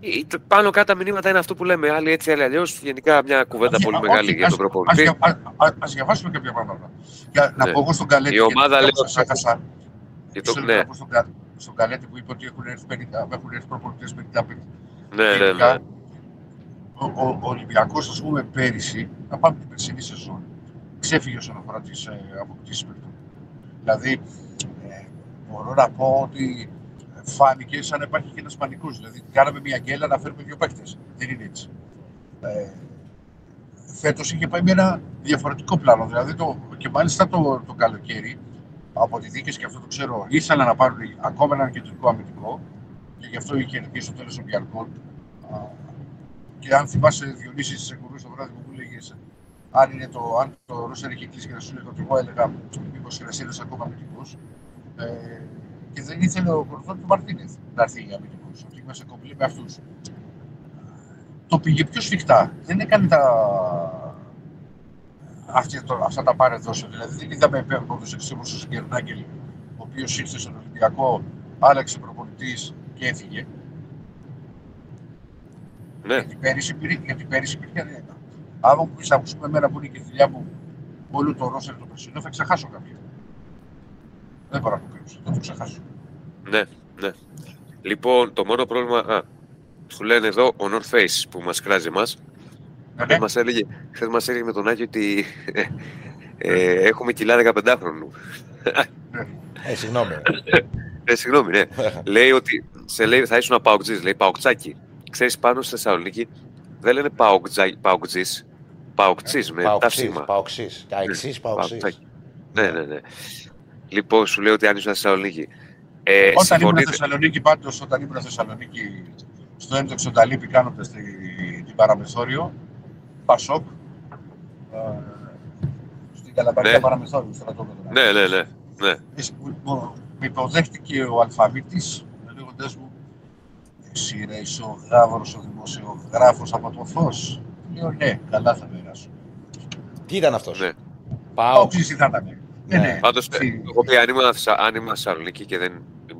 D: ή- το- πάνω κάτω τα μηνύματα είναι αυτό που λέμε. Άλλοι έτσι, άλλοι αλλιώς. Γενικά μια κουβέντα
E: Όχι,
D: πολύ
E: ας,
D: μεγάλη
E: όχι,
D: για
E: ας-
D: τον
E: ας
D: προπονητή.
E: δια- α- α- Ας διαβάσουμε κάποια πράγματα. Για να
D: Ναι.
E: πω εγώ στον Καλέτη.
D: Η ομάδα
E: γιατί
D: λέει
E: σας
D: ότι-
E: έχασα.
D: Και το-
E: Θέλω
D: ναι,
E: να πω στον Κα- Στον Καλέτη που είπε ότι έχουν έρθει 50 έχουν έρθει προπονητές 50
D: ναι, ναι, ναι.
E: Γενικά, Ο, ο, ο Ολυμπιακός, ας πούμε, πέρυσι, να πάμε την περσινή σεζόν, ξέφυγε όσον αφορά τις ε, αποκτήσεις παιχτών. Δηλαδή, ε, μπορώ να πω ότι φάνηκε σαν να υπάρχει και ένας πανικός. Δηλαδή, κάναμε μια γκέλα να φέρουμε δύο παίκτες. Δεν είναι έτσι. Ε, φέτος είχε πάει με ένα διαφορετικό πλάνο. Δηλαδή, το, και μάλιστα το, το καλοκαίρι, από τη δίκες και αυτό το ξέρω, ήθελαν να πάρουν ακόμα έναν κεντρικό αμυντικό και γι' αυτό είχε κερδίσει στο τέλος ο Μπιαρκόν. Α, Και αν θυμάσαι, Διονύσης, στις εκπομπές το βράδυ που μου έλεγες αν, είναι το, αν το Ρώσερ είχε κλείσει και να σου λέγα ότι εγώ έλεγα μήπως χρειαστεί ακόμα αμυντικός. Ε, και δεν ήθελε ο Κορδόν του Μαρτίνεθ να έρθει για αμυντικός, ότι είμαστε κομπλέ με αυτούς. Το πήγε πιο σφιχτά. Δεν έκανε τα... Αυτή, το, αυτά τα πάρε δώσε. Δηλαδή δεν είδαμε επέμποδος εξήμους ο Σγκερνάγκελ, ο οποίος ήρθε στον Ολυμπιακό, άλλαξε προπονητής και έφυγε.
D: Ναι.
E: Γιατί πέρυσι, πήρε, γιατί πέρυσι υπήρχε. Άμα μου πει, ακούσουμε εμένα που είναι και η δουλειά μου όλο το ρόστερ το περσινό, θα ξεχάσω κάποια. Δεν μπορώ να το κρύψω. Θα το ξεχάσω.
D: Ναι, ναι. Λοιπόν, το μόνο πρόβλημα. Α, σου λένε εδώ ο North Face που μας κράζει εμάς.
E: Ναι,
D: Χθες
E: ναι.
D: μας έλεγε, χθες μας έλεγε με τον Άκη ότι ε, έχουμε κιλά 15 χρόνου.
A: Ε, συγγνώμη.
D: Ε, συγγνώμη, ναι. λέει ότι σε λέει, θα ήσουν παοκτζής, λέει παοκτσάκι. Ξέρεις πάνω στη Θεσσαλονίκη δεν λένε παοκτζα- παοκτζής, παοκτσής με
A: Παοξής,
D: ταύσιμα.
A: παοξής. Αεξής, παοξής.
D: Παοκτσάκι. Ναι, ναι, ναι. Λοιπόν, σου λέω ότι αν ήσουν στη Θεσσαλονίκη. Ε,
E: Όταν ήμουν
D: συμφωνείτε-
E: Θεσσαλονίκη, πάντως, όταν ήμουν Θεσσαλονίκη, στο έντοξο Ταλίπη, κάνοντας την παραμεθόριο, Πασόκ, ε, στην Καλαμπαριά
D: Ναι.
E: παραμεθόριο, στρατόπεδο.
D: Ναι, ναι, ναι. ναι.
E: Ε, μου- μου- Με υποδέχτηκε ο αλφαβήτης, λέγοντα μου, εσύ ρε είσαι ο γάβρος, ο δημοσιογράφος από το φως. Λέω ναι, καλά θα περάσω.
A: Τι ήταν αυτός;
D: Ναι.
A: Πάω.
E: Όξις ήταν ναι. Ναι, ναι.
D: Πάντως,
E: Στη-
D: ε, εγώ πει αν ήμουν, Θεσσα- αν ήμουν στη Θεσσαλονίκη και δεν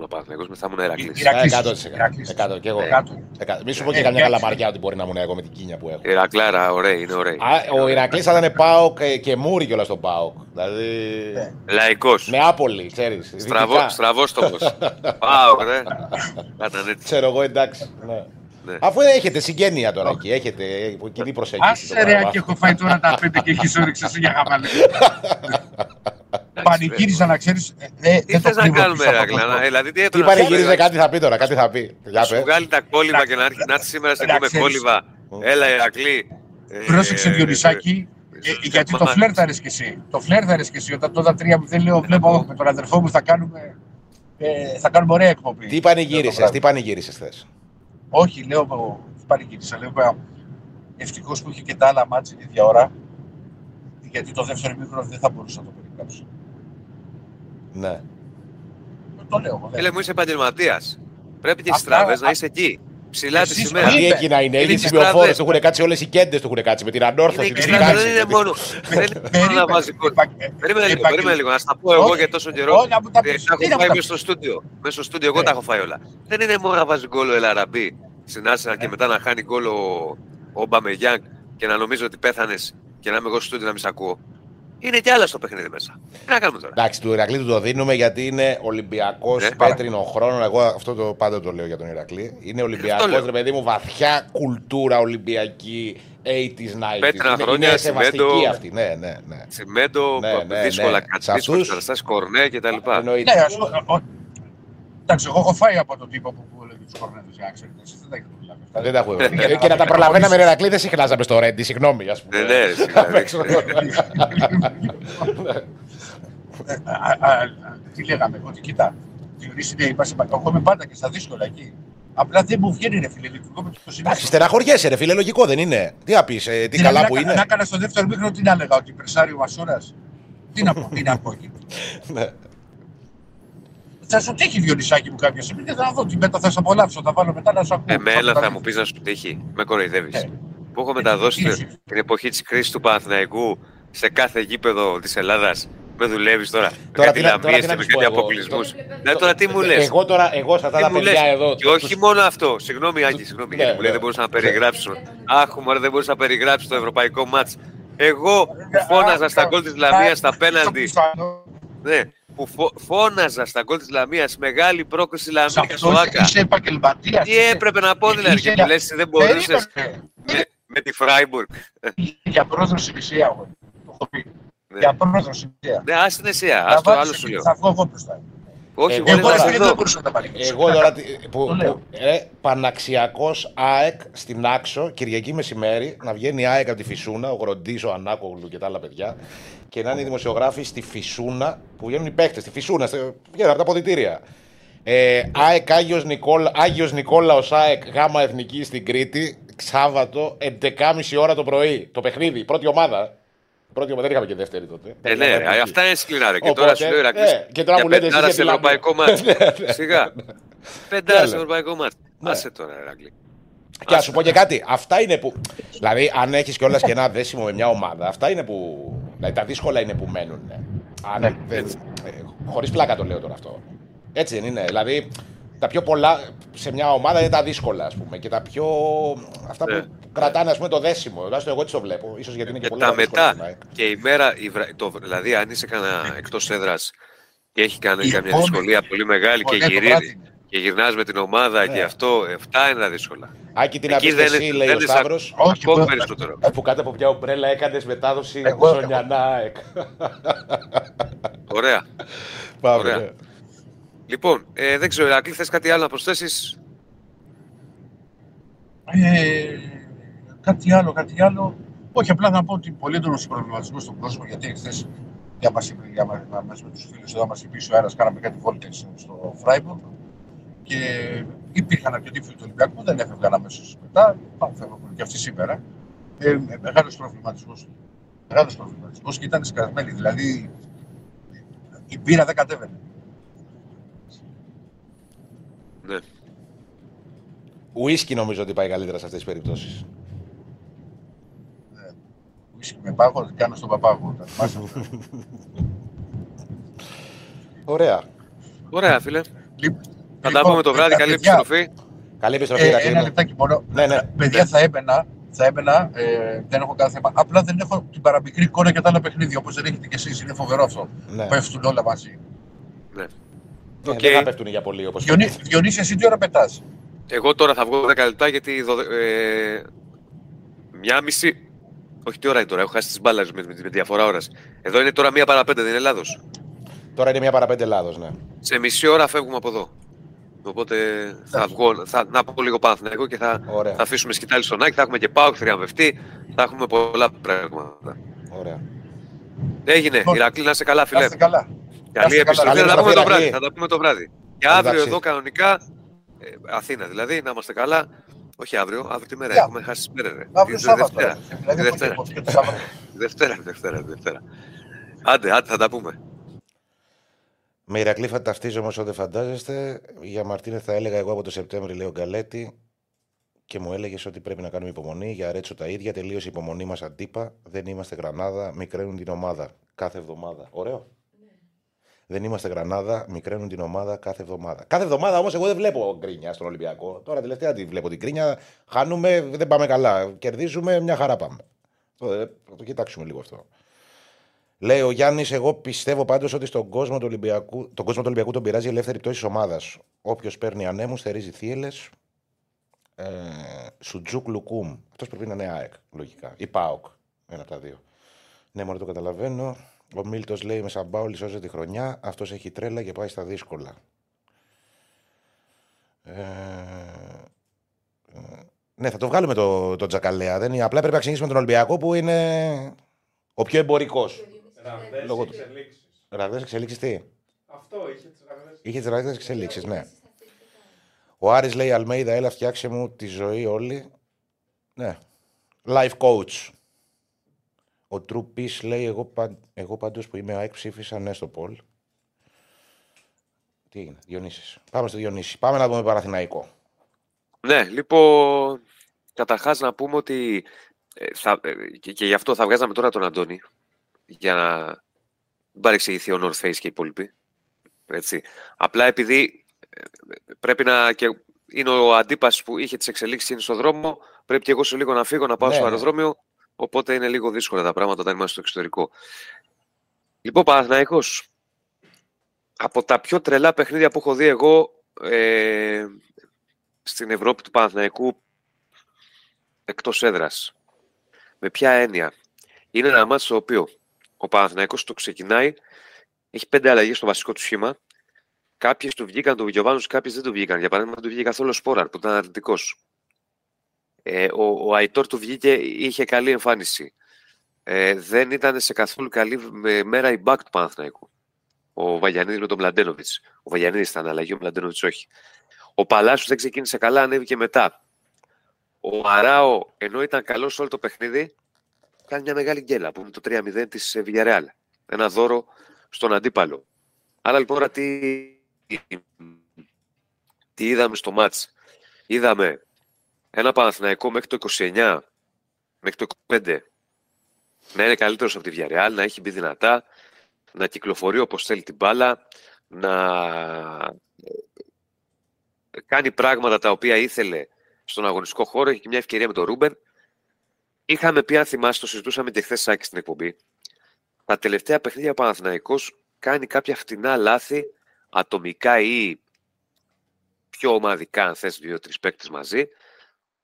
D: ήμουν Παναθηναϊκός, μετά ήμουν Ερακλής.
E: Ηρακλής.
A: 100%.
E: Ηρακλής.
A: 100 και εγώ.
D: Ναι.
E: Κάτω.
A: Εκατό. Μη σου πω και
E: Ε,
A: καμιά
E: εντάξει.
A: καλαμαριά ότι μπορεί να ήμουν εγώ με την κίνια που έχω.
D: Ηρακλάρα, ωραία, είναι ωραία.
A: Α, ο Ηρακλής θα ήταν Πάοκ και, και Μούρι κιόλας στον Πάοκ. Δηλαδή.
E: Ναι.
D: Λαϊκός.
A: Νεάπολη, ξέρεις.
D: Στραβό,
A: δυτικά.
D: στραβόστομος. Πάω, ρε. Θα ήταν έτσι.
A: Ξέρω εγώ εντάξει. Ναι.
D: Ναι.
A: Αφού έχετε συγγένεια τώρα εκεί, έχετε κοινή προσέγγιση. το
E: Άσε ρε
A: πράγμα.
E: και έχω φάει τώρα τα πέντε και έχεις όρεξη εσύ για χαβαλέ. Πανηγύριζα να ξέρεις. ε, ε,
D: Τι
E: δεν το
D: θες να
E: κρύβω
D: κάνουμε,
E: πίσω από
D: Ηρακλή,
E: το-
D: να- δηλαδή τι
A: Τι
D: έπρεπε
A: πανηγύριζε, κάτι θα πει τώρα, κάτι θα πει. Για
D: Σου
A: πες.
D: βγάλει τα κόλληβα και να έρθει να έρθει σήμερα σε
E: Να
D: πούμε
E: ξέρεις.
D: κόλληβα. Έλα, Ηρακλή. Ε,
E: Πρόσεξε Διονυσάκη,
D: ε,
E: ε, γιατί το
D: μα-
E: φλέρταρες κι εσύ. Το φλέρταρες κι εσύ. Όταν τότε τρία που δεν λέω, βλέπω με τον αδερφό μου θα κάνουμε, ε, θα κάνουμε ωραία εκπομπή.
A: Τι πανηγύρισες, τι πανηγύρισες θες.
E: Όχι, λέω, τι πανηγύρισα. Λέω, παι, ευτυχώς που είχε και τα άλλα μάτια την ίδια ώρα, γιατί το δεύτερο μήκρο δεν θα μπορούσα να το περιγράψω.
A: Ναι.
E: Το λέω. εγώ, δεν-
D: Φίλε μου, είσαι επαγγελματίας. Πρέπει και στις
E: Αυτά-
D: τραβέ να
E: α-
D: είσαι εκεί. Ψηλά τη
E: Εσείς
D: σημαία.
E: τι
A: Τι
E: είπε.
A: εκεί να είναι,
D: Είναι
A: είναι οι
D: τις
A: σημειοφόρες,
D: τραβές.
A: του έχουν κάτσει όλες οι κέντες του έχουν κάτσει με την
D: Είναι
A: ανόρθωση,
D: η
A: την
D: ξυλάδα,
A: τάξη.
D: δεν είναι μόνο. Δεν είναι μόνο να βάζει γκολ.
E: Επα- ε,
D: Περίμενε λίγο,
E: επαγγελ-
D: περίμενε λίγο. Να στα πω εγώ
E: Όχι,
D: για τόσο καιρό.
E: όχι, να μου τα
D: Ε,
E: πεις.
D: Τα
E: Τι
D: έχω
E: να μου
D: φάει
E: τα
D: μέσα στο στούντιο. Μέσα στο στούντιο, εγώ
E: Ναι.
D: τα έχω φάει όλα. Δεν είναι μόνο να βάζει γκολ ο Ελαραμπή στην Arsenal και μετά να χάνει γκολ ο ο Μπαμεγιάνγκ και να νομίζω ότι πέθανες και να είμαι εγώ στο στούντιο να μην σε ακούω. Είναι κι άλλα στο παιχνίδι μέσα. Τι να κάνουμε τώρα.
A: Εντάξει, του Ηρακλή του το δίνουμε γιατί είναι Ολυμπιακός
D: Ναι.
A: πέτρινο χρόνο. Εγώ αυτό το πάντα το λέω για τον Ηρακλή. Είναι Ολυμπιακός,
D: λέω.
A: ρε παιδί μου, βαθιά κουλτούρα Ολυμπιακή 80s, 90s.
D: Πέτρινα
A: είναι,
D: χρόνια,
A: είναι σεβαστική
D: τσιμέντο.
A: αυτή. Ναι, ναι, ναι.
D: Τσιμέντο,
A: Ναι, ναι,
D: δύσκολα
A: ναι.
D: κάτι,
A: Σε
D: δύσκολες
A: αυτούς-
D: καταστάσεις, κορνέ κτλ.
A: Εννοείται.
E: Ναι, ας πούμε, ο- Εντάξει, εγώ έχω φάει από τον τύπο που, που έλεγε του κορνέδε, για να ξέρετε. Εσείς δεν τα έχετε προλάβει αυτά.
A: Δεν τα έχουμε.
E: Για να-
A: Ε, και να τα προλαβαίναμε, ρε Ηρακλή, δεν συχνάζαμε στο Ρέντι, συγγνώμη, ας πούμε.
D: Ναι, ναι, ρε, δηλαδή.
A: Έξω.
E: Ε, α, α, α, Τι λέγαμε, ότι κοίτα, Διονύση ναι, είμαστε, εγώ είμαι πάντα και στα δύσκολα εκεί. Απλά δεν μου βγαίνει ρε φίλε, λειτουργώ με το
A: Εντάξει,
E: συνέστημα.
A: στεναχωριέσαι, ρε φίλε, λογικό δεν είναι. Τι να πεις, τι
E: Δηλαδή,
A: καλά
E: να
A: που
E: κα-
A: είναι.
E: Να έκανα στο δεύτερο μήχρονο τι να έλεγα, ότι περσάρει ο Μασούρας. Τι να πω, τι να πω εκεί.
A: Ναι.
E: Θα σου τύχει Διονυσάκη μου κάποια στιγμή και θα δω τι μετά θα σε απολαύσω. Θα βάλω μετά να σου ακούω.
D: Εμένα
E: Θα
D: θα μου πεις να σου τύχει. Με κοροϊδεύεις.
E: Ε,
D: που έχω μεταδώσει
E: πίεση.
D: την εποχή της κρίσης του Παναθηναϊκού σε κάθε γήπεδο της Ελλάδας; Με δουλεύεις τώρα. με
A: Τώρα
D: κάτι
A: τι να- τώρα
D: λαμίες
A: τι
D: και
A: να
D: με
A: τους πω
D: κάτι
A: εγώ.
D: αποκλεισμούς.
B: Το-
D: Ναι, τώρα τι μου λες;
A: Εγώ τώρα, εγώ σε αυτά
D: Τι
A: τα
D: μου λες;
A: παιδιά εδώ.
D: Και
A: τους-
D: όχι μόνο αυτό. Συγγνώμη, Άκη, συγγνώμη,
A: Ναι,
D: γιατί μου λέει
A: ναι.
D: δεν μπορούσα να περιγράψω. Αχ, μωρέ, δεν μπορούσα να περιγράψω το ευρωπαϊκό μάτς. Εγώ που φώναζα στα γκολ της Λαμίας στα πέναντι. Ναι, που φω- φώναζα στα γκολ της Λαμίας. Μεγάλη πρόκριση
E: Σε
D: Λαμίας στο
E: αυτός
D: Άκα.
E: είσαι επαγγελματίας.
D: Τι έπρεπε να πω δηλαδή,
E: Είσαι
D: και
E: για-
D: μου λες δεν μπορούσες
E: Περίμενε.
D: με, με τη Φράιμπουργκ.
E: Για πρόεδρος η Μισία, εγώ. Το έχω πει.
D: Ναι,
E: Για πρόεδρος η Μισία.
D: ναι ας την εσύ,
E: Θα
D: ας το άλλο
E: βάλεις
D: σου
E: εκεί,
D: λέω.
E: Θα βγω εγώ μπροστά.
D: Όχι,
A: Εγώ
D: εγώ
E: Εγώ
A: τώρα-
D: δεν
E: ρε φίλε,
D: εδώ.
E: δεν μπορούσα να τα παρηγορήσω.
A: Εγώ τώρα τι- που,
E: Το λέω.
A: που ε, Παναξιακός ΑΕΚ στην Άξο, Κυριακή μεσημέρι, να βγαίνει η ΑΕΚ από τη Φυσούνα, ο Γροντής, ο Ανάκογλου και τα άλλα παιδιά, και να είναι οι δημοσιογράφοι στη Φυσούνα, που βγαίνουν οι παίχτες, στη Φυσούνα, στη- βγαίνουν από τα ποδητήρια. Ε, ΑΕΚ Άγιος, Νικόλα, Άγιος Νικόλαος ΑΕΚ Γάμα Εθνική στην Κρήτη, Σάββατο, 11.30 ώρα το πρωί. Το παιχνίδι, πρώτη ομάδα. Πρώτη ομάδα, δεν είχαμε και δεύτερη τότε.
D: Ε, ναι, ρε, αυτά είναι σκληρά. ρε. Και
A: Οπότε,
D: τώρα σου λέω Ηρακλής,
A: ε, και τώρα
D: για
A: μου λέτε εσείς
D: πεντάρα
A: για
D: σε
A: τη Λαμία.
D: ευρωπαϊκό μάτς.
A: Ναι, ναι.
D: Σιγά. Πεντάρα
A: Ναι,
D: σε
A: ναι.
D: ευρωπαϊκό μάτς.
A: Ναι.
D: Άσε τώρα, Ηρακλή.
A: Και ας σου πω και κάτι. Αυτά είναι που. Δηλαδή, αν έχεις κιόλας και ένα δέσιμο με μια ομάδα, αυτά είναι που. Δηλαδή, τα δύσκολα είναι που μένουν. Αν,
E: Ναι.
A: δεν, Χωρίς πλάκα το λέω τώρα αυτό. Έτσι δεν είναι. Δηλαδή, τα πιο πολλά σε μια ομάδα είναι τα δύσκολα, ας πούμε. Και τα πιο. Αυτά
D: Ναι.
A: που κρατάνε, ας πούμε, το δέσιμο. Τουλάχιστον εγώ έτσι το βλέπω. σω γιατί είναι και
D: Και
A: πολύ
D: τα
A: δύσκολα
D: μετά
A: στην ΑΕΚ.
D: και η μέρα, η βρα- το, δηλαδή αν είσαι κανένα εκτός έδρας και έχει κάνει
E: Η
D: καμιά
E: επόμενη-
D: δυσκολία πολύ μεγάλη και,
E: Ωραία, το
D: γυρίζει,
E: βράδυ.
D: Και γυρνάς με την ομάδα
A: Ναι.
D: και αυτό, αυτά είναι τα δύσκολα.
A: Άκη, τι να
D: Εκεί
A: πεις
D: δεν
A: εσύ,
D: είναι-
A: λέει
D: δεν
A: ο
D: είναι σαν-
A: Σταύρο.
E: Όχι,
D: Ακόμη
E: εγώ-
D: περισσότερο.
A: Που κάτω από ποια ομπρέλα έκανε μετάδοση
E: Εγώ-
A: Ζωνιανά ΑΕΚ.
D: Ωραία.
A: Πάμε.
D: Ωραία.
A: ναι.
D: Λοιπόν, ε, δεν ξέρω, Ηρακλή, θες κάτι άλλο να προσθέσεις;
E: Ε, κάτι άλλο, κάτι άλλο. Όχι, απλά να πω ότι πολύ έντονος προβληματισμός στον κόσμο γιατί εχθές για μας, για μας, μαζί με τους φίλους εδώ μας είπε ο αέρα, κάναμε κάτι βόλτες στο Φράιμπουργκ και υπήρχαν αρκετοί φίλοι του Ολυμπιακού που δεν έφευγαν αμέσως μετά. Πάμε, φεύγουν και αυτοί σήμερα. Ε, Μεγάλος προβληματισμός. Μεγάλος προβληματισμός και ήταν σκασμένοι. Δηλαδή η πύρα δεν κατέβαινε.
D: Ναι.
A: Ουίσκι νομίζω ότι πάει καλύτερα σε αυτές τις περιπτώσεις.
E: Ουίσκι με πάγο, δεν κάνω στον παπάγο. Τα θυμάσαι αυτά.
A: Ωραία.
D: Ωραία, φίλε.
E: Λοιπόν,
D: Θα τα πούμε το βράδυ,
E: ε,
D: καλή,
E: παιδιά,
D: επιστροφή.
A: Καλή επιστροφή,
E: Ε,
A: Ηρακλή
E: ένα
A: μου.
E: λεπτάκι μόνο.
A: Ναι, ναι.
E: Παιδιά, θα έμπαινα, θα έμπαινα ε, δεν έχω κανένα θέμα. Απλά δεν έχω την παραμικρή εικόνα για τα άλλα παιχνίδια όπως δεν έχετε κι εσείς. Είναι φοβερό αυτό.
A: Ναι.
E: Πέφτουν όλα μαζί.
D: Ναι.
A: Ναι,
D: οκ.
A: Δεν θα πέφτουν για πολύ όπως.
E: Διονύ, Διονύση, εσύ τι ώρα πετάς;
D: Εγώ τώρα θα βγω 10 λεπτά γιατί δω, ε, μια μισή. Όχι, τι ώρα είναι τώρα, έχω χάσει τις μπάλες με, με, με διαφορά ώρας. Εδώ είναι τώρα μία παρά πέντε, δεν είναι Ελλάδος.
A: Τώρα είναι μια παραπέντε Ελλάδος, ναι.
D: Σε μισή ώρα φεύγουμε από εδώ. Οπότε θα βγω, θα, να πω λίγο Παναθηναϊκό και θα,
A: Ωραία.
D: θα αφήσουμε σκητάλη στον Άκη, θα έχουμε και πάω θριαμβευτή, θα έχουμε πολλά πράγματα.
A: Ωραία.
D: Έγινε,
E: Λοιπόν,
D: Ηρακλή, να είσαι καλά,
E: Να
D: φίλε.
E: είστε καλά.
D: Καλή
E: είστε καλά.
D: επιστροφή,
A: Καλή
D: θα τα πούμε το
A: επιστροφή,
D: βράδυ.
A: Ηρακλή.
D: Θα τα πούμε το βράδυ. Και
A: Καλή
D: αύριο
A: ταξίδι.
D: εδώ κανονικά, ε, Αθήνα δηλαδή, να είμαστε καλά. Όχι αύριο, αύριο τη μέρα,
E: Για.
D: έχουμε χάσει τη μέρα. Ρε.
E: Αύριο
D: Τη
E: Σάββατο.
D: Δευτέρα.
E: Δηλαδή,
D: Τη
E: από
D: Δευτέρα.
E: και το Σάββατο.
D: Δευτέρα, Δευτέρα, Δευτέρα. Άντε, άντε, θα τα πούμε.
A: Με Ηρακλή θα ταυτίζομαι όσο δεν φαντάζεστε. Για Μαρτίνε θα έλεγα εγώ από το Σεπτέμβριο, λέει ο Γκαλέτη. Και μου έλεγες ότι πρέπει να κάνουμε υπομονή. Για Ρέτσο τα ίδια. Τελείωσε η υπομονή μας αντίπα. Δεν είμαστε Γρανάδα. Μικραίνουν την ομάδα κάθε εβδομάδα. Ωραίο. Δεν είμαστε Γρανάδα. Μικραίνουν την ομάδα κάθε εβδομάδα. Κάθε εβδομάδα όμως εγώ δεν βλέπω γκρίνια στον Ολυμπιακό. Τώρα τελευταία τη βλέπω την γκρίνια. Χάνουμε, δεν πάμε καλά. Κερδίζουμε, μια χαρά πάμε. Το, ε, θα το κοιτάξουμε λίγο αυτό. Λέει ο Γιάννης, εγώ πιστεύω πάντως ότι στον κόσμο του Ολυμπιακού, τον κόσμο του Ολυμπιακού τον πειράζει η ελεύθερη πτώση της ομάδας. Όποιος παίρνει ανέμους, θερίζει θύελες. Ε, Σουτζούκ Λουκούμ. Αυτός πρέπει να είναι ΑΕΚ, λογικά. Ή ΠΑΟΚ. Ένα από τα δύο. Ναι, μόνο το καταλαβαίνω. Ο Μίλτος λέει με Σαμπάουλη σώζει τη χρονιά. Αυτός έχει τρέλα και πάει στα δύσκολα. Ε, ε, ναι, θα το βγάλουμε το, το Τζακαλέα. Δεν είναι, απλά πρέπει να ξεκινήσουμε τον Ολυμπιακό που είναι ο πιο εμπορικός.
C: Ραγδαίες
A: Λόγω του.
C: εξελίξεις.
A: Ραγδαίε εξελίξεις τι;
C: Αυτό είχε τις ραγδαίες
A: Είχε τις ραγδαίε εξελίξεις, ναι. Ο Άρης λέει Αλμέιδα, έλα φτιάξε μου τη ζωή όλη. Ναι. Life coach. Ο True Peace λέει εγώ, παν, εγώ πάντως που είμαι ΑΕΚ ψήφισα ναι στο Πολ. Τι έγινε, Διονύσης. Πάμε στο Διονύση. Πάμε να δούμε Παραθυναϊκό.
D: Ναι, λοιπόν, καταρχάς να πούμε ότι ε, θα, ε, και, και γι' αυτό θα βγάζαμε τώρα τον Αντώνη για να μην παρεξηγηθεί ο North Face και οι υπόλοιποι. Έτσι. Απλά επειδή ε, πρέπει να. Και είναι ο αντίπαση που είχε τις εξελίξεις είναι στο δρόμο, πρέπει και εγώ σε λίγο να φύγω να πάω
A: Ναι,
D: στο
A: ναι.
D: αεροδρόμιο. Οπότε είναι λίγο δύσκολα τα πράγματα όταν είμαστε στο εξωτερικό. Λοιπόν, Παναθηναϊκός, από τα πιο τρελά παιχνίδια που έχω δει εγώ ε, στην Ευρώπη του Παναθηναϊκού εκτός έδρας. Με ποια έννοια; Είναι ένα μάτι στο οποίο ο Παναθηναϊκός το ξεκινάει, έχει πέντε αλλαγές στο βασικό του σχήμα. Κάποιες του βγήκαν του Γιωβάνου, κάποιες δεν του βγήκαν. Για παράδειγμα, δεν του βγήκε καθόλου ο Σπόραρ που ήταν αρνητικός. Ε, ο, ο Αϊτόρ του βγήκε, είχε καλή εμφάνιση. Ε, δεν ήταν σε καθόλου καλή με- μέρα η back του Παναθηναϊκού. Ο Βαγιανίδης με τον Μλαντένοβιτ. Ο Βαγιανίδης ήταν αλλαγή, ο Μλαντένοβιτ όχι. Ο Παλάσιος δεν ξεκίνησε καλά, ανέβηκε μετά. Ο Αράο, ενώ ήταν καλός σε όλο το παιχνίδι, κάνει μια μεγάλη γκέλα που είναι το 3-0 της Villarreal. Ένα δώρο στον αντίπαλο. Άρα λοιπόν τώρα τι, τι είδαμε στο μάτς; Είδαμε ένα Παναθηναϊκό μέχρι το 29, μέχρι το 25 να είναι καλύτερος από τη Villarreal, να έχει μπει δυνατά, να κυκλοφορεί όπως θέλει την μπάλα, να ε, κάνει πράγματα τα οποία ήθελε στον αγωνιστικό χώρο. Έχει και μια ευκαιρία με τον Ρούμπεν. Είχαμε πει, αν θυμάσαι, το συζητούσαμε και χθες Σάκη στην εκπομπή. Τα τελευταία παιχνίδια ο Παναθηναϊκός κάνει κάποια φτηνά λάθη, ατομικά ή πιο ομαδικά, αν θες, δύο-τρεις παίκτες μαζί,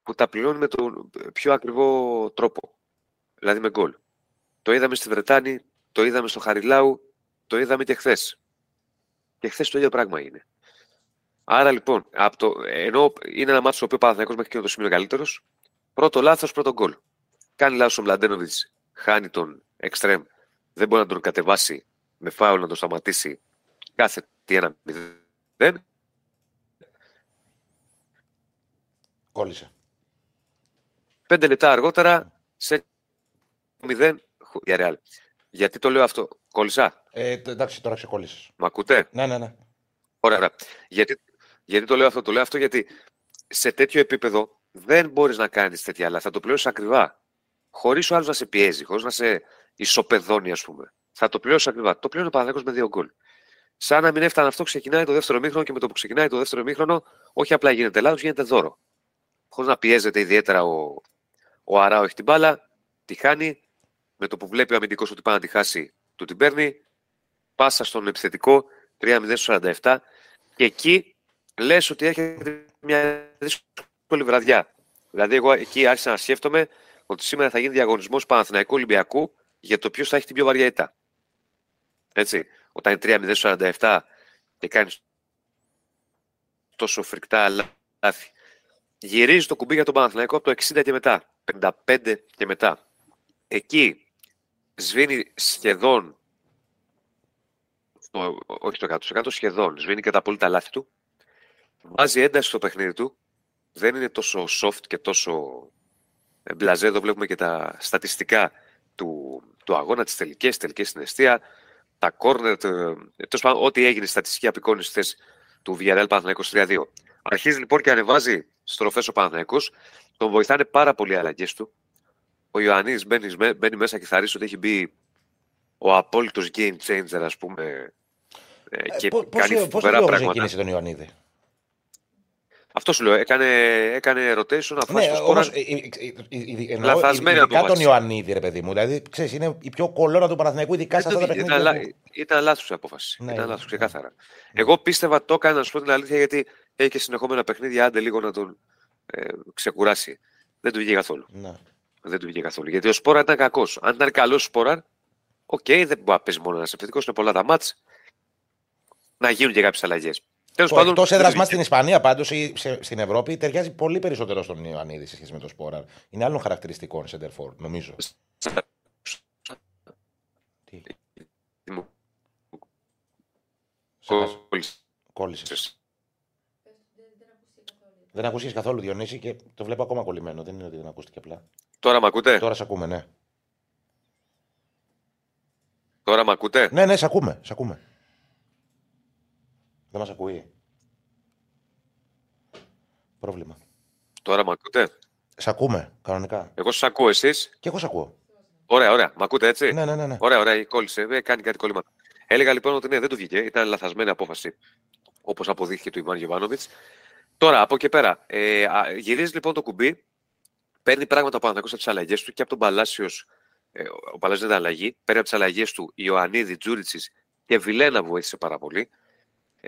D: που τα πληρώνει με τον πιο ακριβό τρόπο. Δηλαδή με γκολ. Το είδαμε στη Βρετάνη, το είδαμε στο Χαριλάου, το είδαμε και χθες. Και χθες το ίδιο πράγμα είναι. Άρα λοιπόν, από το, ενώ είναι ένα μάτσο στο οποίο ο Παναθηναϊκός μέχρι και το σημείο καλύτερος, πρώτο λάθος, πρώτο γκολ. Κάνει λάθος ο Μλαντένοβιτς, χάνει τον εξτρέμ, δεν μπορεί να τον κατεβάσει με φάουλ να τον σταματήσει κάθε τι ένα μηδέν.
A: Κόλλησε.
D: Πέντε λεπτά αργότερα σε μηδέν για Real. Γιατί το λέω αυτό, κόλλησα,
A: Ε, τ- εντάξει, τώρα ξεκόλλησες.
D: μ' ακούτε;
A: Ναι, ναι, ναι.
D: Ωραία. ωραία. Γιατί, γιατί το λέω αυτό, το λέω αυτό γιατί σε τέτοιο επίπεδο δεν μπορείς να κάνεις τέτοια, αλλά θα το πληρώσεις ακριβά. Χωρίς ο άλλος να σε πιέζει, χωρίς να σε ισοπεδώνει, ας πούμε. Θα το πληρώσεις ακριβά. Το πληρώνει ο Παναθηναϊκός με δύο γκολ. Σαν να μην έφτανε αυτό, ξεκινάει το δεύτερο μήχρονο και με το που ξεκινάει το δεύτερο μήχρονο, όχι απλά γίνεται λάθος, γίνεται δώρο. Χωρίς να πιέζεται ιδιαίτερα ο, ο Αράο έχει την μπάλα, τη χάνει. Με το που βλέπει ο αμυντικός ότι πάει να τη χάσει, του την παίρνει. Πάσα στον επιθετικό 3-0-47. Και εκεί λες ότι έρχεται μια δύσκολη βραδιά. Δηλαδή, εγώ εκεί άρχισα να σκέφτομαι ότι σήμερα θα γίνει διαγωνισμός Παναθηναϊκού Ολυμπιακού για το ποιος θα έχει την πιο βαριά ήττα. Έτσι. Όταν είναι 3-0-47 και κάνει τόσο φρικτά λάθη. Γυρίζει το κουμπί για τον Παναθηναϊκό από το 60 και μετά. 55 και μετά. Εκεί σβήνει σχεδόν στο, όχι στο 100%, σχεδόν. Σβήνει κατά πολύ τα λάθη του. Βάζει ένταση στο παιχνίδι του. Δεν είναι τόσο soft και τόσο ε, μπλαζέ. Εδώ βλέπουμε και τα στατιστικά του, του αγώνα, τις τελικές, τελικές στην αιστεία, τα κόρνερ, τέλος πάντων, ό,τι έγινε στη στατιστική απεικόνηση θες του Villarreal Παναθηναϊκός 3-2. Αρχίζει λοιπόν και ανεβάζει στροφές ο Παναθηναϊκός. Τον βοηθάνε πάρα πολύ οι αλλαγές του. Ο Ιωαννίδης μπαίνει, μπαίνει μέσα και θα ρίξει ότι έχει μπει ο απόλυτος game changer, ας πούμε, ε, και
A: Πώ
D: κάνει
A: πώς
D: φοβερά
A: λόγο
D: πράγματα.
A: ξεκίνησε τον Ιωαννίδη;
D: Αυτό σου λέω, έκανε, έκανε rotation, αφού
A: Ναι,
D: στο
A: όμω.
D: σπόρα Λαθασμένη
A: Ειδικά τον
D: απόφαση.
A: Ιωαννίδη, ρε παιδί μου. Δηλαδή, ξέρει, είναι η πιο κολόνα του Παναθηναϊκού, ειδικά σε αυτά τα
D: ήταν,
A: παιχνίδια.
D: λα-
A: που-
D: ήταν λάθος η απόφαση.
A: Ναι,
D: ήταν
A: ναι,
D: λάθος,
A: ναι.
D: ξεκάθαρα. Εγώ πίστευα το έκανε, να σου πω την αλήθεια, γιατί έχει και συνεχόμενα παιχνίδια, άντε λίγο να τον ε, ξεκουράσει. Δεν του βγήκε καθόλου.
A: Ναι.
D: Δεν του βγήκε καθόλου. Γιατί ο Σπόρα ήταν κακό. Αν ήταν καλό ο Σπόρα, οκ, δεν μπορεί να παίζει μόνο ένα επιθετικό, είναι πολλά τα μάτς. Να γίνουν και κάποιες αλλαγές. Τέλος
A: Το
D: πάντων.
A: εκτός
D: δεν
A: έδρας
D: του
A: μας
D: βγήκε.
A: στην Ισπανία πάντως ή σε- στην Ευρώπη ταιριάζει πολύ περισσότερο στον Ιωαννίδη σε σχέση με τον Σπόραρ. Είναι άλλων χαρακτηριστικών center νομίζω. Τι, σε χάσα- κόλλησες.
B: Πες, δεν, δεν ακούστηκε καθόλου.
A: Δεν ακούστηκε καθόλου Διονύση και το βλέπω ακόμα κολλημένο. Δεν είναι ότι δεν ακούστηκε απλά.
D: Τώρα με ακούτε;
A: Τώρα σε ακούμε, ναι.
D: Τώρα με ακούτε;
A: Ναι, ναι, σε ακούμε. Σε ακούμε. Δεν μας ακούει. Πρόβλημα.
D: Τώρα με ακούτε;
A: Σ' ακούμε, κανονικά.
D: Εγώ σα ακούω εσείς;
A: Και εγώ σ' ακούω.
D: Ωραία, ωραία. Μ' ακούτε έτσι;
A: Ναι, ναι, ναι. ναι.
D: Ωραία, ωραία. Κόλλησε. Ε, κάνει κάτι κόλλημα. Έλεγα λοιπόν ότι ναι, δεν του βγήκε. Ήταν λαθασμένη απόφαση. Όπως αποδείχθηκε του Ιβάν Γεβάνοβιτ. Τώρα, από εκεί πέρα. Ε, α, γυρίζει λοιπόν το κουμπί. Παίρνει πράγματα από από τις αλλαγές του και από τον Παλάσιος. Ε, ο Παλάσιος δεν ήταν αλλαγή. Παίρνει από τις αλλαγές του Ιωαννίδη, Τζούριτσι και Βιλένα βοήθησε πάρα πολύ.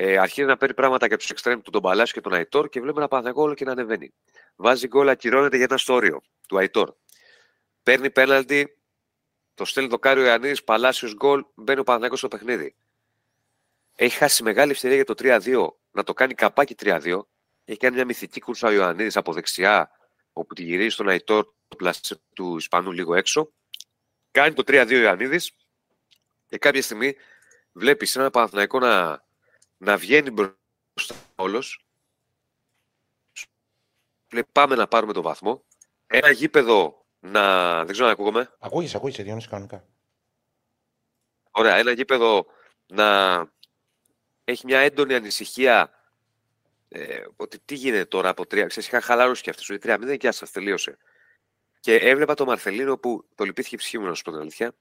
D: Ε, αρχίζει να παίρνει πράγματα και από τους εξτρέμου του τον Παλάσιο και τον Αϊτόρ και βλέπουμε ένα Παναθηναϊκό όλο και να ανεβαίνει. Βάζει γκολ, ακυρώνεται για ένα στόριο του Αϊτόρ. Παίρνει πέναλτι, το στέλνει το Κάριο Ιωαννίδης, Παλάσιος γκολ, μπαίνει ο Παναθηναϊκός στο παιχνίδι. Έχει χάσει μεγάλη ευκαιρία για το 3-2 να το κάνει καπάκι 3-2. Έχει κάνει μια μυθική κούρσα ο Ιωαννίδης από δεξιά, όπου τη γυρίζει στον Αϊτόρ του πλασέ του Ισπανού λίγο έξω. Κάνει το 3-2 ο Ιωαννίδης και κάποια στιγμή βλέπεις ένα Παναθηναϊκό να, να βγαίνει μπροστά όλος. Λέει πάμε να πάρουμε το βαθμό. Ένα γήπεδο να. Δεν ξέρω αν ακούγομαι.
A: Ακούγεσαι, ακούγεσαι, Διονύση, κανονικά.
D: Ωραία, ένα γήπεδο να έχει μια έντονη ανησυχία ε, ότι τι γίνεται τώρα από τρία. Ξέρεις, είχαν χαλαρώσει και αυτοί. τρία μηδέν και άστα, τελείωσε. Και έβλεπα το Μαρθελίνο που το λυπήθηκε η ψυχή μου, να σου πω την αλήθεια.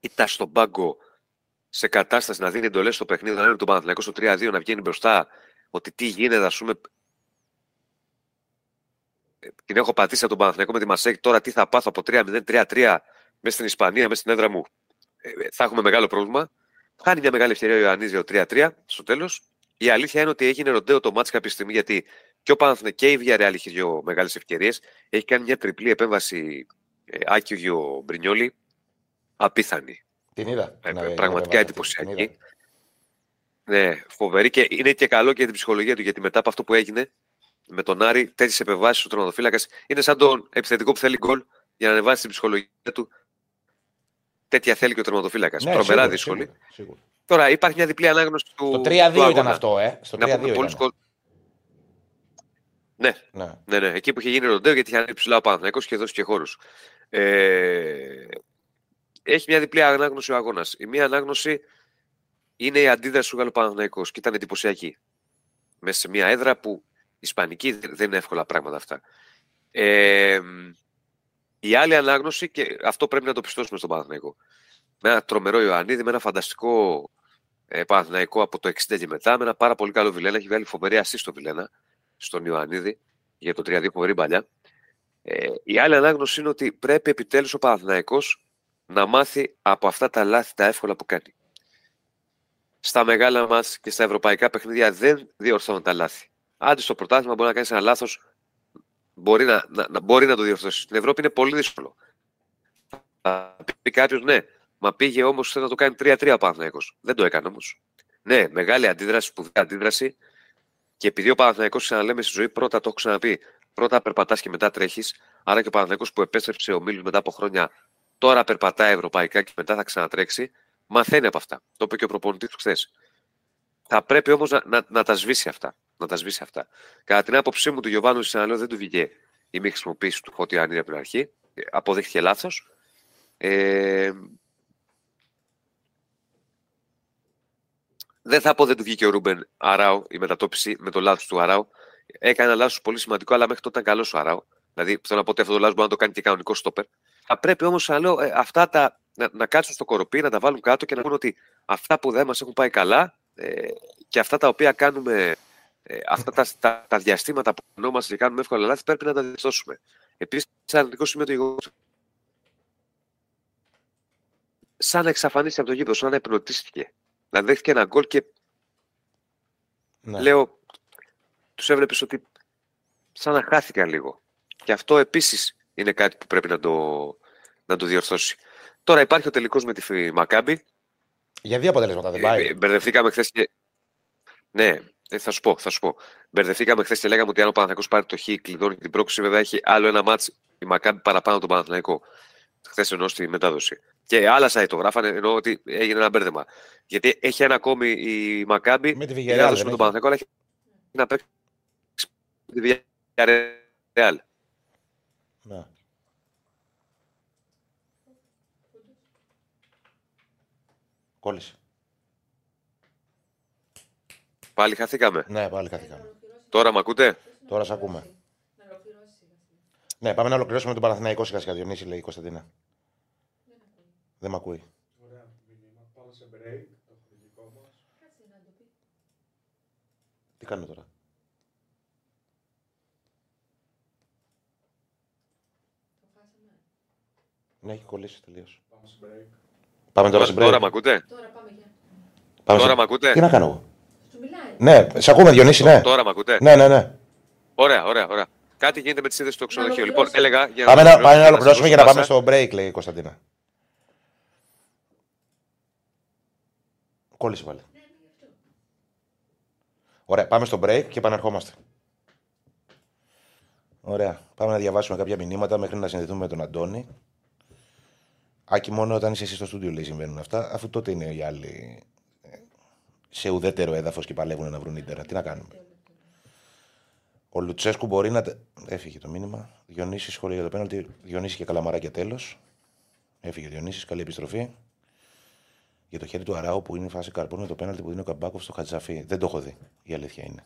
D: Ήταν στον πάγκο σε κατάσταση να δίνει εντολές στο παιχνίδι, να είναι τον Παναθηναϊκό στο 3-2, να βγαίνει μπροστά, ότι τι γίνεται, ας πούμε. Ε, την έχω πατήσει από τον Παναθηναϊκό με τη Μασέκ. Τώρα τι θα πάθω από 3-0, 3-3 μέσα στην Ισπανία, μέσα στην έδρα μου. Ε, θα έχουμε μεγάλο πρόβλημα. Χάνει μια μεγάλη ευκαιρία ο Ιωαννίδη για το 3-3 στο τέλος. Η αλήθεια είναι ότι έγινε ροντέο το μάτς κάποια στιγμή γιατί και ο Παναθηναϊκός και η Villarreal είχε δύο μεγάλες ευκαιρίες. Έχει κάνει μια τριπλή επέμβαση ε, Άκιο Μπρινιόλη. Απίθανη.
A: Την είδα.
D: Ε,
A: την, ε,
D: πραγματικά
A: την
D: εντυπωσιακή.
A: είδα.
D: Ναι, φοβερή και είναι και καλό και για την ψυχολογία του γιατί μετά από αυτό που έγινε με τον Άρη, τέτοιες επεμβάσεις ο τροματοφύλακας είναι σαν τον επιθετικό που θέλει γκολ για να ανεβάσει την ψυχολογία του. Τέτοια θέλει και ο τερματοφύλακα.
A: Ναι,
D: Τρομερά
A: σίγουρα,
D: δύσκολη.
A: σίγουρα, σίγουρα.
D: Τώρα υπάρχει μια διπλή ανάγνωση του.
A: Το
D: του
A: 3-2 ήταν
D: αγώνα.
A: αυτό, ε. Στο
D: Να
A: 3-2
D: πούμε πολλούς
A: ήταν.
D: γκολ. Ναι,
A: Ναι.
D: ναι, ναι. Εκεί που είχε γίνει ροντέο γιατί είχε ανέβει ψηλά ο Παναθηναϊκός και δώσει και χώρους. Ε, έχει μια διπλή ανάγνωση ο αγώνας. Η μία ανάγνωση είναι η αντίδραση του Γαλλοπαναθηναϊκού και ήταν εντυπωσιακή. Μέσα σε μια έδρα που ισπανική δεν είναι εύκολα πράγματα αυτά. Ε, η άλλη ανάγνωση, και αυτό πρέπει να το πιστώσουμε στον Παναθηναϊκό. Με ένα τρομερό Ιωαννίδη, με ένα φανταστικό ε, Παναθηναϊκό από το 60 και μετά, με ένα πάρα πολύ καλό Βιλένα. Έχει βγάλει φοβερή ασύ στο Βιλένα, στον Ιωαννίδη, για το 3-2 φοβερή παλιά. Ε, η άλλη ανάγνωση είναι ότι πρέπει επιτέλους ο Παναθηναϊκός να μάθει από αυτά τα λάθη τα εύκολα που κάνει. Στα μεγάλα μας και στα ευρωπαϊκά παιχνίδια δεν διορθώνουν τα λάθη. Άντε στο πρωτάθλημα μπορεί να κάνεις ένα λάθος, μπορεί να, να, να, μπορεί να το διορθώσεις. Στην Ευρώπη είναι πολύ δύσκολο. Θα πει κάποιος, ναι, μα πήγε όμως να το κάνει 3-3 ο Παναθηναϊκός. Δεν το έκανε όμως. Ναι, μεγάλη αντίδραση, σπουδαία αντίδραση. Και επειδή ο Παναθηναϊκός ξαναλέμε στη ζωή, πρώτα το έχω ξαναπεί, πρώτα περπατάς και μετά τρέχεις. Άρα και ο Παναθηναϊκός που επέστρεψε ο Μίλους μετά από χρόνια, τώρα περπατάει ευρωπαϊκά και μετά θα ξανατρέξει. Μαθαίνει από αυτά. Το είπε και ο προπονητής του χθες. Θα πρέπει όμως να, να, να τα σβήσει αυτά. Να τα σβήσει αυτά. Κατά την άποψή μου, του Γιωβάνου ξαναλέω δεν του βγήκε η μη χρησιμοποίηση του Χώτη Ανίδη από την αρχή. Ε, Αποδείχθηκε λάθος. Ε, δεν θα πω δεν του βγήκε ο Ρούμπεν Αράου η μετατόπιση με το λάθος του Αράου. Έκανε ένα λάθος πολύ σημαντικό, αλλά μέχρι τότε ήταν καλός ο Αράου. Δηλαδή, θέλω να πω ότι αυτό το λάθος μπορεί να το κάνει και κανονικός στόπερ. Θα πρέπει όμως, λέω, ε, αυτά τα, να, να κάτσουν στο κοροπή, να τα βάλουν κάτω και να πούνε ότι αυτά που δεν μας έχουν πάει καλά ε, και αυτά τα οποία κάνουμε, ε, αυτά τα, τα, τα διαστήματα που γινόμαστε και κάνουμε εύκολα λάθη, πρέπει να τα διορθώσουμε. Επίσης, αρνητικό σημείο το γεγονό. Σαν να εξαφανίστηκε από το γήπεδο, σαν να επνοτίστηκε. Να δέχτηκε ένα γκολ και
A: Ναι.
D: λέω, τους έβλεπες ότι σαν να χάθηκαν λίγο. Και αυτό επίσης είναι κάτι που πρέπει να το, να το διορθώσει. Τώρα υπάρχει ο τελικός με τη Μακάμπη.
A: Για δύο αποτελέσματα δεν πάει.
D: Ε, Μπερδευτήκαμε χθες και. Ναι, ε, θα σου πω, θα σου πω. Μπερδευτήκαμε χθες και λέγαμε ότι αν ο Παναθηναϊκός πάρει το Χ, κλειδώνει την πρόκληση, βέβαια έχει άλλο ένα μάτς η Μακάμπη παραπάνω τον Παναθηναϊκό. Χθες εννοώ στη μετάδοση. Και άλλα site το γράφανε ενώ ότι έγινε ένα μπέρδεμα. Γιατί έχει ένα ακόμη η Μακάμπη
A: Με τη
D: η
A: Villarreal
D: διάδοση
A: δεν
D: με τον
A: έχει.
D: Παναθηναϊκό, αλλά έχει να παίξει με τη Villarreal.
A: Ναι. Κόλλησε.
D: Πάλι χαθήκαμε.
A: Ναι, πάλι χαθήκαμε.
D: Τώρα με ακούτε;
A: Τώρα σε ακούμε.
B: Να ολοκληρώσει.
A: Ναι, πάμε να ολοκληρώσουμε τον Παναθηναϊκό σιγά σιγά. Διονύση λέει η Κωνσταντίνα.
B: Δεν ακούει.
A: Δεν με ακούει.
C: Ωραία μήνυμα. Πάμε σε break, το χρονικό μας.
B: Κάτσε να το πει.
A: Τι κάνουμε τώρα;
B: Το χάσαμε.
A: Ναι, έχει κολλήσει τελείως.
C: Πάμε σε break.
A: Πάμε τώρα σε break.
D: Τώρα με ακούτε;
B: Τώρα πάμε για.
A: Πάμε
D: Τώρα
A: σε-
D: με ακούτε;
A: Τι να κάνω εγώ;
B: Σου μιλάει.
A: Ναι, σε ακούμε Διονύση, ναι.
D: Τώρα με ακούτε;
A: Ναι, ναι, ναι.
D: Ωραία, ωραία, ωραία. Κάτι γίνεται με τη σύνδεση στο ξενοδοχείο.
B: ολοκληρώσω.
D: Λοιπόν, έλεγα. Για
A: Πάμε να, πάμε να
D: σας
A: ολοκληρώσουμε για να
D: δώσω
A: πάμε
D: πάσα.
A: στο break, λέει η Κωνσταντίνα. Κόλλησε πάλι.
B: Ναι, ναι, γι' αυτό.
A: Ωραία, πάμε στο break και επαναρχόμαστε. Ωραία. Πάμε να διαβάσουμε κάποια μηνύματα μέχρι να συνδεθούμε με τον Αντώνη. Άκη, μόνο όταν είσαι εσύ στο στούντιο λέει συμβαίνουν αυτά, αφού τότε είναι οι άλλοι ε, σε ουδέτερο έδαφος και παλεύουν να βρουν ίντερνετ. Τι να κάνουμε; Ο Λουτσέσκου μπορεί να. τε- Έφυγε το μήνυμα. Διονύσης σχόλιο για το πέναλτι. Διονύση και καλαμαράκια τέλος. Έφυγε ο Διονύσης. Καλή επιστροφή. Για το χέρι του Αράου που είναι η φάση καρπούνου το πέναλτι που δίνει ο Καμπάκοφ στο Χατζαφί. Δεν το έχω δει. Η αλήθεια είναι.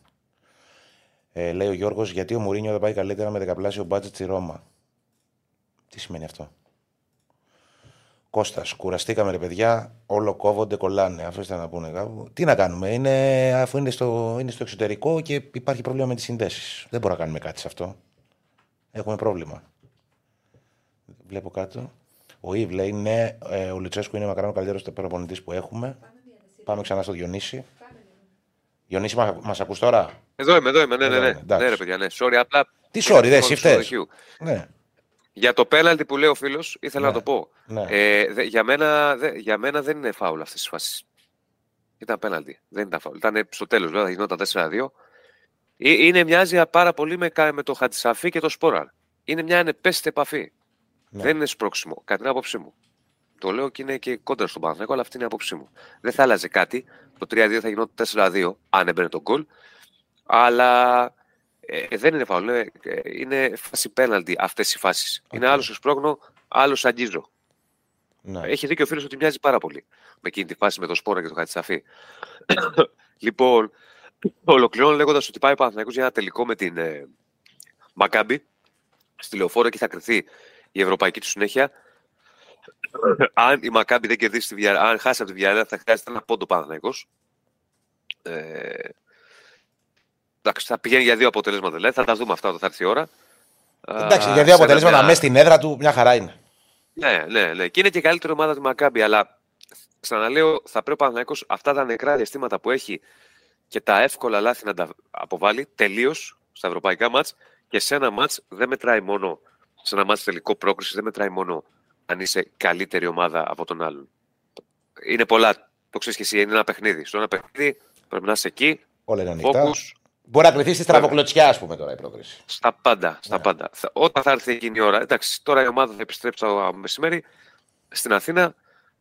A: Ε, λέει ο Γιώργος, γιατί ο Μουρίνιο δεν πάει καλύτερα με δεκαπλάσιο μπάτζετ στη Ρώμα. Τι σημαίνει αυτό; Κώστας, κουραστήκαμε ρε παιδιά, όλο κόβονται, κολλάνε. Αφήστε να πούνε κάπου. Τι να κάνουμε, είναι, αφού είναι στο, είναι στο εξωτερικό και υπάρχει πρόβλημα με τις συνδέσεις. Δεν μπορούμε να κάνουμε κάτι σε αυτό. Έχουμε πρόβλημα. Βλέπω κάτω. Ο Ιβ λέει, ναι, ε, ο Λουτσέσκου είναι μακράν ο καλύτερος προπονητής που έχουμε.
B: Πάμε μια δεσίλα.
A: Πάμε ξανά στο Διονύση.
B: Πάμε λίγο.
A: Διονύση, μα, μας ακούς τώρα;
D: Εδώ είμαι, εδώ είμαι. Ναι, ναι,
A: Εδώ
D: ναι.
A: είμαι, εντάξει.
D: Ναι, ρε παιδιά, ναι. Sorry, απλά.
A: Τι sorry, δε, εσύ
D: Του
A: φταίς.
D: ξενοδοχείου.
A: Ναι,
D: Για το πέναλτι που λέει ο φίλος, ήθελα
A: Ναι.
D: να το πω.
A: ναι.
D: Ε, δε- για, μένα, δε- για μένα δεν είναι φάουλ αυτές τις φάσεις. Ήταν πέναλτι. Δεν ήταν φάουλ. Ήταν στο τέλος, βέβαια, θα γινόταν 4-2. Ε, Είναι, μοιάζει πάρα πολύ με, κα- με το Χατζησάφι και το Σπόραρ. Είναι μια ανεπαίσθητη επαφή.
A: Ναι.
D: Δεν είναι σπρώξιμο, κατά την άποψή μου. Το λέω και είναι και κόντρα στον Παναθηναϊκό, αλλά αυτή είναι η άποψή μου. Δεν θα άλλαζε κάτι. Το 3-2 θα γινόταν 4-2, αν έμπαινε το γκολ. Αλλά ε, δεν είναι φάουλ. Είναι, ε, είναι φάση πέναλτι αυτές οι φάσεις. Είναι
A: Οκ.
D: άλλος ο σπρώχνω, άλλος αγγίζω.
A: ναι.
D: Έχει δίκιο ο φίλος ότι μοιάζει πάρα πολύ με εκείνη τη φάση με το Σπόραρ και το Χατζησάφι. λοιπόν, ολοκληρώνω λέγοντας ότι πάει ο Παναθηναϊκός για ένα τελικό με την ε, Μακάμπη στη λεωφόρο και θα κρυθεί η ευρωπαϊκή του συνέχεια. αν η Μακάμπη δεν κερδίσει τη Villarreal, αν χάσει από τη Villarreal, θα χρειάζεται ένα πόντο Παναθηναϊκός. Ε, εντάξει, θα πηγαίνει για δύο αποτελέσματα, δηλαδή θα τα δούμε αυτά όταν θα έρθει η ώρα.
A: Εντάξει,
D: Α,
A: για δύο
D: σε
A: αποτελέσματα
D: ένα-
A: μέσα στην έδρα του, μια χαρά είναι.
D: ναι, ναι, ναι. Και είναι και η καλύτερη ομάδα του Μακάμπη. Αλλά ξαναλέω, θα πρέπει ο Παναθηναϊκός αυτά τα νεκρά διαστήματα που έχει και τα εύκολα λάθη να τα αποβάλει τελείως στα ευρωπαϊκά μάτς. Και σε ένα μάτς δεν μετράει μόνο σε ένα μάτς τελικό πρόκριση, δεν μετράει μόνο αν είσαι καλύτερη ομάδα από τον άλλον. Είναι πολλά. Το ξέρεις και εσύ, είναι ένα παιχνίδι. Στο ένα παιχνίδι πρέπει να είσαι εκεί,
A: Όλα είναι ανοιχτά.
D: focus,
A: Μπορεί να κρυθεί στη στραβοκλωτσιά, ας πούμε τώρα η πρόκριση.
D: Στα πάντα. Στα
A: Ναι.
D: πάντα. Θα- Όταν θα έρθει εκείνη η ώρα. Εντάξει, τώρα η ομάδα θα επιστρέψει το μεσημέρι στην Αθήνα.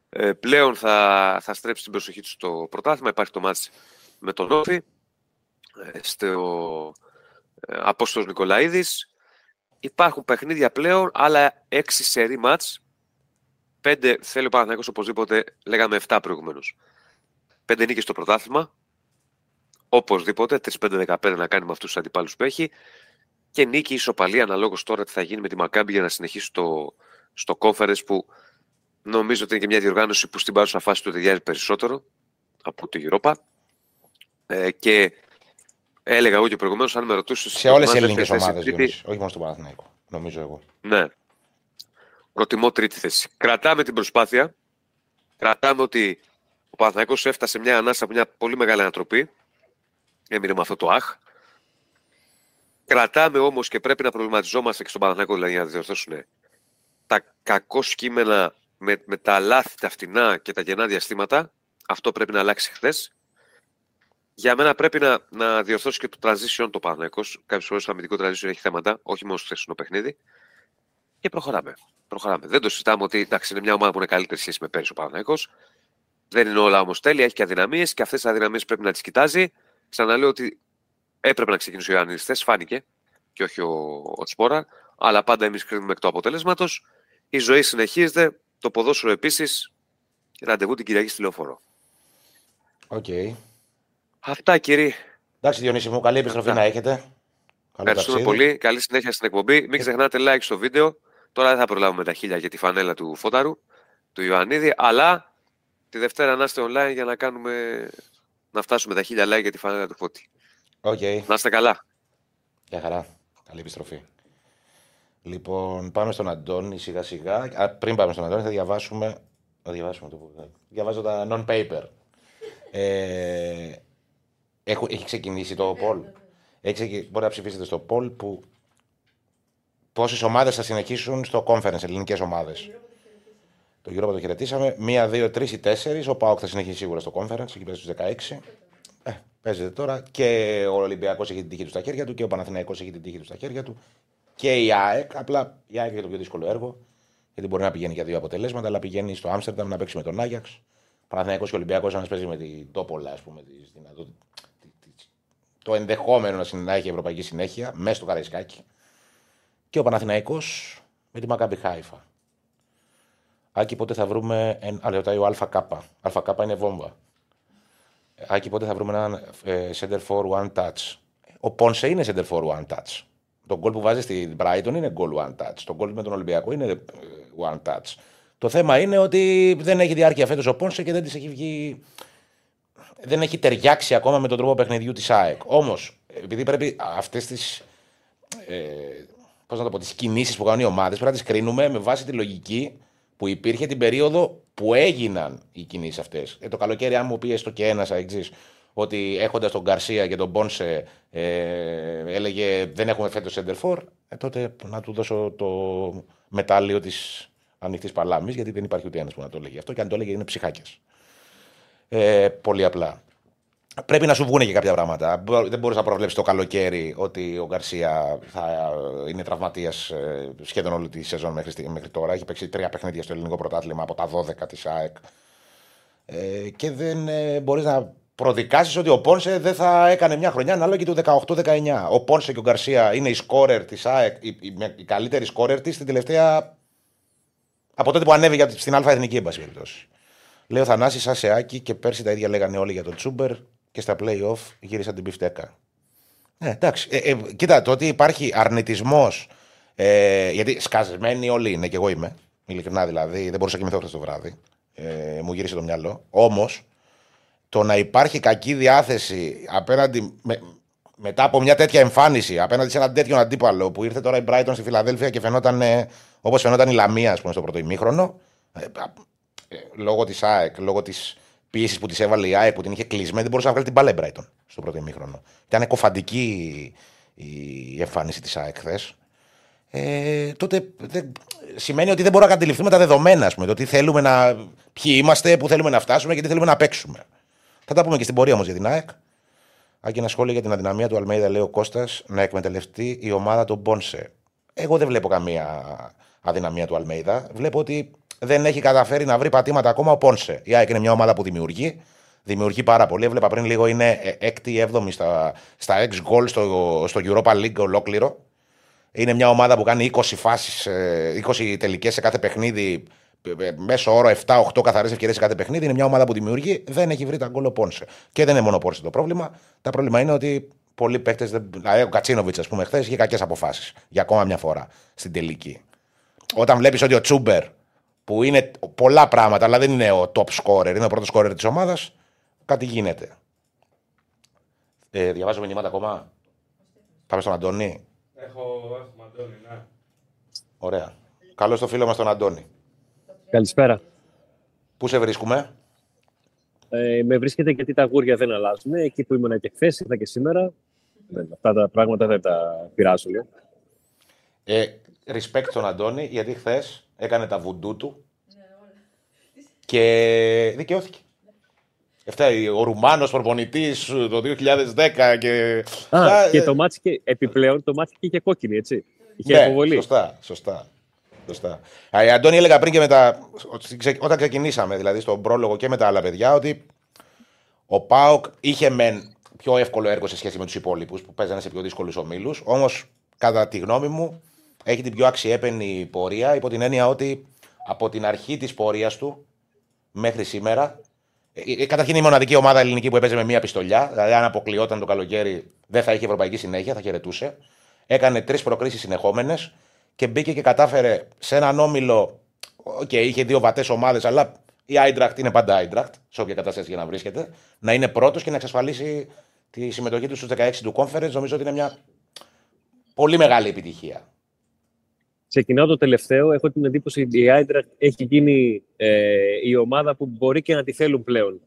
D: Ε, πλέον θα, θα στρέψει την προσοχή του στο πρωτάθλημα. Υπάρχει το μάτς με τον Όφη. Ε, στο ε, Απόστολος Νικολαίδης. Υπάρχουν παιχνίδια πλέον, άλλα έξι σερή μάτς. Πέντε θέλει ο Παναθηναϊκός οπωσδήποτε, λέγαμε 7 προηγουμένως. Πέντε νίκες στο πρωτάθλημα. Οπωσδήποτε, 3-5-15 να κάνει με αυτούς τους αντιπάλους που έχει. Και νίκη ισοπαλία αναλόγως τώρα τι θα γίνει με τη Μακάμπη για να συνεχίσει στο, στο conference που νομίζω ότι είναι και μια διοργάνωση που στην παρούσα φάση του ταιριάζει περισσότερο από τη Europa. Ε, και έλεγα εγώ και προηγουμένως, αν με ρωτούσες.
A: Σε όλες τι ελληνικές ομάδες, όχι μόνο στον Παναθηναϊκό. Νομίζω εγώ.
D: Ναι. Προτιμώ τρίτη θέση. Κρατάμε την προσπάθεια. Κρατάμε ότι ο Παναθηναϊκός έφτασε μια ανάσα από μια πολύ μεγάλη ανατροπή. Έμεινε με αυτό το αχ. Κρατάμε όμως και πρέπει να προβληματιζόμαστε και στον Παναθηναϊκό δηλαδή για να διορθώσουν τα κακό κείμενα με, με τα λάθη, τα φτηνά και τα γεννά διαστήματα. Αυτό πρέπει να αλλάξει χθες. Για μένα πρέπει να, να διορθώσει και το transition το Παναθηναϊκός. Κάποιες φορές το αμυντικό transition έχει θέματα, όχι μόνο στο χθεσινό παιχνίδι. Και προχωράμε. προχωράμε. Δεν το συζητάμε ότι εντάξει, είναι μια ομάδα που είναι καλύτερη σχέση με πέρυσι ο Παναθηναϊκός. Δεν είναι όλα όμως τέλεια, έχει και αδυναμίες και αυτές τι αδυναμίες πρέπει να τις κοιτάζει. Ξαναλέω ότι έπρεπε να ξεκινήσει ο Ιωαννίδης χθες, φάνηκε και όχι ο, ο Σπόραρ. Αλλά πάντα εμείς κρίνουμε εκ του αποτελέσματος. Η ζωή συνεχίζεται. Το ποδόσφαιρο επίσης. Ραντεβού την Κυριακή στη λεωφόρο.
A: Οκ.
D: Αυτά κύριοι.
A: Εντάξει, Διονύση μου, καλή επιστροφή
D: Να.
A: να έχετε. Καλό
D: Ευχαριστούμε
A: ταξίδι.
D: πολύ. Καλή συνέχεια στην εκπομπή. Μην ξεχνάτε like στο βίντεο. Τώρα δεν θα προλάβουμε τα χίλια για τη φανέλα του Φώταρου, του Ιωαννίδη, αλλά τη Δευτέρα να είστε online για να κάνουμε να φτάσουμε τα χίλια like για τη φανέλα του Φώτη.
A: Οκ.
D: Να είστε καλά.
A: Γεια χαρά. Καλή επιστροφή. Λοιπόν, πάμε στον Αντώνη σιγά σιγά. Α, πριν πάμε στον Αντώνη, θα διαβάσουμε. Θα διαβάσουμε το που- Διαβάζω τα non-paper. Ε, έχω, έχει ξεκινήσει το poll. Έχει ξεκι... Μπορεί να ψηφίσετε στο poll που πόσες ομάδες θα συνεχίσουν στο conference, ελληνικές ομάδες. Το Europa το χαιρετήσαμε. Μία, δύο, τρεις ή τέσσερις. Ο Πάοκ θα συνεχίσει σίγουρα στο conference, εκεί πέρα στους 16. Ε, παίζεται τώρα. Και ο Ολυμπιακός έχει την τύχη του στα χέρια του και ο Παναθηναϊκός έχει την τύχη του στα χέρια του. Και η ΑΕΚ. Απλά η ΑΕΚ έχει το πιο δύσκολο έργο. Γιατί μπορεί να πηγαίνει για δύο αποτελέσματα, αλλά πηγαίνει στο Άμστερνταμ να παίξει με τον Άγιαξ. Παναθηναϊκός και Ολυμπιακός, ένα παίζει με την Τόπολα, ας πούμε, τις δυνατότητες- τι- τι- το ενδεχόμενο να συν- να έχει ευρωπαϊκή συνέχεια μέσα στο Καραϊσκάκι. Και ο Παναθηναϊκός με τη Μακάμπι Χάιφα. Άκη, πότε θα βρούμε. Εν... Α, ρωτάει ο ΑΚ. ΑΚ είναι βόμβα. Άκη, πότε θα βρούμε έναν ε, center for one touch. Ο Πόνσε είναι center for one touch. Το γκολ που βάζει στην Brighton είναι goal one touch. Το γκολ με τον Ολυμπιακό είναι ε, one touch. Το θέμα είναι ότι δεν έχει διάρκεια φέτος ο Πόνσε και δεν της έχει βγει. Δεν έχει ταιριάξει ακόμα με τον τρόπο παιχνιδιού της ΑΕΚ. Όμως, επειδή πρέπει αυτές τις. Ε, πώς να το πω, τις κινήσεις που κάνουν οι ομάδες πρέπει να τις κρίνουμε με βάση τη λογική που υπήρχε την περίοδο που έγιναν οι κινήσεις αυτές. Ε, το καλοκαίρι, αν μου πεις έστω και ένας αεξής, ότι έχοντας τον Γκαρσία και τον Πόνσε ε, έλεγε δεν έχουμε φέτος Σέντερφορ, ε, τότε να του δώσω το μετάλλιο της ανοιχτής παλάμης, γιατί δεν υπάρχει ούτε ένας που να το έλεγε αυτό. Και αν το έλεγε είναι ψυχάκιας. Ε, πολύ απλά. Πρέπει να σου βγουν και κάποια πράγματα. Μπο- Δεν μπορείς να προβλέψεις το καλοκαίρι ότι ο Γκαρσία θα είναι τραυματίας σχεδόν όλη τη σεζόν μέχρι, στη- μέχρι τώρα. Έχει παίξει τρία παιχνίδια στο ελληνικό πρωτάθλημα από τα 12 της ΑΕΚ. Ε, και δεν ε, μπορείς να προδικάσεις ότι ο Πόνσε δεν θα έκανε μια χρονιά ανάλογη του 18-19. Ο Πόνσε και ο Γκαρσία είναι οι σκόρερ της ΑΕΚ, οι, οι, οι καλύτεροι σκόρερ της την τελευταία. από τότε που ανέβηκε στην Α Εθνική, εν πάση περιπτώσει. Λέω Θανάση, σαν σε Άκη και πέρσι τα ίδια λέγανε όλοι για τον Τσούμπερ και στα play-off γύρισαν την πιφτέκα. Ναι, εντάξει. Ε, ε, κοίτα, το ότι υπάρχει αρνητισμός. Ε, γιατί σκασμένοι όλοι είναι, και εγώ είμαι. Ειλικρινά δηλαδή, δεν μπορούσα να κοιμηθώ χθες το βράδυ. Ε, μου γύρισε το μυαλό. Όμως, το να υπάρχει κακή διάθεση απέναντι. Με, μετά από μια τέτοια εμφάνιση, απέναντι σε έναν τέτοιο αντίπαλο που ήρθε τώρα η Brighton στη Φιλαδέλφια και φαινόταν όπως φαινόταν η Λαμία, ας πούμε, στο πρώτο ημίχρονο. Ε, ε, λόγω της ΑΕΚ, λόγω της πίεσης που της έβαλε η ΑΕΚ που την είχε κλεισμένη, δεν μπορούσε να βγάλει την μπάλα η Brighton στο πρώτο ημίχρονο. Ήταν κοφαντική η εμφάνιση της ΑΕΚ χθες. Ε, τότε δεν, σημαίνει ότι δεν μπορούμε να αντιληφθούμε τα δεδομένα, ας πούμε, το τι θέλουμε να. ποιοι είμαστε, πού θέλουμε να φτάσουμε και τι θέλουμε να παίξουμε. Θα τα πούμε και στην πορεία όμως για την ΑΕΚ. Αν και ένα σχόλιο για την αδυναμία του Αλμέιδα, λέει ο Κώστας, να εκμεταλλευτεί η ομάδα του Μπόνσε. Εγώ δεν βλέπω καμία αδυναμία του Αλμέιδα. Βλέπω ότι δεν έχει καταφέρει να βρει πατήματα ακόμα ο Πόνσε. Η ΑΕΚ είναι μια ομάδα που δημιουργεί. Δημιουργεί πάρα πολύ. Έβλεπα πριν λίγο είναι 6η-7η στα, στα X goal στο, στο Europa League ολόκληρο. Είναι μια ομάδα που κάνει 20 φάσεις, ε, 20 τελικές σε κάθε παιχνίδι, ε, ε, μέσω όρο 7-8 καθαρές ευκαιρίες σε κάθε παιχνίδι. Είναι μια ομάδα που δημιουργεί, δεν έχει βρει τα γκολ ο Πόνσε. Και δεν είναι μόνο ο Πόνσε το πρόβλημα. Το πρόβλημα είναι ότι πολλοί παίκτες. Δηλαδή, ο Κατσίνοβιτς, ας πούμε, χθες είχε κακές αποφάσεις για ακόμα μια φορά στην τελική. Όταν βλέπεις ότι ο Τσούμπερ, που είναι πολλά πράγματα, αλλά δεν είναι ο top scorer, είναι ο πρώτος scorer της ομάδας, κάτι γίνεται. Ε, διαβάζω μηνύματα ακόμα; Πάμε στον Αντώνη.
C: Έχω, έχουμε Αντώνη, ναι.
A: Ωραία. Καλώς το φίλο μας τον Αντώνη.
F: Καλησπέρα.
A: Πού σε βρίσκουμε,
F: Ε, με βρίσκετε γιατί τα γούρια δεν αλλάζουν. Εκεί που ήμουν και χθες, ήρθα και σήμερα. Δεν, αυτά τα πράγματα δεν τα πειράζουν.
A: ε, respect τον Αντώνη, γιατί χθες έκανε τα βουντού του και δικαιώθηκε. Αυτά, ο Ρουμάνος προπονητής το 2010 και.
F: Α,
A: Α,
F: και
A: ε,
F: το μάτσι και επιπλέον το μάτσι και είχε κόκκινη, έτσι. Είχε
A: ναι,
F: αποβολή.
A: Σωστά, σωστά. σωστά. Α, η Αντώνη έλεγα πριν και μετά, ότι ξε- όταν ξεκινήσαμε, δηλαδή στον πρόλογο και με τα άλλα παιδιά, ότι ο Πάοκ είχε μεν πιο εύκολο έργο σε σχέση με τους υπόλοιπους που παίζανε σε πιο δύσκολους ομίλους. Όμως, κατά τη γνώμη μου, έχει την πιο αξιέπαινη πορεία υπό την έννοια ότι από την αρχή της πορείας του μέχρι σήμερα. ε, ε, Καταρχήν είναι η μοναδική ομάδα ελληνική που έπαιζε με μία πιστολιά. Δηλαδή, αν αποκλειόταν το καλοκαίρι, δεν θα είχε ευρωπαϊκή συνέχεια, θα χαιρετούσε. έκανε τρεις προκρίσεις συνεχόμενες και μπήκε και κατάφερε σε έναν όμιλο. Οκ, είχε δύο βατές ομάδες, αλλά η Άιντραχτ είναι πάντα Άιντραχτ, σε όποια κατάσταση και να βρίσκεται. Να είναι πρώτος και να εξασφαλίσει τη συμμετοχή του στους 16 του Conference. Νομίζω ότι είναι μια πολύ μεγάλη επιτυχία.
F: Ξεκινάω το τελευταίο. Έχω την εντύπωση ότι η Άιντραχτ έχει γίνει ε, η ομάδα που μπορεί και να τη θέλουν πλέον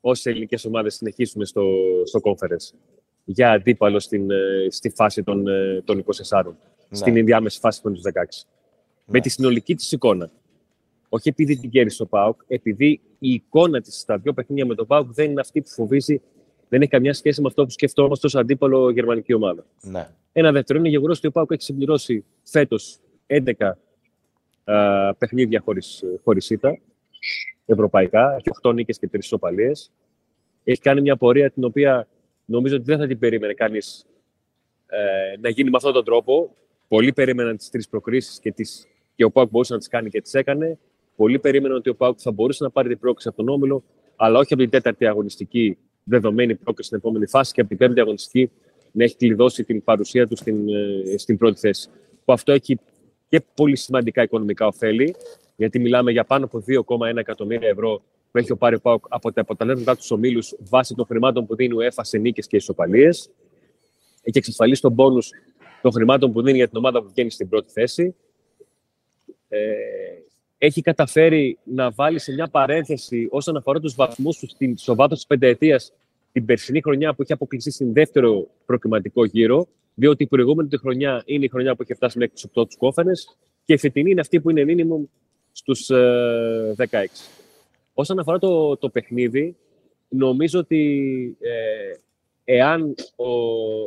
F: όσες ελληνικές ομάδες συνεχίσουν στο, στο conference για αντίπαλο στην, ε, στη φάση των, ε, των 24, στην ενδιάμεση φάση των 16. Με τη συνολική της εικόνα. Όχι επειδή την κέρδισε ο Πάουκ, επειδή η εικόνα της στα δύο παιχνίδια με τον Πάουκ δεν είναι αυτή που φοβίζει, δεν έχει καμιά σχέση με αυτό που σκεφτόμαστε ως αντίπαλο γερμανική ομάδα.
A: Ναι.
F: Ένα δεύτερο είναι γεγονός ότι ο Πάουκ έχει συμπληρώσει φέτος 11 α, παιχνίδια χωρίς ήττα ευρωπαϊκά, έχει 8 νίκες και 3 ισοπαλίες. Έχει κάνει μια πορεία την οποία νομίζω ότι δεν θα την περίμενε κανείς ε, να γίνει με αυτόν τον τρόπο. Πολλοί περίμεναν τις τρεις προκρίσεις και, τις, και ο Πάουκ μπορούσε να τις κάνει και τις έκανε. Πολλοί περίμεναν ότι ο Πάουκ θα μπορούσε να πάρει την πρόκληση από τον Όμιλο, αλλά όχι από την τέταρτη αγωνιστική δεδομένη πρόκληση στην επόμενη φάση και από την πέμπτη αγωνιστική να έχει κλειδώσει την παρουσία του στην, ε, στην πρώτη θέση. Που αυτό έχει και πολύ σημαντικά οικονομικά ωφέλη, γιατί μιλάμε για πάνω από 2,1 εκατομμύρια ευρώ που έχει ο Πάρη Πάουκ από τα αποτελέσματά τους ομίλους βάσει των χρημάτων που δίνει ο ΕΦΑ σε νίκες και ισοπαλίες. Έχει εξασφαλίσει τον πόνους των χρημάτων που δίνει για την ομάδα που βγαίνει στην πρώτη θέση. Ε, έχει καταφέρει να βάλει σε μια παρένθεση όσον αφορά τους βαθμούς του στο βάθος της πενταετίας την περσινή χρονιά που έχει αποκλειστεί στην δεύτερο προκριματικό γύρο, διότι η προηγούμενη τη χρονιά είναι η χρονιά που έχει φτάσει μέχρι τους 8 τους κόφανε και η φετινή είναι αυτή που είναι minimum στους ε, 16. Όσον αφορά το, το παιχνίδι, νομίζω ότι ε, εάν ο,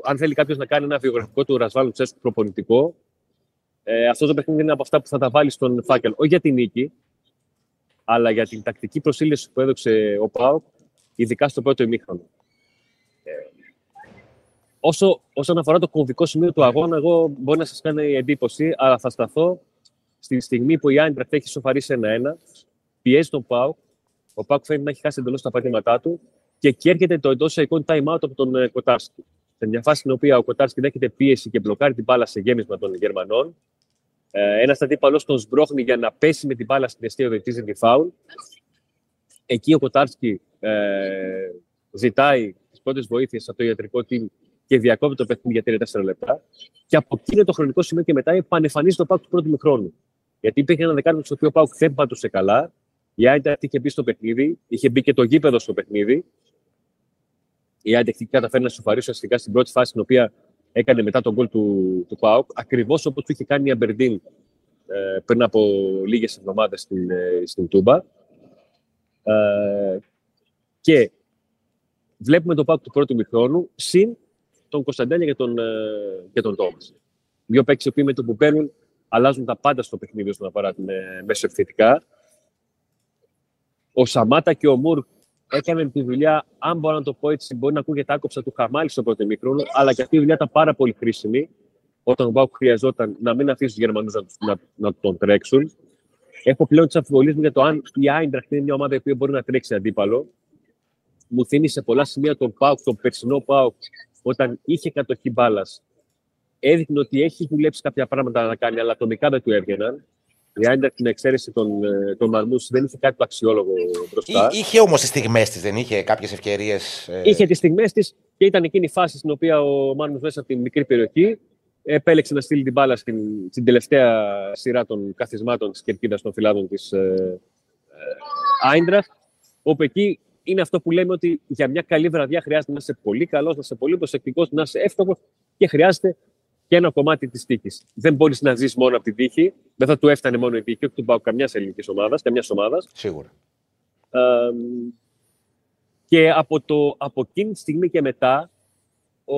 F: αν θέλει κάποιος να κάνει ένα βιογραφικό του Ρασβάλλου Τσέσκου προπονητικό, ε, αυτό το παιχνίδι είναι από αυτά που θα τα βάλει στον φάκελο. Όχι για την νίκη, αλλά για την τακτική προσήλωση που έδωξε ο Πάοκ, ειδικά στο πρώτο ημίχρονο. Ε, όσο, όσον αφορά το κομβικό σημείο του αγώνα, εγώ μπορεί να σας κάνει εντύπωση, αλλά θα σταθώ στη στιγμή που η Άιντραχτ έχει σοφαρίσει ένα-ένα, πιέζει τον Πάοκ, ο Πάοκ φαίνεται να έχει χάσει εντελώς τα πατήματά του και εκεί έρχεται το εντός εικόνη time out από τον ε, Κοτάρσκι. Σε μια φάση στην οποία ο Κοτάρσκι δέχεται πίεση και μπλοκάρει την μπάλα σε γέμισμα των Γερμανών. Ε, Ένας αντίπαλος τον σμπρώχνει για να πέσει με την μπάλα στην αιστεία οδητή τη φάουλ. Εκεί ο Κοτάρσκι ε, ζητάει τις πρώτες βοήθειες από το ιατρικό team και διακόπτει το παιχνίδι για 3-4 λεπτά. Και από εκείνο το χρονικό σημείο και μετά επανεμφανίζει το Πάουκ του πρώτου χρόνου. Γιατί υπήρχε ένα δεκάλεπτο στο οποίο ο Πάουκ δεν πατούσε καλά. Η Άιντραχτ είχε μπει στο παιχνίδι, είχε μπει και το γήπεδο στο παιχνίδι. Η Άιντραχτ καταφέρει να σοφαρίσει ουσιαστικά στην πρώτη φάση, την οποία έκανε μετά τον γκολ του, του Πάουκ, ακριβώς όπως του είχε κάνει η Αμπερντίν ε, πριν από λίγες εβδομάδες στην, ε, στην Τούμπα. Ε, και βλέπουμε τον Πάουκ του πρώτου μηχρόνου συν τον Κωνσταντέλια και τον, ε, και τον Τόμας. Δύο παίξει που με το που παίρνουν αλλάζουν τα πάντα στο παιχνίδι όσον αφορά την ε, μεσοεπιθετικά. Ο Σαμάτα και ο Μουρ έκαναν τη δουλειά, αν μπορώ να το πω έτσι, μπορεί να ακούγεται άκοψα του Χαμάλης στο πρώτο μικρόνο, αλλά και αυτή η δουλειά ήταν πάρα πολύ χρήσιμη όταν ο Μπάουκ χρειαζόταν να μην αφήσει τους Γερμανούς να, να, να, τον τρέξουν. Έχω πλέον τις αμφιβολίες μου για το αν η Άιντραχτ είναι μια ομάδα η μπορεί να τρέξει αντίπαλο. Μου θύμισε πολλά σημεία τον Πάουκ, τον περσινό Πάουκ, όταν είχε κατοχή μπάλας. Έδειχνε ότι έχει δουλέψει κάποια πράγματα να κάνει, αλλά ατομικά δεν του έβγαιναν. Η Άιντραχτ, την εξαίρεση των, ε, των Μαρμού, δεν είχε κάτι το αξιόλογο μπροστά.
A: Είχε όμως τις στιγμές της, δεν είχε κάποιες ευκαιρίες.
F: Ε... Είχε τις στιγμές της και ήταν εκείνη η φάση στην οποία ο Μάρμου μέσα από την μικρή περιοχή επέλεξε να στείλει την μπάλα στην, στην τελευταία σειρά των καθισμάτων της κερκίδας των φυλάδων της ε, Άιντραχτ. Όπου εκεί είναι αυτό που λέμε ότι για μια καλή βραδιά χρειάζεται να είσαι πολύ καλός, να είσαι πολύ προσεκτικός, να είσαι εύστοχος και χρειάζεται και ένα κομμάτι της τύχης. Δεν μπορείς να ζεις μόνο από την τύχη. Δεν θα του έφτανε μόνο η τύχη, όχι του πάω καμιάς ελληνικής ομάδας, καμιάς ομάδας.
A: Σίγουρα.
F: Ε, και από, το, από εκείνη τη στιγμή και μετά, ο,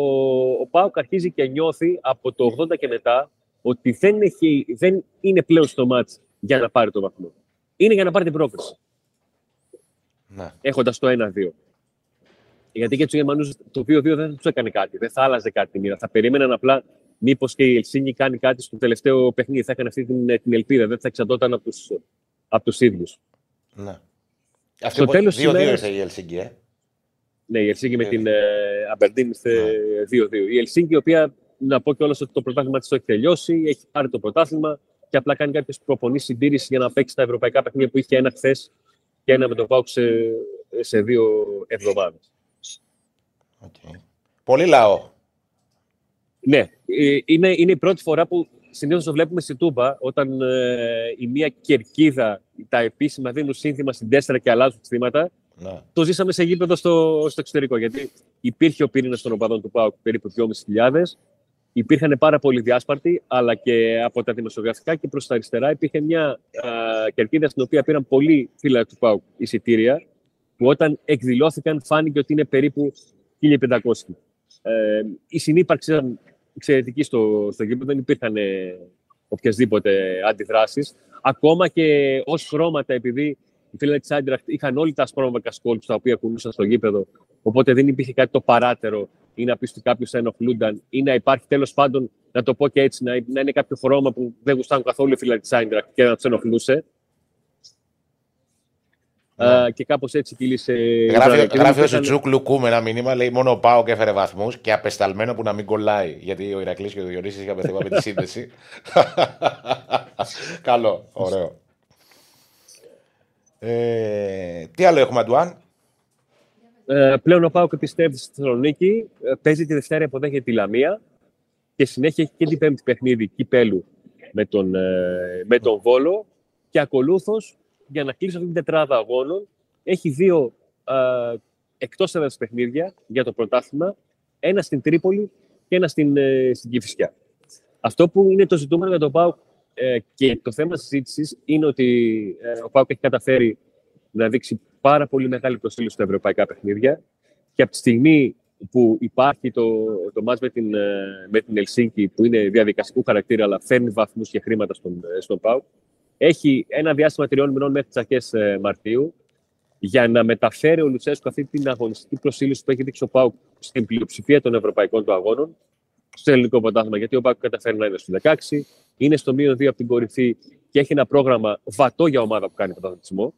F: ο Πάουκ αρχίζει και νιώθει από το 80 και μετά ότι δεν, έχει, δεν είναι πλέον στο μάτς για να πάρει το βαθμό. Είναι για να πάρει την πρόκληση.
A: Ναι.
F: Έχοντας το 1-2. Γιατί και τους Γερμανούς το 2-2 δεν θα τους έκανε κάτι. Δεν θα άλλαζε κάτι τη μοίρα. Θα περίμεναν απλά μήπως και η Ελσίνη κάνει κάτι στο τελευταίο παιχνίδι. Θα έκανε αυτή την, την ελπίδα. Δεν θα εξαντώταν από τους από τους ίδιους.
A: Ναι. Αυτό το 2-2 ήρθε η Ελσίνη, ε.
F: Ναι, η Ελσίνη με την Αμπερντίν ήρθε 2-2. Η Ελσίνη, η οποία να πω κιόλας ότι το πρωτάθλημα της το έχει τελειώσει, έχει πάρει το πρωτάθλημα και απλά κάνει κάποιες προπονήσεις συντήρησης για να παίξει τα ευρωπαϊκά παιχνίδια που είχε ένα χθες και ένα με το Πάουκ σε, σε δύο εβδομάδες.
A: Okay. Πολύ λαό.
F: Ναι, ε, είναι, είναι η πρώτη φορά που συνήθως το βλέπουμε στη Τούμπα, όταν ε, η μία κερκίδα, τα επίσημα δίνουν σύνθημα στην 4 και αλλάζουν θύματα.
A: Ναι.
F: Το ζήσαμε σε γήπεδο στο, στο εξωτερικό. Γιατί υπήρχε ο πυρήνας των οπαδών του ΠΑΟΚ περίπου 2.500. Υπήρχαν πάρα πολλοί διάσπαρτοι, αλλά και από τα δημοσιογραφικά και προς τα αριστερά υπήρχε μια α, κερκίδα στην οποία πήραν πολλοί φίλοι του ΠΑΟΚ εισιτήρια, που όταν εκδηλώθηκαν φάνηκε ότι είναι περίπου 1.500. Ε, η συνύπαρξη ήταν εξαιρετική στο, στο γήπεδο, δεν υπήρχαν ε, οποιασδήποτε αντιδράσεις. Ακόμα και ως χρώματα, επειδή οι φίλοι της Άιντραχτ είχαν όλοι τα ασπρόμακα σκόλπς τα οποία κουνούσαν στο γήπεδο, οπότε δεν υπήρχε κάτι το παράτερο ή να πεις ότι κάποιος θα ενοχλούνταν ή να υπάρχει τέλος πάντων, να το πω και έτσι, να, να είναι κάποιο χρώμα που δεν γουστάνουν καθόλου οι φίλοι της Άιντραχτ και να τους ενοχλούσε. Ναι. και κάπως έτσι κύλησε.
A: Γράφει, γράφει ο Σουτσούκ Λουκού με ένα μήνυμα, λέει μόνο ο Πάο και έφερε βαθμούς και απεσταλμένο που να μην κολλάει. Γιατί ο Ηρακλής και ο Διονύσης είχαμε θέμα με τη σύνδεση. Καλό, ωραίο. Ε, τι άλλο έχουμε, Αντουάν;
F: Ε, πλέον ο Πάοκ επιστρέφει στη Θεσσαλονίκη, ε, παίζει τη Δευτέρα, υποδέχεται τη Λαμία και συνέχεια έχει και την πέμπτη παιχνίδι κυπέλου με τον, ε, με τον Βόλο και ακολούθως για να κλείσει αυτή την τετράδα αγώνων έχει δύο ε, εκτός έδρας παιχνίδια για το πρωτάθλημα, ένα στην Τρίπολη και ένα στην, ε, στην Κηφισιά. Αυτό που είναι το ζητούμενο για τον Πάοκ ε, και το θέμα συζήτησης είναι ότι ε, ο Πάουκ έχει καταφέρει να δείξει πάρα πολύ μεγάλη προσήλωση στα ευρωπαϊκά παιχνίδια και από τη στιγμή που υπάρχει το, το μάτς με την, ε, με την Ελσίνκη που είναι διαδικαστικού χαρακτήρα αλλά φέρνει βαθμούς και χρήματα στον, ε, στον ΠΑΟΚ έχει ένα διάστημα τριών μηνών μέχρι τις αρχές Μαρτίου για να μεταφέρει ο Λουτσέσκο αυτή την αγωνιστική προσήλωση που έχει δείξει ο ΠΑΟΚ στην πλειοψηφία των ευρωπαϊκών του αγώνων στο ελληνικό πρωτάθλημα. Γιατί ο ΠΑΟΚ καταφέρει να είναι στου 16, είναι στο μείον 2 από την κορυφή και έχει ένα πρόγραμμα βατό για ομάδα που κάνει πρωταθλητισμό.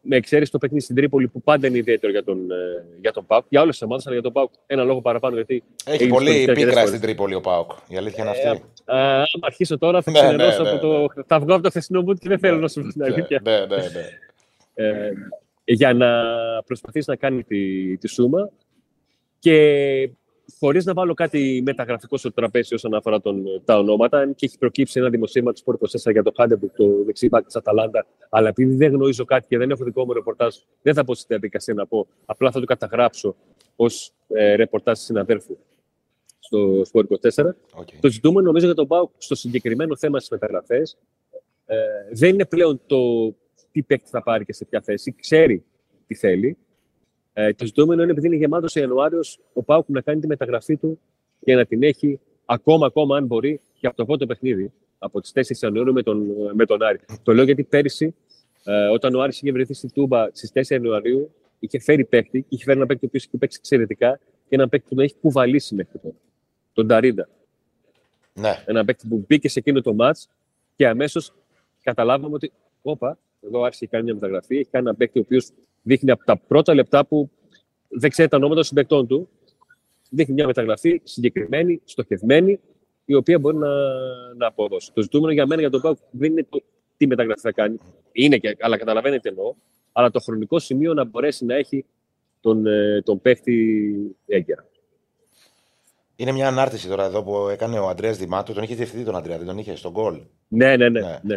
F: Με εξαίρεση το παιχνίδι στην Τρίπολη που πάντα είναι ιδιαίτερο για τον, ε, για τον ΠΑΟΚ. Για όλες τις ομάδες, αλλά για τον ΠΑΟΚ ένα λόγο παραπάνω. Γιατί
A: έχει πολύ πίκρα στην Τρίπολη ο ΠΑΟΚ. Η αλήθεια είναι αυτή.
F: Ε, αν αρχίσω τώρα θα ναι, ξενερώσω ναι, ναι, από το. Ναι. Θα βγω από το χθεσινό μου και δεν θέλω να σου πω την αλήθεια.
A: Ναι, ναι, ναι.
F: Ε, για να προσπαθήσει να κάνει τη, τη σούμα. Και χωρίς να βάλω κάτι μεταγραφικό στο τραπέζι όσον αφορά τον, τα ονόματα, και έχει προκύψει ένα δημοσίευμα του Sport 24 για το Χάτεμπουρ, το δεξί της Αταλάντα, αλλά επειδή δεν γνωρίζω κάτι και δεν έχω δικό μου ρεπορτάζ, δεν θα μπω στη διαδικασία να πω. Απλά θα το καταγράψω ως ε, ρεπορτάζ συναδέλφου στο Sport 24. Okay. Το ζητούμενο νομίζω για τον ΠΑΟΚ στο συγκεκριμένο θέμα στις μεταγραφές ε, δεν είναι πλέον το τι παίκτη θα πάρει και σε ποια θέση. Ξέρει τι θέλει. Ε, το ζητούμενο είναι επειδή είναι γεμάτος Ιανουάριος ο Πάουκ να κάνει τη μεταγραφή του και να την έχει ακόμα, ακόμα αν μπορεί και από το πρώτο παιχνίδι, από τις 4 Ιανουαρίου με τον, με τον Άρη. Το λέω γιατί πέρυσι, ε, όταν ο Άρης είχε βρεθεί στην Τούμπα στις 4 Ιανουαρίου, είχε φέρει παίκτη, είχε φέρει ένα παίκτη που είχε παίξει εξαιρετικά και ένα παίκτη που να έχει κουβαλήσει μέχρι τώρα. Τον Ταρίντα.
A: Ναι.
F: Ένα παίκτη που μπήκε σε εκείνο το μάτς και αμέσως καταλάβαμε ότι, όπα, εδώ άρχισε να κάνει μια μεταγραφή, έχει κάνει ένα παίκτη ο οποίος δείχνει από τα πρώτα λεπτά που δεν ξέρει τα ονόματα των συμπεκτών του, δείχνει μια μεταγραφή συγκεκριμένη, στοχευμένη, η οποία μπορεί να, να αποδώσει. Το ζητούμενο για μένα για τον Πάουκ δεν είναι το τι μεταγραφή θα κάνει. Είναι και, αλλά καταλαβαίνετε εννοώ, αλλά το χρονικό σημείο να μπορέσει να έχει τον, ε, τον παίχτη έγκαιρα.
A: Είναι μια ανάρτηση τώρα εδώ που έκανε ο Αντρέας Δημάτου. Τον είχε διευθυνθεί τον Αντρέα, δεν τον είχε στον γκολ.
F: Ναι, ναι, ναι. ναι. ναι.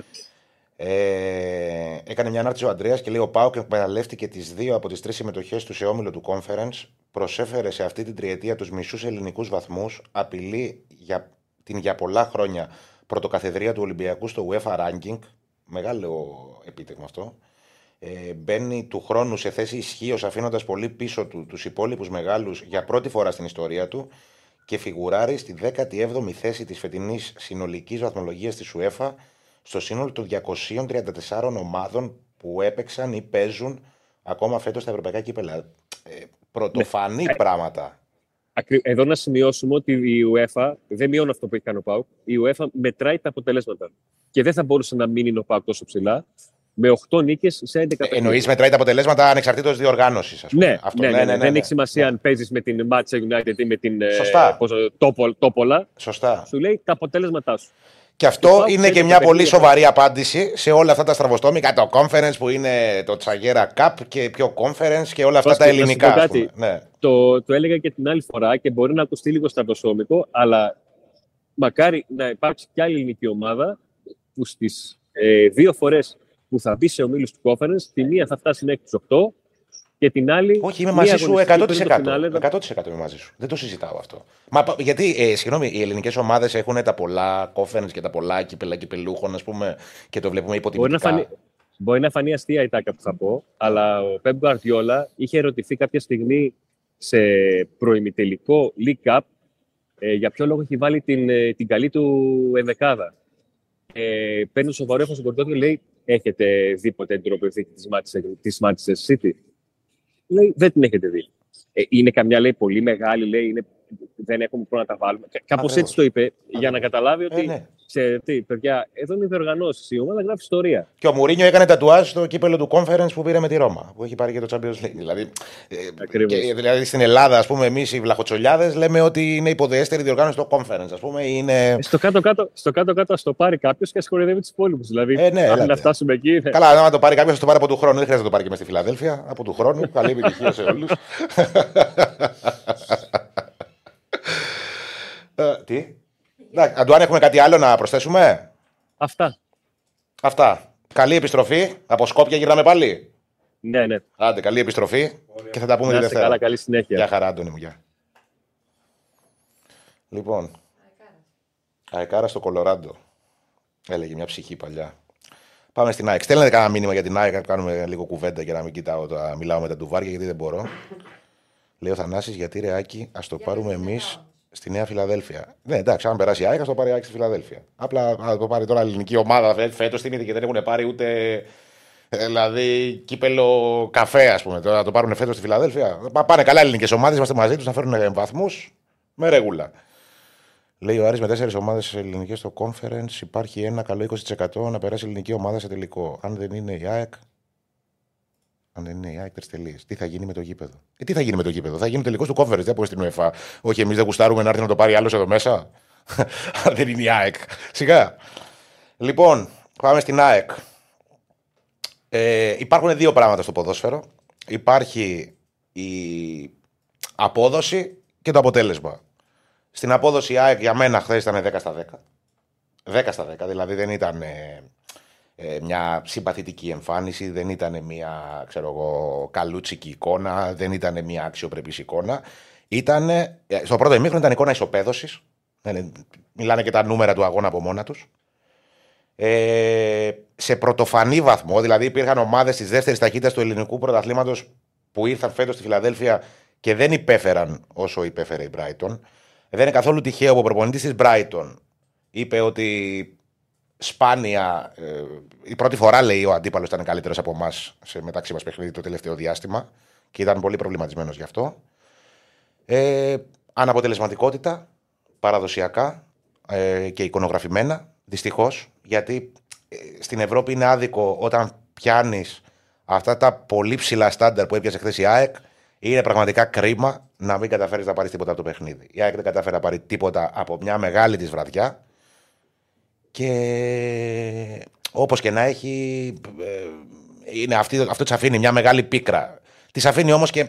A: Ε, έκανε μια ανάρτηση ο Αντρέα και λέει: Ο Πάοκ εκμεταλλεύτηκε τις δύο από τις τρεις συμμετοχές του σε όμιλο του Conference. Προσέφερε σε αυτή την τριετία τους μισούς ελληνικούς βαθμούς. Απειλεί για την για πολλά χρόνια πρωτοκαθεδρία του Ολυμπιακού στο UEFA Ranking. Μεγάλο επίτευγμα αυτό. Ε, μπαίνει του χρόνου σε θέση ισχύως αφήνοντας πολύ πίσω του τους υπόλοιπους μεγάλους για πρώτη φορά στην ιστορία του και φιγουράρει στη 17η θέση της φετινής συνολικής βαθμολογίας της UEFA στο σύνολο των 234 ομάδων που έπαιξαν ή παίζουν ακόμα φέτος στα ευρωπαϊκά κύπελα. Ε, πρωτοφανή ναι. πράγματα.
F: Εδώ να σημειώσουμε ότι η UEFA δεν μειώνει αυτό που έχει κάνει ο ΠΑΟΚ. Η UEFA μετράει τα αποτελέσματα. Και δεν θα μπορούσε να μείνει ο ΠΑΟΚ τόσο ψηλά, με 8 νίκες σε 11 παιχνίδια.
A: Εννοείς μετράει τα αποτελέσματα ανεξαρτήτως διοργάνωσης.
F: Ναι, ναι, ναι, ναι, δεν έχει σημασία αν παίζεις με την Manchester United ή με την ε,
A: Σωστά.
F: πώς το- Τόπολ- Τόπολα.
A: Σωστά.
F: Σου λέει τα αποτέλεσματά σου.
A: Και αυτό
F: Υπάρχουν
A: είναι και
F: τέτοια
A: μια πολύ
F: παιχνίδια.
A: σοβαρή απάντηση σε όλα αυτά τα στραβοστόμικα, το conference που είναι το Τσαγέρα Cup και πιο conference και όλα αυτά
F: Πώς
A: τα
F: και να σου
A: ελληνικά.
F: πω
A: ας
F: κάτι.
A: πούμε. Ναι.
F: Το, το έλεγα και την άλλη φορά και μπορεί να ακουστεί λίγο στρατοσόμικο, αλλά μακάρι να υπάρξει κι άλλη ελληνική ομάδα που στις ε, δύο φορές που θα μπει σε ομίλους του conference, τη μία θα φτάσει μέχρι του 8 και την άλλη.
A: Όχι, είμαι
F: μία
A: μαζί σου
F: αγωνιστική
A: 100%.
F: πριν το φινάλε,
A: 100% είμαι μαζί σου. Δεν το συζητάω αυτό. Μα πα- γιατί, ε, συγγνώμη, οι ελληνικές ομάδες έχουν τα πολλά conference και τα πολλά κύπελα κυπελούχων, ας πούμε, και το βλέπουμε
F: Μπορεί να,
A: υποτιμητικά.
F: φανεί, μπορεί να φανεί αστεία η τάκα που θα πω, αλλά ο Πέμπ Γκουαρτιόλα είχε ερωτηθεί κάποια στιγμή σε προημιτελικό League Cup ε, για ποιο λόγο έχει βάλει την, ε, την καλή του ενδεκάδα. Ε, παίρνει το σοβαρό έφο στον κορδό και λέει: Έχετε δει ποτέ την τροποποιηθήκη της Manchester- της Manchester City. Λέει: Δεν την έχετε δει. Ε, είναι καμιά λέει πολύ μεγάλη, λέει, είναι, δεν έχουμε πρόβλημα να τα βάλουμε. Κάπως
A: Ακριβώς.
F: έτσι το είπε, για να καταλάβει ότι
A: Ε, ναι.
F: Ξέρετε τι, παιδιά, εδώ είναι διοργανώσει. Η ομάδα γράφει ιστορία.
A: Και ο Μουρίνιο έκανε τατουάζ στο κύπελο του conference που πήρε με τη Ρώμα, που έχει πάρει και το Champions League. Δηλαδή, ε,
F: Ακριβώς.
A: και, δηλαδή στην Ελλάδα, ας πούμε, εμείς οι βλαχοτσολιάδες λέμε ότι είναι υποδεέστερη διοργάνωση στο conference. Α πούμε, είναι.
F: Ε, Στο κάτω-κάτω, στο κάτω-κάτω ας το πάρει κάποιος και ασχοληθεί τους υπόλοιπους. Δηλαδή,
A: Ε, ναι,
F: αν
A: έλατε.
F: να φτάσουμε εκεί. ναι.
A: Καλά, άμα το πάρει κάποιος, θα το πάρει από του χρόνου. Δεν χρειάζεται να το πάρει και μες στη Φιλαδέλφια. Από του χρόνου. Καλή επιτυχία σε όλους. τι; Εντάξει, Αντουάν, έχουμε κάτι άλλο να προσθέσουμε;
F: Αυτά.
A: Αυτά. Καλή επιστροφή. Από Σκόπια γυρνάμε πάλι.
F: Ναι, ναι.
A: Άντε, καλή επιστροφή. Και θα τα πούμε
F: Να
A: τη
F: είστε
A: Δευτέρα.
F: καλά, καλή συνέχεια.
A: Γεια χαρά, Αντώνη μου. Γεια. Λοιπόν, Αεκάρα στο Κολοράντο. Έλεγε μια ψυχή παλιά. Πάμε στην ΑΕΚ. Στέλνετε κανένα μήνυμα για την ΑΕΚ, να κάνουμε λίγο κουβέντα και να μην κοιτάω, τα, μιλάω με τα ντουβάρια γιατί δεν μπορώ. Λέει ο Θανάσης, γιατί ρε Άκη, ας το πάρουμε εμείς στη Νέα Φιλαδέλφια. Ναι, εντάξει, αν περάσει η ΑΕΚ, ας το πάρει η ΑΕΚ στη Φιλαδέλφια. Απλά να το πάρει τώρα η ελληνική ομάδα φέτος την είδε και δεν έχουν πάρει ούτε. ε, Δηλαδή, κύπελο καφέ, ας πούμε. Τώρα να το πάρουν φέτος στη Φιλαδέλφια. Πα- Πάνε καλά ελληνικές ομάδες, είμαστε μαζί τους να φέρουν βαθμούς με ρεγούλα. Λέει ο Άρης με τέσσερις ομάδες ελληνικές στο conference υπάρχει ένα καλό 20% να περάσει η ελληνική ομάδα σε τελικό. Αν δεν είναι η ΑΕΚ. Αν δεν είναι η ΑΕΚ, τρει τελείε. Τι θα γίνει με το γήπεδο; Ε, τι θα γίνει με το γήπεδο; Θα γίνει τελικό του conference, δεν από στην UEFA. Όχι, εμείς δεν γουστάρουμε να έρθει να το πάρει άλλος εδώ μέσα. Αν δεν είναι η ΑΕΚ. Σιγά. Λοιπόν, πάμε στην ΑΕΚ. Ε, υπάρχουν δύο πράγματα στο ποδόσφαιρο. Υπάρχει η απόδοση και το αποτέλεσμα. Στην απόδοση η ΑΕΚ για μένα χθες ήταν 10 στα 10. 10 στα 10, δηλαδή δεν ήταν ε, ε, μια συμπαθητική εμφάνιση, δεν ήταν μια ξέρω εγώ, καλούτσικη εικόνα, δεν ήταν μια αξιοπρεπής εικόνα. Ήταν, ε, στο πρώτο ημίχρονο ήταν εικόνα ισοπαίδωσης. Ε, μιλάνε και τα νούμερα του αγώνα από μόνα τους. Ε, σε πρωτοφανή βαθμό, δηλαδή υπήρχαν ομάδες της δεύτερης ταχύτητας του ελληνικού πρωταθλήματος που ήρθαν φέτος στη Φιλαδέλφια και δεν υπέφεραν όσο υπέφερε η Brighton. Δεν είναι καθόλου τυχαίο που ο προπονητής της Brighton είπε ότι σπάνια. Ε, η πρώτη φορά λέει ο αντίπαλος ήταν καλύτερος από εμάς σε μεταξύ μας παιχνίδι το τελευταίο διάστημα και ήταν πολύ προβληματισμένος γι' αυτό. Ε, αναποτελεσματικότητα, παραδοσιακά ε, και εικονογραφημένα, δυστυχώς, γιατί ε, στην Ευρώπη είναι άδικο όταν πιάνεις αυτά τα πολύ ψηλά στάνταρ που έπιασε χθες η ΑΕΚ. Είναι πραγματικά κρίμα να μην καταφέρεις να πάρεις τίποτα από το παιχνίδι. Η ΑΕΚ δεν κατάφερε να πάρει τίποτα από μια μεγάλη της βραδιά. Και όπως και να έχει, ε, είναι αυτή, αυτό της αφήνει μια μεγάλη πίκρα. Της αφήνει όμως και.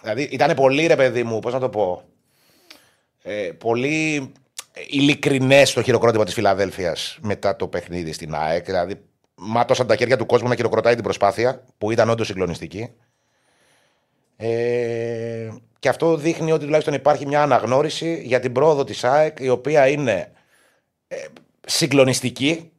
A: Δηλαδή ήταν πολύ ρε παιδί μου, πώς να το πω. Ε, πολύ ειλικρινές το χειροκρότημα της Φιλαδέλφιας μετά το παιχνίδι στην ΑΕΚ. Δηλαδή, μάτωσαν τα χέρια του κόσμου να χειροκροτάει την προσπάθεια, που ήταν όντως συγκλονιστική. Ε, και αυτό δείχνει ότι τουλάχιστον υπάρχει μια αναγνώριση για την πρόοδο της ΑΕΚ, η οποία είναι ε, συγκλονιστική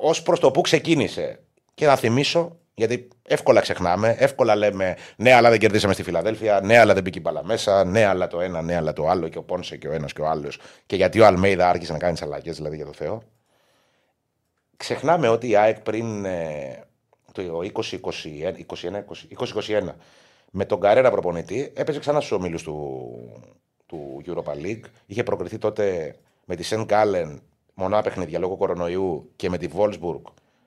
A: ως προς το που ξεκίνησε. Και να θυμίσω, γιατί εύκολα ξεχνάμε, εύκολα λέμε ναι, αλλά δεν κερδίσαμε στη Φιλαδέλφια, ναι, αλλά δεν μπήκε η μπαλά μέσα, ναι, αλλά το ένα, ναι, αλλά το άλλο, και ο Πόνσε και ο ένας και ο άλλος. Και γιατί ο Αλμέιδα άρχισε να κάνει τις αλλαγές, δηλαδή για το Θεό. Ξεχνάμε ότι η ΑΕΚ πριν ε, το 2021 με τον Καρέρα προπονητή έπαιζε ξανά στους ομίλους του, του Europa League. Είχε προκριθεί τότε με τη Σεν Γκάλεν μονά παιχνίδια λόγω κορονοϊού και με τη Wolfsburg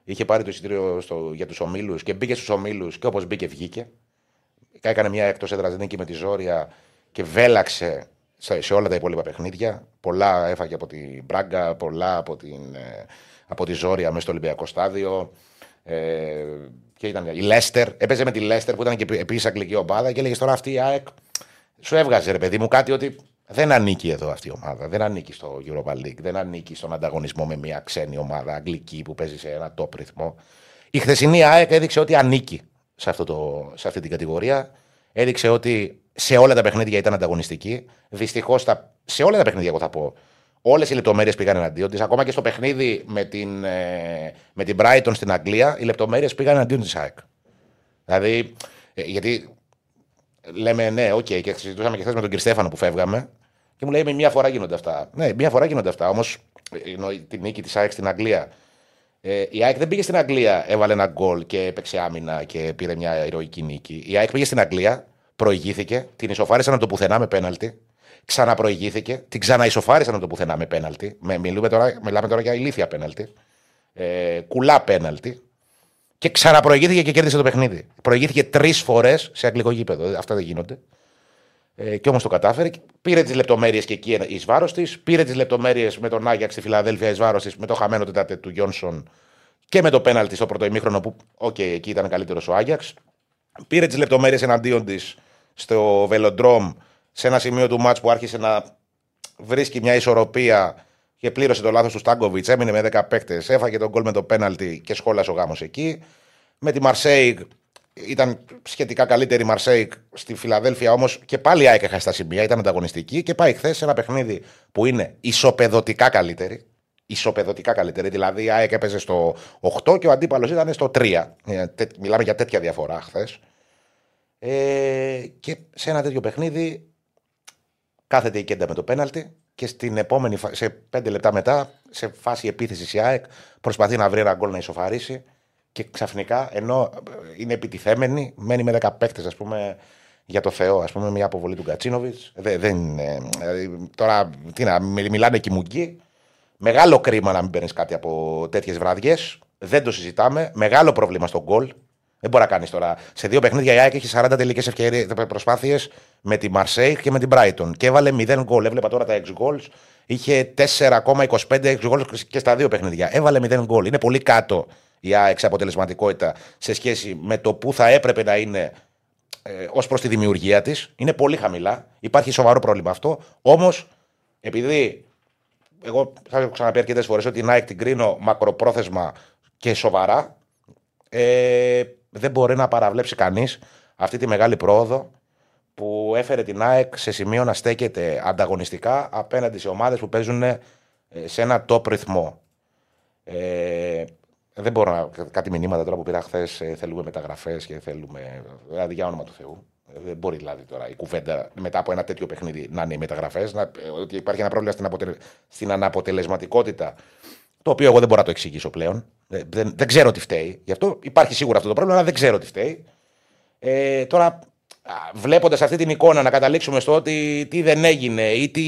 A: Είχε πάρει το εισιτήριο στο, για τους ομίλους και μπήκε στους ομίλους και όπως μπήκε, βγήκε. Έκανε μια εκτός έδρας νίκη με τη Ζόρια και βέλαξε σε, σε όλα τα υπόλοιπα παιχνίδια. Πολλά έφαγε από την Μπράγκα, πολλά από, την, ε, από τη Ζόρια μέσα στο Ολυμπιακό στάδιο. Ε, και ήταν η Λέστερ. Έπαιζε με τη Λέστερ που ήταν και επίσης αγγλική ομάδα και έλεγε τώρα αυτή η ΑΕΚ. Σου έβγαζε ρε παιδί μου κάτι ότι δεν ανήκει εδώ αυτή η ομάδα. Δεν ανήκει στο Europa League. Δεν ανήκει στον ανταγωνισμό με μια ξένη ομάδα αγγλική που παίζει σε ένα top ρυθμό. Η χθεσινή ΑΕΚ έδειξε ότι ανήκει σε, αυτό το, σε αυτή την κατηγορία. Έδειξε ότι σε όλα τα παιχνίδια ήταν ανταγωνιστική. Δυστυχώς σε όλα τα παιχνίδια, εγώ θα πω, όλες οι λεπτομέρειες πήγαν εναντίον της. Ακόμα και στο παιχνίδι με την, ε, με την Brighton στην Αγγλία, οι λεπτομέρειες πήγαν εναντίον της ΑΕΚ. Δηλαδή, ε, γιατί λέμε ναι, οκ, okay, και συζητούσαμε και χθες με τον Κριστέφανο που φεύγαμε. Και μου λέει: Μία φορά γίνονται αυτά. Ναι, μία φορά γίνονται αυτά. Όμως την νίκη της ΑΕΚ στην Αγγλία. Ε, η ΑΕΚ δεν πήγε στην Αγγλία, έβαλε ένα γκολ και έπαιξε άμυνα και πήρε μια ηρωική νίκη. Η ΑΕΚ πήγε στην Αγγλία, προηγήθηκε, την ισοφάρισαν από το πουθενά με πέναλτι. Ξαναπροηγήθηκε, την ξαναισοφάρισαν από το πουθενά με πέναλτι. Με, μιλούμε τώρα, μιλάμε τώρα για ηλίθια πέναλτι. Ε, κουλά πέναλτι. Και ξαναπροηγήθηκε και κέρδισε το παιχνίδι. Προηγήθηκε τρεις φορές σε αγγλικό γήπεδο. Αυτά δεν γίνονται. Ε, και όμως το κατάφερε. Πήρε τις λεπτομέρειες και εκεί εις βάρος της. Πήρε τις λεπτομέρειες με τον Άγιαξ στη Φιλαδέλφια εις βάρος της, με το χαμένο τετ α τετ του Γιόνσον και με το πέναλτι στο πρώτο ημίχρονο που, οκ, okay, εκεί ήταν καλύτερος ο Άγιαξ. Πήρε τις λεπτομέρειες εναντίον της στο Βελοντρόμ σε ένα σημείο του ματς που άρχισε να βρίσκει μια ισορροπία και πλήρωσε το λάθος του Στάγκοβιτ. Έμεινε με 10 παίκτες, έφαγε τον γκολ με το πέναλτι και σχόλασε ο γάμος εκεί. Με τη Μαρσέιγ ήταν σχετικά καλύτερη η Μαρσέικ στη Φιλαδέλφια όμως και πάλι η ΑΕΚ έχασε τα σημεία, ήταν ανταγωνιστική και πάει χθες σε ένα παιχνίδι που είναι ισοπεδωτικά καλύτερη. Ισοπεδωτικά καλύτερη. Δηλαδή η ΑΕΚ έπαιζε στο 8 και ο αντίπαλος ήταν στο 3. Ε, μιλάμε για τέτοια διαφορά χθες. Ε, και σε ένα τέτοιο παιχνίδι κάθεται η Κέντα με το πέναλτι και στην επόμενη, σε πέντε λεπτά μετά, σε φάση επίθεσης η ΑΕΚ προσπαθεί να βρει ένα γκολ να ισοφαρίσει και ξαφνικά ενώ είναι επιτιθέμενη, μένει με 10 παίκτες, ας πούμε, για το Θεό, ας πούμε, μια αποβολή του Γκατσίνοβιτ. Δεν, δεν, δηλαδή, τώρα τι να, μιλάνε κοιμουγκοί. Μεγάλο κρίμα να μην παίρνεις κάτι από τέτοιες βραδιές. Δεν το συζητάμε. Μεγάλο πρόβλημα στον γκολ. Δεν μπορεί να κάνεις τώρα. Σε δύο παιχνίδια η ΑΕΚ έχει 40 τελικές προσπάθειες με τη Μαρσέικ και με την Brighton. Και έβαλε 0 γκολ. Έβλεπα τώρα τα 6 goals. Είχε 4,25 6 goals και στα δύο παιχνίδια. Έβαλε 0 γκολ. Είναι πολύ κάτω η ΑΕΚ σε αποτελεσματικότητα σε σχέση με το που θα έπρεπε να είναι ε, ως προς τη δημιουργία της. Είναι πολύ χαμηλά. Υπάρχει σοβαρό πρόβλημα αυτό. Όμως, επειδή εγώ θα έχω ξαναπεί αρκετές φορές ότι η ΑΕΚ την κρίνω μακροπρόθεσμα και σοβαρά, ε, δεν μπορεί να παραβλέψει κανείς αυτή τη μεγάλη πρόοδο που έφερε την ΑΕΚ σε σημείο να στέκεται ανταγωνιστικά απέναντι σε ομάδες που παίζουν ε, σε ένα top ρυθμό. Ε, δεν μπορώ να. Κάτι μηνύματα τώρα που πήρα χθες. Ε, θέλουμε μεταγραφές και θέλουμε. Δηλαδή για όνομα του Θεού. Ε, δεν μπορεί δηλαδή τώρα η κουβέντα μετά από ένα τέτοιο παιχνίδι να είναι οι μεταγραφές. Ε, ότι υπάρχει ένα πρόβλημα στην, αποτελε... στην αναποτελεσματικότητα. Το οποίο εγώ δεν μπορώ να το εξηγήσω πλέον. Δεν, δεν ξέρω τι φταίει. Γι' αυτό υπάρχει σίγουρα αυτό το πρόβλημα, αλλά δεν ξέρω τι φταίει. Ε, τώρα βλέποντας αυτή την εικόνα να καταλήξουμε στο ότι τι δεν έγινε ή τι,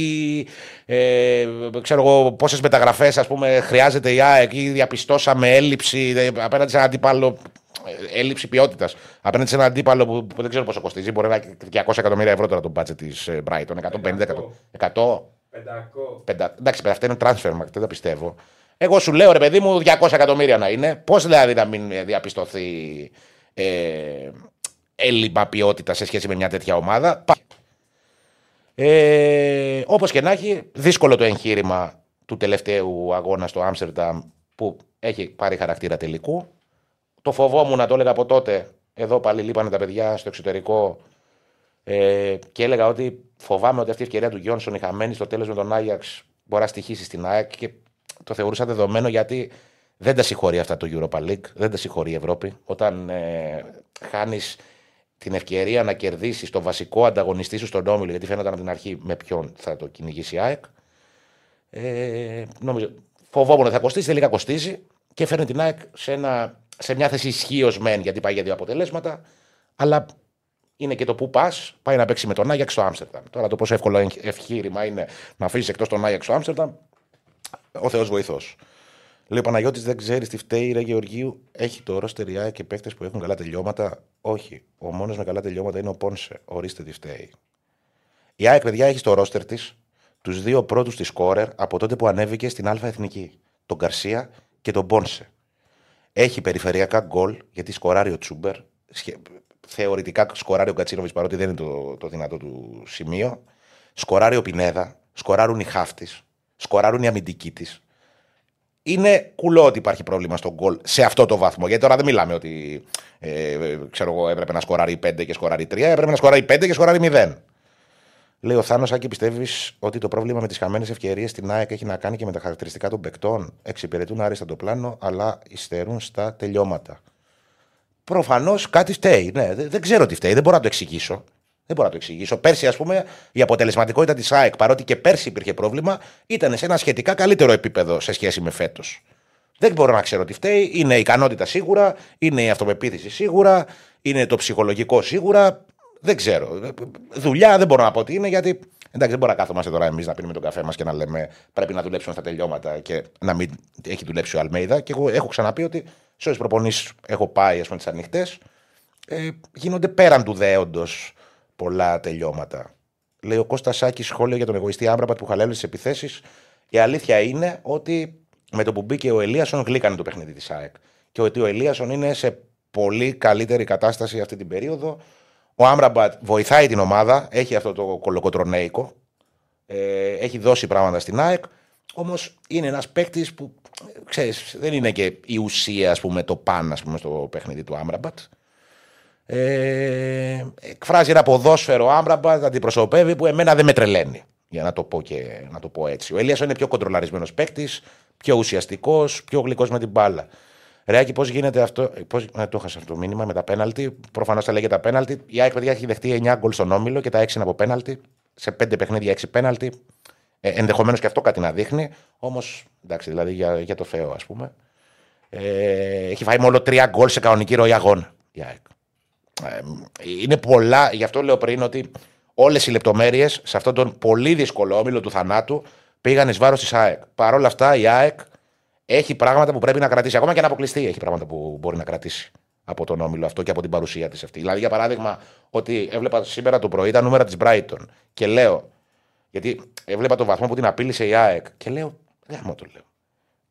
A: ε, ξέρω εγώ, πόσες μεταγραφές ας πούμε χρειάζεται η ΑΕΚ ή διαπιστώσαμε έλλειψη ε, απέναντι σε ένα αντίπαλο ε, έλλειψη ποιότητας. Απέναντι σε έναν αντίπαλο που, που, δεν ξέρω πόσο κοστίζει, μπορεί να είναι 200 εκατομμύρια ευρώ τώρα το μπάτζε της ε, Brighton. 150 εκατομμύρια. 100. 500. Εντάξει, αυτά είναι transfer market, δεν τα πιστεύω. Εγώ σου λέω ρε παιδί μου 200 εκατομμύρια να είναι. Πώς δηλαδή να μην διαπιστωθεί ε, έλλειμμα ποιότητα σε σχέση με μια τέτοια ομάδα; Ε, Όπως και να έχει, δύσκολο το εγχείρημα του τελευταίου αγώνα στο Άμστερνταμ που έχει πάρει χαρακτήρα τελικού. Το φοβόμουν να το έλεγα από τότε. Εδώ πάλι λείπανε τα παιδιά στο εξωτερικό ε, και έλεγα ότι φοβάμαι ότι αυτή η ευκαιρία του Γιόνσον η χαμένη στο τέλος με τον Άγιαξ μπορεί να στοιχήσει στην ΑΕΚ και το θεωρούσα δεδομένο γιατί δεν τα συγχωρεί αυτά το Europa League, δεν τα συγχωρεί η Ευρώπη. Όταν ε, χάνεις την ευκαιρία να κερδίσεις το βασικό ανταγωνιστή σου στον όμιλο, γιατί φαίνονταν από την αρχή με ποιον θα το κυνηγήσει η ΑΕΚ. Ε, νομίζω, φοβόμουν ότι θα κοστίσει, τελικά κοστίζει και φέρνει την ΑΕΚ σε, ένα, σε μια θέση ισχύως μεν, γιατί πάει για δύο αποτελέσματα, αλλά είναι και το που πας, πάει να παίξει με τον Άγιαξ στο Άμστερνταμ. Τώρα το πόσο εύκολο εγχείρημα είναι να αφήσεις εκτός τον Άγιαξ στο Άμστερνταμ, ο Θεός βοηθός. Λέει ο Παναγιώτη δεν ξέρεις τι φταίει, ρε Γεωργίου. Έχει το ρόστερ η ΑΕΚ και παίχτες που έχουν καλά τελειώματα. Όχι. Ο μόνος με καλά τελειώματα είναι ο Πόνσε. Ορίστε τι φταίει. Η ΑΕΚ, παιδιά, έχει στο ρόστερ της τους δύο πρώτους της σκόρερ από τότε που ανέβηκε στην Α Εθνική. Τον Γκαρσία και τον Πόνσε. Έχει περιφερειακά γκολ γιατί σκοράρει ο Τσούμπερ. Σχε- Θεωρητικά σκοράρει ο Κατσίνοβιτς παρότι δεν είναι το, το δυνατό του σημείο. Σκοράρει ο Πινέδα. Σκοράρουν οι χάφτης. Σκοράρουν οι αμυντικοί της. Είναι κουλό ότι υπάρχει πρόβλημα στον γκολ σε αυτό το βαθμό. Γιατί τώρα δεν μιλάμε ότι ε, ξέρω εγώ, έπρεπε να σκοράρει 5 και σκοράρει 3, έπρεπε να σκοράρει 5 και σκοράρει 0. Λέει ο Θάνος, Άκη, πιστεύεις ότι το πρόβλημα με τις χαμένες ευκαιρίες στην ΑΕΚ έχει να κάνει και με τα χαρακτηριστικά των παικτών; Εξυπηρετούν άριστα το πλάνο, αλλά υστερούν στα τελειώματα. Προφανώς κάτι φταίει. Ναι, δεν, δεν ξέρω τι φταίει, δεν μπορώ να το εξηγήσω. Δεν μπορώ να το εξηγήσω. Πέρσι, ας πούμε, η αποτελεσματικότητα της ΑΕΚ, παρότι και πέρσι υπήρχε πρόβλημα, ήταν σε ένα σχετικά καλύτερο επίπεδο σε σχέση με φέτος. Δεν μπορώ να ξέρω τι φταίει. Είναι η ικανότητα σίγουρα, είναι η αυτοπεποίθηση σίγουρα, είναι το ψυχολογικό σίγουρα. Δεν ξέρω. Δουλειά δεν μπορώ να πω τι είναι, γιατί εντάξει, δεν μπορούμε να κάθομαστε τώρα εμείς να πίνουμε τον καφέ μας και να λέμε πρέπει να δουλέψουμε στα τελειώματα και να μην έχει δουλέψει ο Αλμέιδα. Και εγώ έχω ξαναπεί ότι σε όσε προπονήσεις έχω πάει, ας πούμε, τις ανοιχτές, ε, γίνονται πέραν του δέοντος πολλά τελειώματα. Λέει ο Κώστας Σάκης σχόλιο για τον εγωιστή Άμπραμπατ που χαλέλωσε τι επιθέσεις. Η αλήθεια είναι ότι με το που μπήκε ο Ελίασον γλύκανε το παιχνίδι της ΑΕΚ. Και ότι ο Ελίασον είναι σε πολύ καλύτερη κατάσταση αυτή την περίοδο. Ο Άμραμπατ βοηθάει την ομάδα, έχει αυτό το κολοκοτρονέικο. Ε, έχει δώσει πράγματα στην ΑΕΚ. Όμως είναι ένας παίκτης που ξέρεις, δεν είναι και η ουσία, ας πούμε, το παν ας πούμε, στο παιχνίδι του Άμραμπατ. Ε, εκφράζει ένα ποδόσφαιρο Άμραμπατ, αντιπροσωπεύει που εμένα δεν με τρελαίνει. Για να το πω, και, να το πω έτσι. Ο Ελίας είναι πιο κοντρολαρισμένος παίκτης, πιο ουσιαστικός, πιο γλυκός με την μπάλα. Ρεάκι, πώς γίνεται αυτό. Πώς, ε, το έχασα αυτό το μήνυμα με τα πέναλτι. Προφανώς τα λέγεται τα πέναλτι. Η ΑΕΚ παιδιά έχει δεχτεί 9 γκολ στον όμιλο και τα 6 είναι από πέναλτι. Σε 5 παιχνίδια 6 πέναλτι. Ε, Ενδεχομένως και αυτό κάτι να δείχνει. Όμως, εντάξει, δηλαδή για, για το Θεό, ας πούμε. Ε, έχει φάει μόνο 3 γκολ σε κανονική ροή αγώνα. Η ΑΕΚ. Ε, είναι πολλά, γι' αυτό λέω πριν ότι όλες οι λεπτομέρειες σε αυτόν τον πολύ δύσκολο όμιλο του θανάτου πήγαν εις βάρος της ΑΕΚ. Παρ' όλα αυτά η ΑΕΚ έχει πράγματα που πρέπει να κρατήσει. Ακόμα και να αποκλειστεί έχει πράγματα που μπορεί να κρατήσει από τον όμιλο αυτό και από την παρουσία της αυτή. Δηλαδή, για παράδειγμα, ότι έβλεπα σήμερα το πρωί τα νούμερα της Brighton και λέω. Γιατί έβλεπα τον βαθμό που την απείλησε η ΑΕΚ και λέω. Δεν το λέω.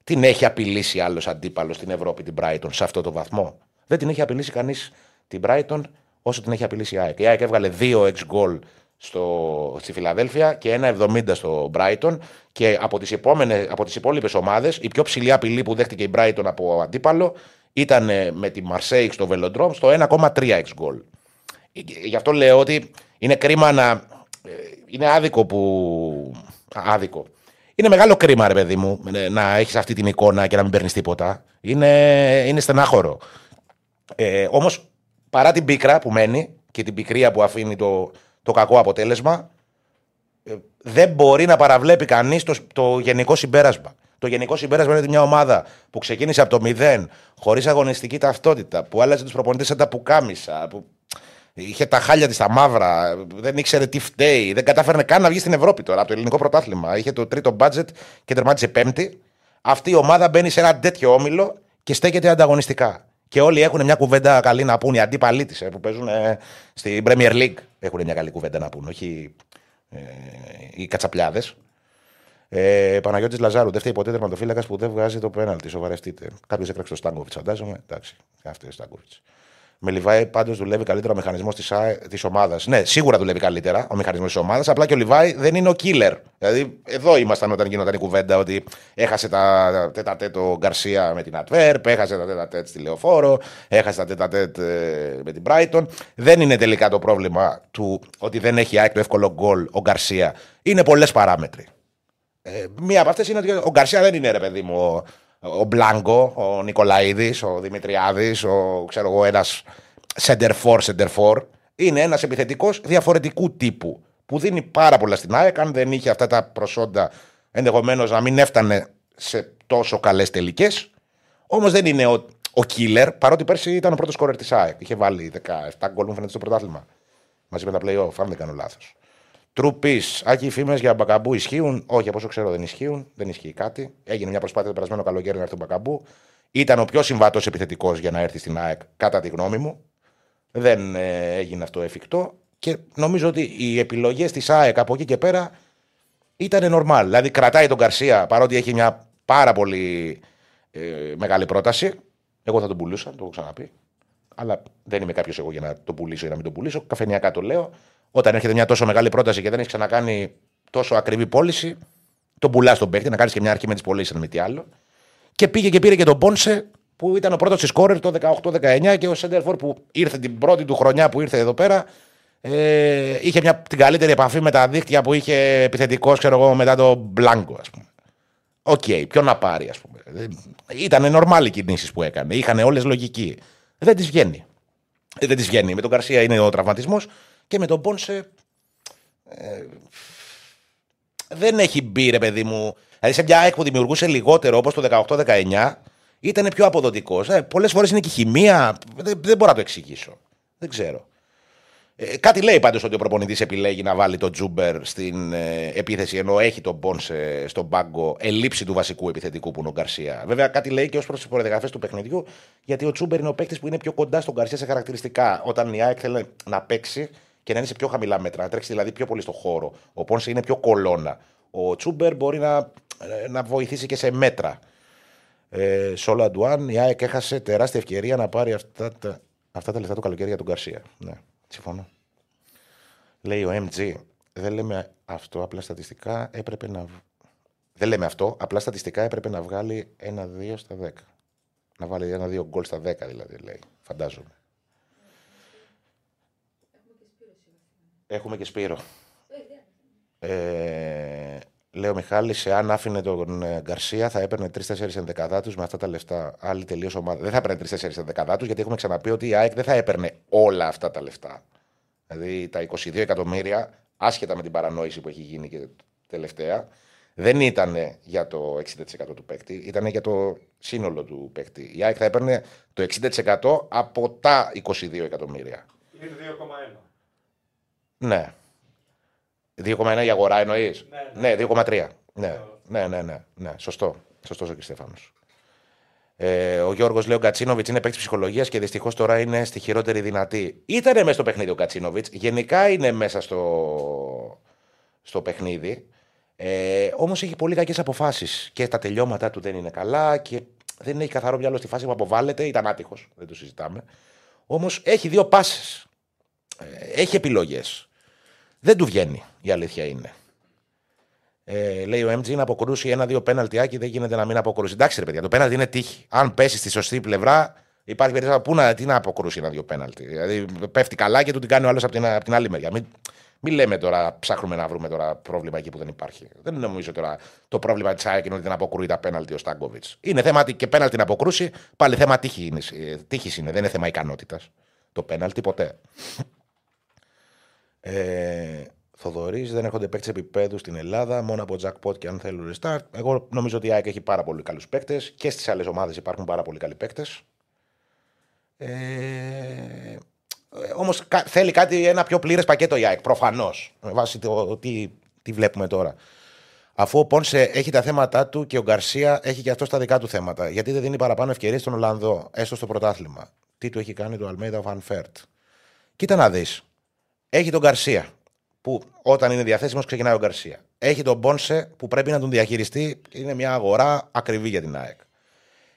A: Την έχει απειλήσει άλλος αντίπαλος στην Ευρώπη την Brighton σε αυτό το βαθμό. Δεν την έχει απειλήσει κανείς την Brighton όσο την έχει απειλήσει η ΑΕΚ. Η ΑΕΚ έβγαλε 2 ex goal στο, στη Φιλαδέλφια και 1,70 στο Brighton και από τις, επόμενες, από τις υπόλοιπες ομάδες η πιο ψηλή απειλή που δέχτηκε η Brighton από αντίπαλο ήταν ε, με τη Marseille στο Velodrome στο 1,3 ex goal. Γι' αυτό λέω ότι είναι κρίμα να... ε, Είναι άδικο που... Άδικο. Είναι μεγάλο κρίμα, ρε παιδί μου, ε, να έχεις αυτή την εικόνα και να μην παίρνεις τίποτα. Είναι, είναι στενάχωρο. Ε, Όμως, παρά την πίκρα που μένει και την πικρία που αφήνει το, το κακό αποτέλεσμα, ε, δεν μπορεί να παραβλέπει κανείς το, το γενικό συμπέρασμα. Το γενικό συμπέρασμα είναι ότι μια ομάδα που ξεκίνησε από το 0, χωρίς αγωνιστική ταυτότητα, που άλλαζε τους προπονητές σαν τα πουκάμισα, που είχε τα χάλια της τα μαύρα, δεν ήξερε τι φταίει, δεν κατάφερνε καν να βγει στην Ευρώπη τώρα από το ελληνικό πρωτάθλημα. Είχε το τρίτο μπάτζετ και τερμάτισε πέμπτη. Αυτή η ομάδα μπαίνει σε ένα τέτοιο όμιλο και στέκεται ανταγωνιστικά. Και όλοι έχουν μια κουβέντα καλή να πούν. Οι αντίπαλοι τη που παίζουν ε, στην Premier League έχουν μια καλή κουβέντα να πούν. Όχι ε, οι κατσαπλιάδες. Ε, Παναγιώτης Λαζάρου, δεν φταίει ποτέ τερματοφύλακας που δεν βγάζει το πέναλτι. Σοβαρευτείτε. Κάποιος έκραξε το Στάγκοβιτ, φαντάζομαι. Εντάξει, αυτός είναι Στάγκοβιτ. Με Λιβάη πάντως δουλεύει καλύτερα ο μηχανισμός της ομάδας. Ναι, σίγουρα δουλεύει καλύτερα ο μηχανισμός της ομάδας. Απλά και ο Λιβάη δεν είναι ο killer. Δηλαδή, εδώ ήμασταν όταν γινόταν η κουβέντα ότι έχασε τα τέτα το Γκαρσία με την Ατβέρπ, έχασε τα τέτα τέτ στη Λεωφόρο, έχασε τα τέτα τέτ με την Brighton. Δεν είναι τελικά το πρόβλημα του ότι δεν έχει ΑΕΚ το εύκολο γκολ ο Γκαρσία. Είναι πολλές παράμετροι. Ε, μία από αυτές είναι ότι ο Γκαρσία δεν είναι ρε παιδί μου ο, ο Μπλάνκο, ο Νικολαίδης, ο Δημητριάδης, ο ξέρω εγώ ένας center for, center for. Είναι ένας επιθετικός διαφορετικού τύπου που δίνει πάρα πολλά στην ΑΕΚ. Αν δεν είχε αυτά τα προσόντα, ενδεχομένως να μην έφτανε σε τόσο καλές τελικές. Όμως δεν είναι ο, ο killer, παρότι πέρσι ήταν ο πρώτος σκόρερ της ΑΕΚ. Είχε βάλει 17 γκολ, μου φαίνεται στο πρωτάθλημα. Μαζί με τα playoff, αν δεν κάνω λάθος. Τρούπη, Άκη, οι φήμες για Μπακαμπού ισχύουν; Όχι, από όσο ξέρω δεν ισχύουν. Δεν ισχύει κάτι. Έγινε μια προσπάθεια το περασμένο καλοκαίρι να έρθει ο Μπακαμπού. Ήταν ο πιο συμβατός επιθετικός για να έρθει στην ΑΕΚ, κατά τη γνώμη μου. Δεν ε, έγινε αυτό εφικτό. Και νομίζω ότι οι επιλογές της ΑΕΚ από εκεί και πέρα ήταν normal. Δηλαδή κρατάει τον Καρσία παρότι έχει μια πάρα πολύ ε, μεγάλη πρόταση. Εγώ θα τον πουλούσα, το έχω ξαναπεί. Αλλά δεν είμαι κάποιος εγώ για να το πουλήσω ή να μην το πουλήσω. Καφενιακά το λέω. Όταν έρχεται μια τόσο μεγάλη πρόταση και δεν έχεις ξανακάνει τόσο ακριβή πώληση, τον πουλάς τον παίκτη, να κάνεις και μια αρχή με τις πωλήσεις, αν μη τι άλλο. Και πήγε και πήρε και τον Πόνσε, που ήταν ο πρώτος τη σκόρερ το 18-19 και ο Σέντερφορ που ήρθε την πρώτη του χρονιά που ήρθε εδώ πέρα. Ε, είχε μια, την καλύτερη επαφή με τα δίκτυα που είχε επιθετικός, ξέρω εγώ, μετά το Μπλάνκο, ας πούμε. Οκ, okay, ποιο να πάρει, ας πούμε. Ήταν νορμάλ οι κινήσεις που έκανε. Είχαν όλες λογική. Δεν της βγαίνει. Ε, δεν της βγαίνει. Με τον Γκαρσία είναι ο τραυματισμός και με τον Πόνσε. Ε, δεν έχει μπει, ρε παιδί μου. Δηλαδή σε μια ΑΕΚ που δημιουργούσε λιγότερο όπως το 18-19, ήταν πιο αποδοτικός. Ε, Πολλές φορές είναι και η χημεία. Δεν, δεν μπορώ να το εξηγήσω. Δεν ξέρω. Ε, κάτι λέει πάντως ότι ο προπονητής επιλέγει να βάλει τον Τσούμπερ στην ε, επίθεση ενώ έχει τον Πόνσε στον πάγκο ελλείψει του βασικού επιθετικού που είναι ο Γκαρσία. Βέβαια, κάτι λέει και ως προς τις προδιαγραφές του παιχνιδιού, γιατί ο Τζούμπερ είναι ο παίκτης που είναι πιο κοντά στον Γκαρσία σε χαρακτηριστικά. Όταν η ΑΕΚ θέλει να παίξει και να είναι σε πιο χαμηλά μέτρα, να τρέξει δηλαδή πιο πολύ στο χώρο. Ο Πόνσε είναι πιο κολόνα. Ο Τσούμπερ μπορεί να, ε, να βοηθήσει και σε μέτρα. Ε, Σόλα Ντουάν, η ΑΕΚ έχασε τεράστια ευκαιρία να πάρει αυτά τα, αυτά τα λεφτά το καλοκαίρι για τον Γκαρσία. Ναι. Συμφωνώ. Λέει ο MG, δεν λέμε αυτό, απλά στατιστικά έπρεπε να. Δεν λέμε αυτό, απλά στατιστικά έπρεπε να βγάλει ένα-δύο στα 10. Να βάλει ένα-δύο γκολ στα 10 δηλαδή, λέει. Φαντάζομαι. Έχουμε και Σπύρο. Ε, λέει ο Μιχάλης, εάν άφηνε τον ε, Γκαρσία θα έπαιρνε 3-4 ενδεκαδάτου με αυτά τα λεφτά. Άλλη τελείως ομάδα. Δεν θα έπαιρνε 3-4 ενδεκαδάτου γιατί έχουμε ξαναπεί ότι η ΑΕΚ δεν θα έπαιρνε όλα αυτά τα λεφτά. Δηλαδή τα 22 εκατομμύρια, άσχετα με την παρανόηση που έχει γίνει και τελευταία, δεν ήταν για το 60% του παίκτη, ήταν για το σύνολο του παίκτη. Η ΑΕΚ θα έπαιρνε το 60% από τα 22 εκατομμύρια.
C: Είναι 2,1.
A: Ναι. 2,1 η αγορά εννοείς;
C: Ναι,
A: Ναι, 2,3. Ναι, ναι, ναι, ναι, ναι. Σωστό. Σωστός ο κ. Στέφανος. Ε, ο Γιώργος λέει: Ο Κατσίνοβιτς είναι παίκτης ψυχολογίας και δυστυχώς τώρα είναι στη χειρότερη δυνατή. Ήτανε μέσα στο παιχνίδι ο Κατσίνοβιτς. Γενικά είναι μέσα στο, στο παιχνίδι. Ε, Όμως έχει πολύ κακές αποφάσεις. Και τα τελειώματά του δεν είναι καλά και δεν έχει καθαρό μυαλό στη φάση που αποβάλλεται. Ήταν άτυχος, δεν το συζητάμε. Όμως έχει δύο πάσει. Έχει επιλογές. Δεν του βγαίνει, η αλήθεια είναι. Ε, λέει ο MG να αποκρούσει ένα-δύο πέναλτιάκι, δεν γίνεται να μην αποκρούσει. Εντάξει, ρε παιδιά, το πέναλτι είναι τύχη. Αν πέσει στη σωστή πλευρά, υπάρχει περίπτωση πού να, τι να αποκρούσει ένα-δύο πέναλτι. Δηλαδή πέφτει καλά και του την κάνει ο άλλος από, την- από την άλλη μεριά. Μην, μην λέμε τώρα, ψάχνουμε να βρούμε τώρα πρόβλημα εκεί που δεν υπάρχει. Δεν νομίζω τώρα το πρόβλημα της ΑΕΚ είναι ότι δεν αποκρούει τα πέναλτι ο Στάγκοβιτ. Είναι θέμα ότι και πέναλτι να αποκρούσει, πάλι θέμα τύχη είναι, ε, τύχης είναι, δεν είναι θέμα ικανότητας. Το πέναλτι ποτέ. Ε, Θοδωρής, δεν έρχονται παίκτες επίπεδου στην Ελλάδα, μόνο από jackpot και αν θέλουν restart. Εγώ νομίζω ότι η ΑΕΚ έχει πάρα πολύ καλούς παίκτες και στις άλλες ομάδες υπάρχουν πάρα πολύ καλοί παίκτες. Ε, Όμως θέλει κάτι, ένα πιο πλήρες πακέτο η ΑΕΚ. Προφανώς. Με βάση το τι, τι βλέπουμε τώρα. Αφού ο Πόνσε έχει τα θέματα του και ο Γκαρσία έχει και αυτό τα δικά του θέματα. Γιατί δεν δίνει παραπάνω ευκαιρίες στον Ολλανδό, έστω στο πρωτάθλημα. Τι του έχει κάνει του Αλμέιδα ο Φαν Βέερτ. Κοίτα να δεις. Έχει τον Γκαρσία, που όταν είναι διαθέσιμος ξεκινάει ο Γκαρσία. Έχει τον Πόνσε που πρέπει να τον διαχειριστεί. Είναι μια αγορά ακριβή για την ΑΕΚ.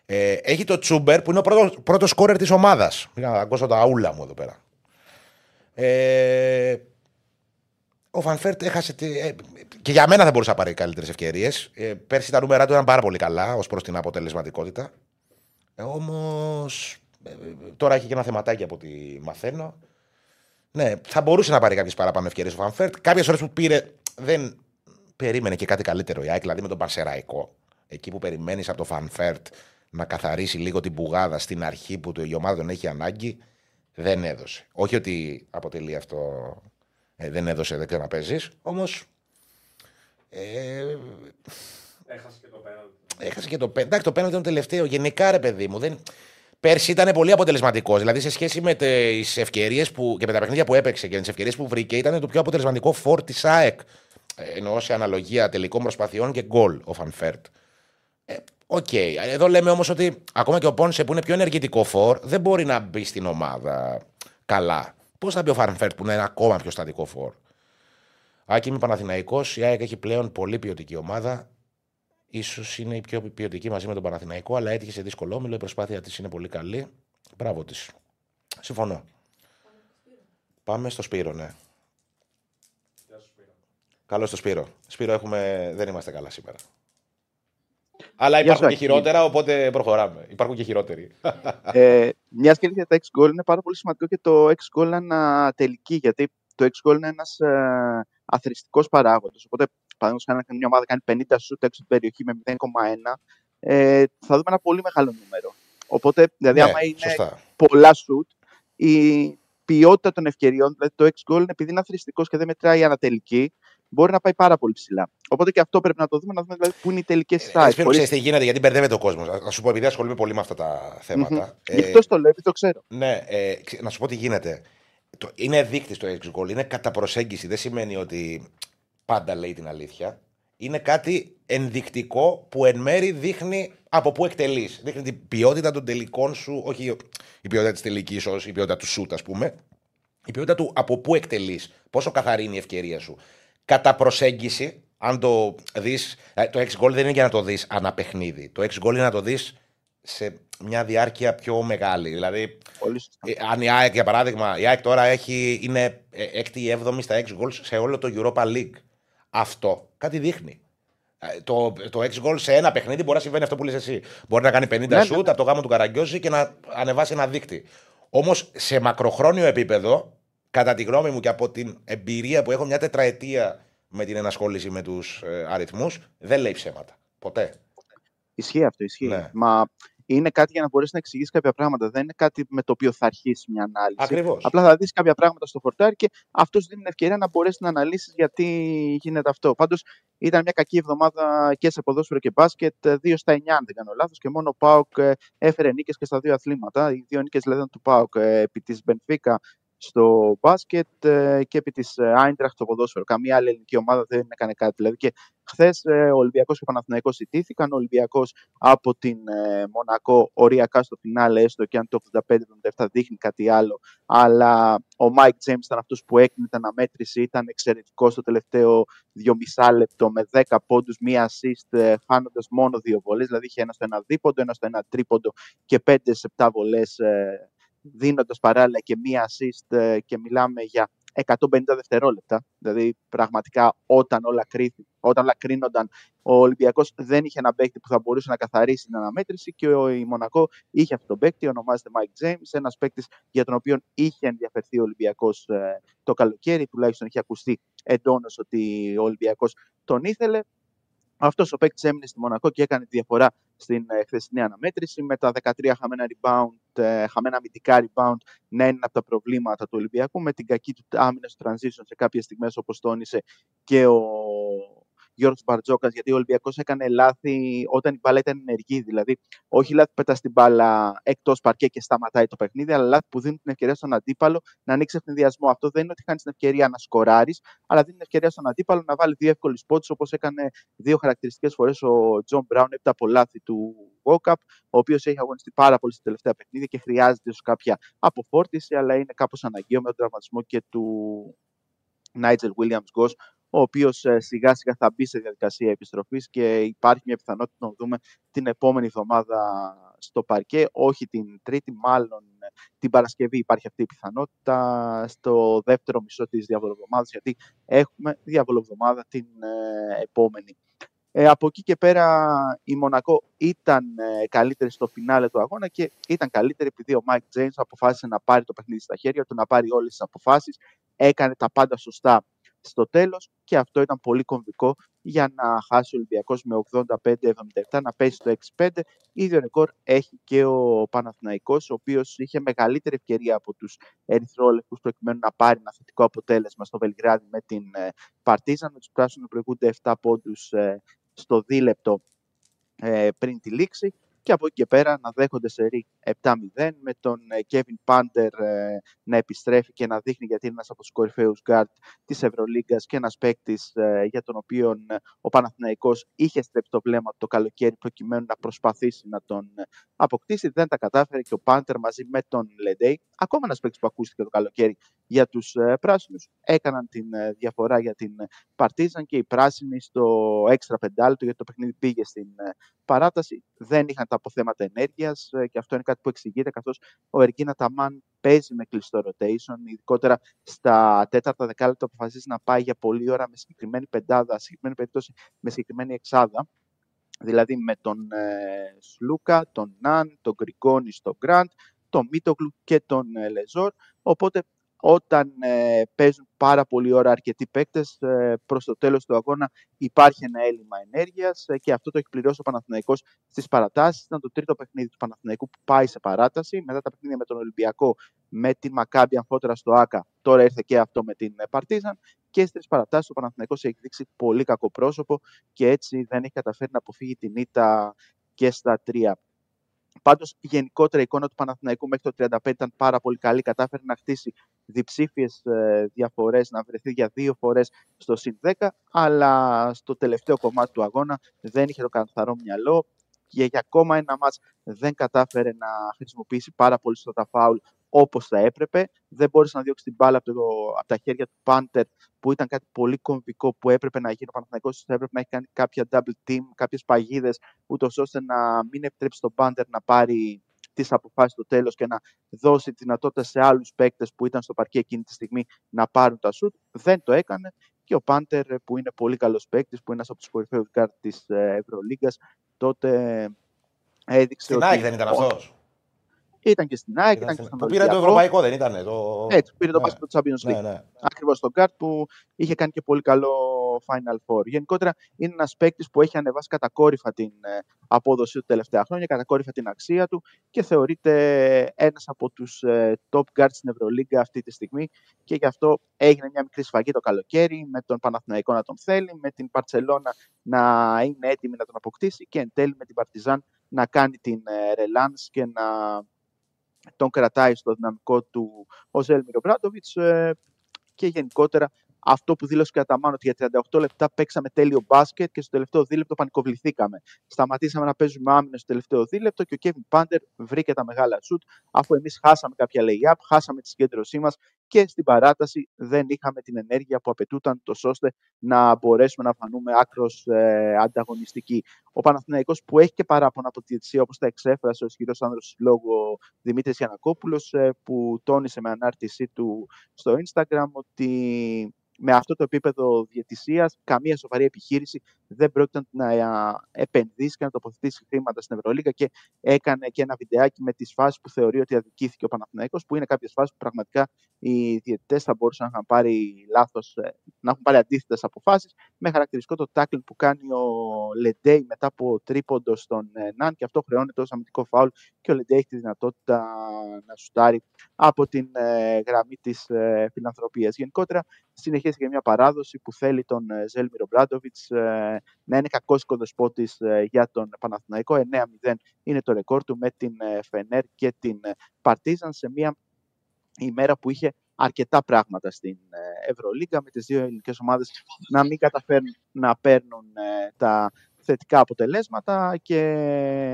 A: Ε, έχει τον Τσούμπερ που είναι ο πρώτος πρώτος σκόρερ της ομάδας. Πήγα να ακούσω τα αούλα μου εδώ πέρα. Ε, ο Φαν Βέερτ έχασε. Τη, ε, και για μένα θα μπορούσε να πάρει καλύτερες ευκαιρίες. Ε, πέρσι τα νούμερα του ήταν πάρα πολύ καλά ως προς την αποτελεσματικότητα. Ε, Όμως τώρα έχει και ένα θεματάκι από ό,τι μαθαίνω. Ναι, θα μπορούσε να πάρει κάποιες παραπάνω ευκαιρίες ο Φαν Βέερτ. Κάποιες φορές που πήρε δεν περίμενε και κάτι καλύτερο η ΑΕΚ, δηλαδή με τον Πανσεραϊκό. Εκεί που περιμένεις από το Φανφέρτ να καθαρίσει λίγο την πουγάδα στην αρχή που το- η ομάδα τον έχει ανάγκη, δεν έδωσε. Όχι ότι αποτελεί αυτό. ε, δεν έδωσε, δεν ξέρω να παίζεις. Όμως. Ε,
C: Έχασε και το πέναλτι.
A: έχασε και το πέναλτι. Εντάξει, το πέναλτι ήταν το τελευταίο. Γενικά, ρε παιδί μου, δεν... πέρσι ήταν πολύ αποτελεσματικός. Δηλαδή σε σχέση με τις ευκαιρίες και με τα παιχνίδια που έπαιξε και τις ευκαιρίες που βρήκε, ήταν το πιο αποτελεσματικό φόρ της ΑΕΚ. Ε, εννοώ σε αναλογία τελικών προσπαθειών και γκολ ο Φαν Βέερτ. Ε, OK. Okay. Εδώ λέμε όμως ότι ακόμα και ο Πόνσε που είναι πιο ενεργητικό φορ δεν μπορεί να μπει στην ομάδα καλά. Πώς θα μπει ο Φαν Βέερτ που είναι ένα ακόμα πιο στατικό φορ; Άκη είμαι Παναθηναϊκός, η ΑΕΚ έχει πλέον πολύ ποιοτική ομάδα ίσως είναι η πιο ποιοτική μαζί με τον Παναθηναϊκό, αλλά έτυχε σε δύσκολο όμιλο. Η προσπάθεια της είναι πολύ καλή. Μπράβο της. Συμφωνώ. Πάμε στο Σπύρο, ναι. Καλώ στο Σπύρο. Σπύρο, έχουμε... δεν είμαστε καλά σήμερα. Αλλά υπάρχουν και χειρότερα, οπότε προχωράμε. Υπάρχουν και χειρότεροι.
G: Ε, Μιας και για τα 6 goal είναι πάρα πολύ σημαντικό και το 6 goal είναι τελική, γιατί το 6 goal είναι ένας ε, αθρηστικός παράγοντας. Οπότε παραδείγματο χάρη, μια ομάδα κάνει 50 σουτ έξω την περιοχή με 0,1, ε, θα δούμε ένα πολύ μεγάλο νούμερο. Οπότε, δηλαδή, ναι, άμα είναι σωστά. πολλά σουτ, η ποιότητα των ευκαιριών, δηλαδή το X goal, επειδή είναι αθρηστικός και δεν μετράει η ανατελική, μπορεί να πάει πάρα πολύ ψηλά. Οπότε και αυτό πρέπει να το δούμε, να δούμε δηλαδή, πού είναι οι τελικές στάσει.
A: Ε, Χωρίς... ξέρεις τι γίνεται, γιατί μπερδεύεται ο κόσμος. Να σου πω, επειδή ασχολούμαι πολύ με αυτά τα θέματα.
G: Mm-hmm. Ε, αυτό το λέω, το ξέρω.
A: Ναι, ε, να σου πω τι γίνεται. Το, είναι δείκτης το X goal, είναι κατά προσέγγιση. Δεν σημαίνει ότι πάντα λέει την αλήθεια είναι κάτι ενδεικτικό που εν μέρη δείχνει από πού εκτελείς. Δείχνει την ποιότητα των τελικών σου, όχι η ποιότητα της τελικής, η ποιότητα του σουτ, ας πούμε. Η ποιότητα του από πού εκτελείς, πόσο καθαρή είναι η ευκαιρία σου. Κατά προσέγγιση, αν το δεις. Ε, το 6 goal δεν είναι για να το δεις ανά παιχνίδι. Το 6 goal είναι να το δεις σε μια διάρκεια πιο μεγάλη. Δηλαδή, ε, αν η ΑΕΚ, για παράδειγμα, η ΑΕΚ τώρα έχει, είναι 6η ή 7η στα 6 goals σε όλο το Europa League. Αυτό κάτι δείχνει. Ε, το, το 6 goal σε ένα παιχνίδι μπορεί να συμβαίνει αυτό που λες εσύ. Μπορεί να κάνει 50 ναι, σουτ ναι. από το γάμο του Καραγκιόζη και να ανεβάσει ένα δίκτυ. Όμως σε μακροχρόνιο επίπεδο, κατά τη γνώμη μου και από την εμπειρία που έχω μια τετραετία με την ενασχόληση με τους ε, αριθμούς, δεν λέει ψέματα. Ποτέ.
G: Ισχύει αυτό, ισχύει. Ναι. Μα είναι κάτι για να μπορέσεις να εξηγήσεις κάποια πράγματα. Δεν είναι κάτι με το οποίο θα αρχίσεις μια ανάλυση.
A: Ακριβώς.
G: Απλά θα δεις κάποια πράγματα στο φορτάρι και αυτός δίνει την ευκαιρία να μπορέσεις να αναλύσεις γιατί γίνεται αυτό. Πάντως ήταν μια κακή εβδομάδα και σε ποδόσφαιρο και μπάσκετ. 2 στα 9, αν δεν κάνω λάθος. Και μόνο ο ΠΑΟΚ ε, έφερε νίκες και στα δύο αθλήματα. Οι δύο νίκες δηλαδή του ΠΑΟΚ ε, επί της Μπενφίκα στο μπάσκετ ε, και επί της Άιντραχτ στο ποδόσφαιρο. Καμία άλλη ελληνική ομάδα δεν έκανε κάτι. Δηλαδή και χθες ο Ολυμπιακός και ο Παναθηναϊκός ηττήθηκαν. Ο Ολυμπιακός από την ε, Μονακό οριακά στο φινάλε, έστω και αν το 85-77 δείχνει κάτι άλλο. Αλλά ο Μάικ Τζέιμς ήταν αυτός που έκρινε την αναμέτρηση. Ήταν εξαιρετικός στο τελευταίο 2,5 λεπτό με 10 πόντους, μία assist, χάνοντας μόνο δύο βολές. Δηλαδή είχε ένα στο ένα δίποντο, ένα στο ένα τρίποντο και 5 σε 7 βολές δίνοντας παράλληλα και μία assist ε, και μιλάμε για 150 δευτερόλεπτα. Δηλαδή, πραγματικά όταν όλα, κρίθη, όταν όλα κρίνονταν, ο Ολυμπιακός δεν είχε ένα παίκτη που θα μπορούσε να καθαρίσει την αναμέτρηση και ο η Μονακό είχε αυτόν τον παίκτη, ονομάζεται Mike James, ένας παίκτης για τον οποίο είχε ενδιαφερθεί ο Ολυμπιακός ε, το καλοκαίρι, τουλάχιστον είχε ακουστεί εντόνως ότι ο Ολυμπιακός τον ήθελε. Αυτός ο παίκτης έμεινε στη Μονακό και έκανε τη διαφορά στην ε, χθεσινή αναμέτρηση. Με τα 13 χαμένα rebound, ε, χαμένα αμυντικά rebound να είναι από τα προβλήματα του Ολυμπιακού με την κακή του άμυνας στο transition σε κάποιες στιγμές όπως τόνισε και ο Γιώργος Μπαρτζόκας, γιατί ο Ολυμπιακός έκανε λάθη όταν η μπάλα ήταν ενεργή. Δηλαδή, όχι λάθη που πετά την μπάλα εκτός παρκέ και σταματάει το παιχνίδι, αλλά λάθη που δίνουν την ευκαιρία στον αντίπαλο να ανοίξει ευνηδιασμό. Αυτό δεν είναι ότι χάνεις την ευκαιρία να σκοράρεις, αλλά δίνει την ευκαιρία στον αντίπαλο να βάλει δύο εύκολους πόντους, όπως έκανε δύο χαρακτηριστικές φορές ο Τζον Μπράουν έπειτα από λάθη του Γουόκαπ, ο οποίος έχει αγωνιστεί πάρα πολύ στα τελευταία παιχνίδια και χρειάζεται ίσως κάποια αποφόρτιση, αλλά είναι κάπως αναγκαίο με τον τραυματισμό και του Νάιτζελ Williams-Goss, ο οποίος ε, σιγά σιγά θα μπει σε διαδικασία επιστροφής και υπάρχει μια πιθανότητα να το δούμε την επόμενη εβδομάδα στο παρκέ, όχι την Τρίτη, μάλλον ε, την Παρασκευή υπάρχει αυτή η πιθανότητα στο δεύτερο μισό της διαβολοβδομάδας, γιατί έχουμε διαβολοβδομάδα την ε, επόμενη. Ε, από εκεί και πέρα η Μονακό ήταν ε, καλύτερη στο φινάλε του αγώνα και ήταν καλύτερη επειδή ο Μάικ James αποφάσισε να πάρει το παιχνίδι στα χέρια του, να πάρει όλες τις αποφάσεις, έκανε τα πάντα σωστά στο τέλος και αυτό ήταν πολύ κομβικό για να χάσει ο Ολυμπιακός με 85-77, να πέσει στο 6-5. Ίδιο ρεκόρ έχει και ο Παναθηναϊκός, ο οποίος είχε μεγαλύτερη ευκαιρία από τους ερυθρόλευκους προκειμένου να πάρει ένα θετικό αποτέλεσμα στο Βελιγράδι με την ε, Παρτίζαν. Με τους πράσινους να προηγούνται 7 πόντους ε, στο δίλεπτο ε, πριν τη λήξη και από εκεί και πέρα να δέχονται σερί 7-0 με τον ε, Kevin Πάντερ να επιστρέφει και να δείχνει γιατί είναι ένας από τους κορυφαίους γκάρτ της Ευρωλίγκας και ένας παίκτης για τον οποίο ε, ο Παναθηναϊκός είχε στρέψει το βλέμμα το καλοκαίρι προκειμένου να προσπαθήσει να τον ε, αποκτήσει. Δεν τα κατάφερε και ο Πάντερ μαζί με τον Λεντέι, ακόμα ένας παίκτης που ακούστηκε το καλοκαίρι για τους πράσινους, έκαναν την διαφορά για την Παρτίζαν και οι πράσινοι στο έξτρα πεντάλεπτο γιατί το παιχνίδι πήγε στην παράταση δεν είχαν τα αποθέματα ενέργειας ε, και αυτό είναι κάτι που εξηγείται καθώς ο Εργίνα Ταμάν παίζει με κλειστό rotation, ειδικότερα στα τέταρτα δεκάλεπτα αποφασίζει να πάει για πολλή ώρα με συγκεκριμένη πεντάδα, συγκεκριμένη περίπτωση με συγκεκριμένη εξάδα. Δηλαδή με τον ε, Σλούκα, τον Ναν, τον Γκριγκόνη στο Γκραντ, τον Μίτογλου και τον ε, Λεζόρ. Οπότε όταν ε, παίζουν πάρα πολύ ώρα αρκετοί παίκτες, ε, προς το τέλος του αγώνα υπάρχει ένα έλλειμμα ενέργειας ε, και αυτό το έχει πληρώσει ο Παναθηναϊκός στις παρατάσεις. Ήταν το τρίτο παιχνίδι του Παναθηναϊκού που πάει σε παράταση. Μετά τα παιχνίδια με τον Ολυμπιακό, με την Μακάμπη αμφότερα στο ΑΚΑ, τώρα ήρθε και αυτό με την Παρτίζαν. Και στις παρατάσεις ο Παναθηναϊκός έχει δείξει πολύ κακό πρόσωπο και έτσι δεν έχει καταφέρει να αποφύγει την ήττα και στα τρία Πάντως, η γενικότερα εικόνα του Παναθηναϊκού μέχρι το 35 ήταν πάρα πολύ καλή. Κατάφερε να χτίσει διψήφιες διαφορές, να βρεθεί για δύο φορές στο συν 10, αλλά στο τελευταίο κομμάτι του αγώνα δεν είχε το καθαρό μυαλό και για ακόμα ένα μάτς δεν κατάφερε να χρησιμοποιήσει πάρα πολύ στο τα φάουλ όπως θα έπρεπε. Δεν μπόρεσε να διώξει την μπάλα από, το, από τα χέρια του Πάντερ που ήταν κάτι πολύ κομβικό που έπρεπε να γίνει. Ο Παναθηναϊκός θα έπρεπε να έχει κάνει κάποια double team, κάποιες παγίδες, ούτως ώστε να μην επιτρέψει τον Πάντερ να πάρει τις αποφάσεις στο τέλος και να δώσει τη δυνατότητα σε άλλους παίκτες που ήταν στο παρκέ εκείνη τη στιγμή να πάρουν τα σουτ. Δεν το έκανε και ο Πάντερ που είναι πολύ καλός παίκτης, που είναι ένας από τους κορυφαίους γκάρτ της ε, Ευρωλίγκας, τότε έδειξε.
A: Στην
G: ότι...
A: δεν ήταν αυτός.
G: Ήταν και στην ΑΕΚ, ήταν, και στον
A: Που πήρε το ευρωπαϊκό, δεν ήταν. Το...
G: Έτσι, πήρε το
A: ναι.
G: του Champions League.
A: Ναι, ναι.
G: Ακριβώς τον Γκάρτ που είχε κάνει και πολύ καλό Final Four. Γενικότερα είναι ένας παίκτης που έχει ανεβάσει κατακόρυφα την ε, απόδοσή του τελευταία χρόνια, κατακόρυφα την αξία του και θεωρείται ένας από τους ε, top guards στην Ευρωλίγκα αυτή τη στιγμή. Και γι' αυτό έγινε μια μικρή σφαγή το καλοκαίρι με τον Παναθηναϊκό να τον θέλει, με την Παρσελώνα να είναι έτοιμη να τον αποκτήσει και εν τέλει με την Παρτιζάν να κάνει την ρελάνς και να τον κρατάει στο δυναμικό του ο Ζέλμιρο Μπράντοβιτς ε, και γενικότερα αυτό που δήλωσε κατά μάνο ότι για 38 λεπτά παίξαμε τέλειο μπάσκετ και στο τελευταίο δίλεπτο πανικοβληθήκαμε. Σταματήσαμε να παίζουμε άμυνα στο τελευταίο δίλεπτο και ο Κέβιν Πάντερ βρήκε τα μεγάλα σουτ αφού εμείς χάσαμε κάποια lay-up, χάσαμε τη συγκέντρωσή μας και στην παράταση δεν είχαμε την ενέργεια που απαιτούταν τόσο ώστε να μπορέσουμε να φανούμε άκρος ε, ανταγωνιστικοί. Ο Παναθηναϊκός που έχει και παράπονα από τη διετησία, όπως τα εξέφρασε ο ισχυρό άνδρος λόγω Δημήτρης Γιανακόπουλος, ε, που τόνισε με ανάρτησή του στο Instagram ότι με αυτό το επίπεδο διαιτησίας, καμία σοβαρή επιχείρηση δεν πρόκειται να επενδύσει και να τοποθετήσει χρήματα στην Ευρωλίγα και έκανε και ένα βιντεάκι με τις φάσεις που θεωρεί ότι αδικήθηκε ο Παναθηναϊκός, που είναι κάποιες φάσεις που πραγματικά οι διαιτητές θα μπορούσαν να έχουν πάρει λάθος, ε, να έχουν πάρει αντίθετες αποφάσεις. Με χαρακτηριστικό το tackle που κάνει ο Λεντέι μετά από τρίποντο στον ε, Ναν και αυτό χρεώνεται ως αμυντικό φάουλ και ο Λεντέι έχει τη δυνατότητα να σουτάρει από την ε, γραμμή της φιλανθρωπίας. Γενικότερα, συνεχίζει και μια παράδοση που θέλει τον Ζέλμιρο Μπράντοβιτς να είναι κακός οικοδεσπότης για τον Παναθηναϊκό. 9-0 είναι το ρεκόρ του με την Φενέρ και την Παρτίζαν σε μια ημέρα που είχε αρκετά πράγματα στην Ευρωλίγκα με τις δύο ελληνικές ομάδες να μην καταφέρουν να παίρνουν τα θετικά αποτελέσματα και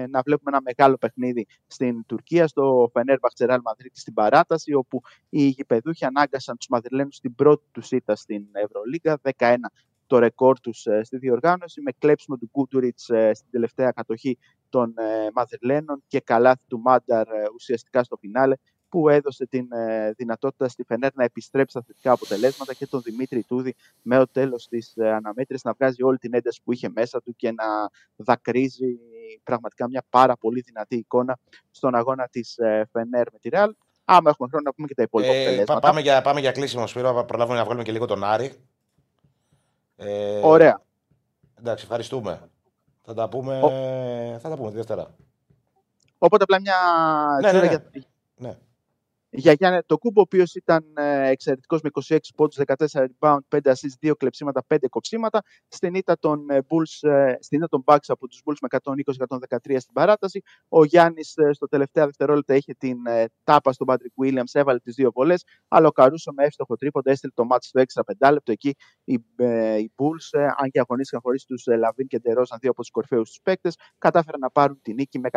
G: να βλέπουμε ένα μεγάλο παιχνίδι στην Τουρκία, στο Φενέρ Μπαχτσεράλ Μαδρίτη στην παράταση, όπου οι γηπεδούχοι ανάγκασαν τους Μαδριλένους στην πρώτη τους ήττα στην Ευρωλίγκα, 11 το ρεκόρ τους στη διοργάνωση, με κλέψιμο του Κούτουριτς στην τελευταία κατοχή των Μαδριλένων και καλάθι του Μάνταρ ουσιαστικά στο φινάλε, που έδωσε την ε, δυνατότητα στη Φενέρ να επιστρέψει στα θετικά αποτελέσματα και τον Δημήτρη Τούδη με το τέλος της ε, αναμέτρησης να βγάζει όλη την ένταση που είχε μέσα του και να δακρύζει πραγματικά μια πάρα πολύ δυνατή εικόνα στον αγώνα της ε, Φενέρ με τη Ρεάλ. Άμα έχουμε χρόνο να πούμε και τα υπόλοιπα
A: Ε,
G: αποτελέσματα.
A: πά- πάμε, για, πάμε για κλείσιμο, Σπύρο. Προλάβουμε να βγάλουμε και λίγο τον Άρη. Ε,
G: Ωραία.
A: Εντάξει, ευχαριστούμε. Θα τα πούμε, θα τα πούμε τη Δευτέρα.
G: Οπότε απλά μια
A: Ναι, ναι,
G: τσούρα
A: ναι.
G: για,
A: Ναι.
G: Για Γιάννη το Κούμπο, ο οποίος ήταν ε, εξαιρετικός με 26 πόντους, 14 rebound, 5 assists, 2 κλεψίματα, 5 κοψίματα. Στην ήττα των, ε, Bulls, ε, στην ήττα των Bucks από τους Bulls με 120-113 στην παράταση. Ο Γιάννης στο τελευταία δευτερόλεπτα είχε την ε, τάπα στον Patrick Williams, έβαλε τις δύο βολές. Αλλά ο Καρούσο με εύστοχο τρίποντα έστειλε το μάτι στο έξτρα πεντάλεπτο. Εκεί οι, ε, οι Bulls, ε, αν και αγωνίστηκαν χωρίς τους ε, Λαβίν και Ντερόζαν, δύο από τους κορυφαίους τους παίκτες, κατάφεραν να πάρουν την νίκη με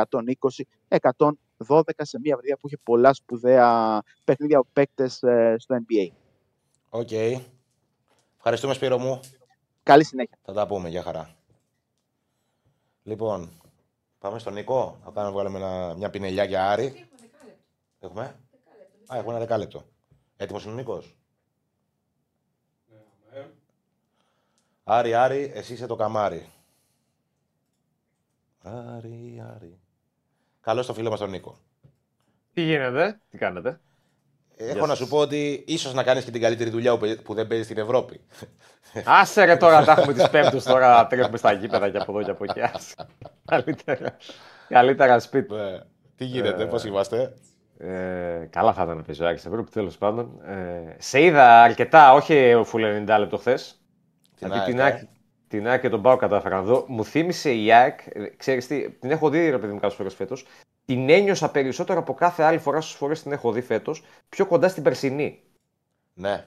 G: 120-112 σε μια βραδιά που είχε πολλά σπουδαία παιχνίδια από παίκτες στο NBA.
A: OK. Ευχαριστούμε Σπύρο μου.
G: Καλή συνέχεια.
A: Θα τα πούμε, για χαρά. Λοιπόν, πάμε στον Νίκο. Θα κάνουμε βγάλουμε ένα, μια πινελιά για Άρη.
B: Έχουμε δεκάλεπτο.
A: Έχουμε;
B: Δεκάλεπτο.
A: Α, έχουμε ένα δεκάλεπτο. Έτοιμος είναι ο Νίκος;
C: Ναι, ναι.
A: Άρη, Άρη, εσύ είσαι το καμάρι. Άρη, Άρη. Καλώς το φίλο μας τον Νίκο.
H: Τι γίνεται, τι κάνετε;
A: Έχω
H: Γεια
A: να
H: σας.
A: σου πω ότι ίσως να κάνεις και την καλύτερη δουλειά που παί- που δεν παίζεις στην Ευρώπη.
H: Άσε ρε τώρα, τα έχουμε τις πέμπτους τώρα, τρέχουμε στα γήπεδα και από εδώ και από εκεί. Άσε. Καλύτερα, καλύτερα σπίτι.
A: Ε, Τι γίνεται,
H: Ε,
A: πώ είμαστε;
H: Ε, καλά θα ήταν να παίζει ο Άκης στην Ευρώπη, τέλος πάντων. Ε, σε είδα αρκετά, όχι full 90 λεπτό χθες.
A: Την
H: Δηλαδή
A: ΑΕΚ,
H: την
A: ε.
H: ΑΕΚ, την ΑΕΚ και τον Πάο κατάφερα να δω. Μου θύμισε η ΑΕΚ, ε, ξέρεις τι, την έχω δει ρε παιδί μου κάποιες φορές φέτος. Την ένιωσα περισσότερο από κάθε άλλη φορά στις φορές την έχω δει φέτος, πιο κοντά στην περσινή.
A: Ναι.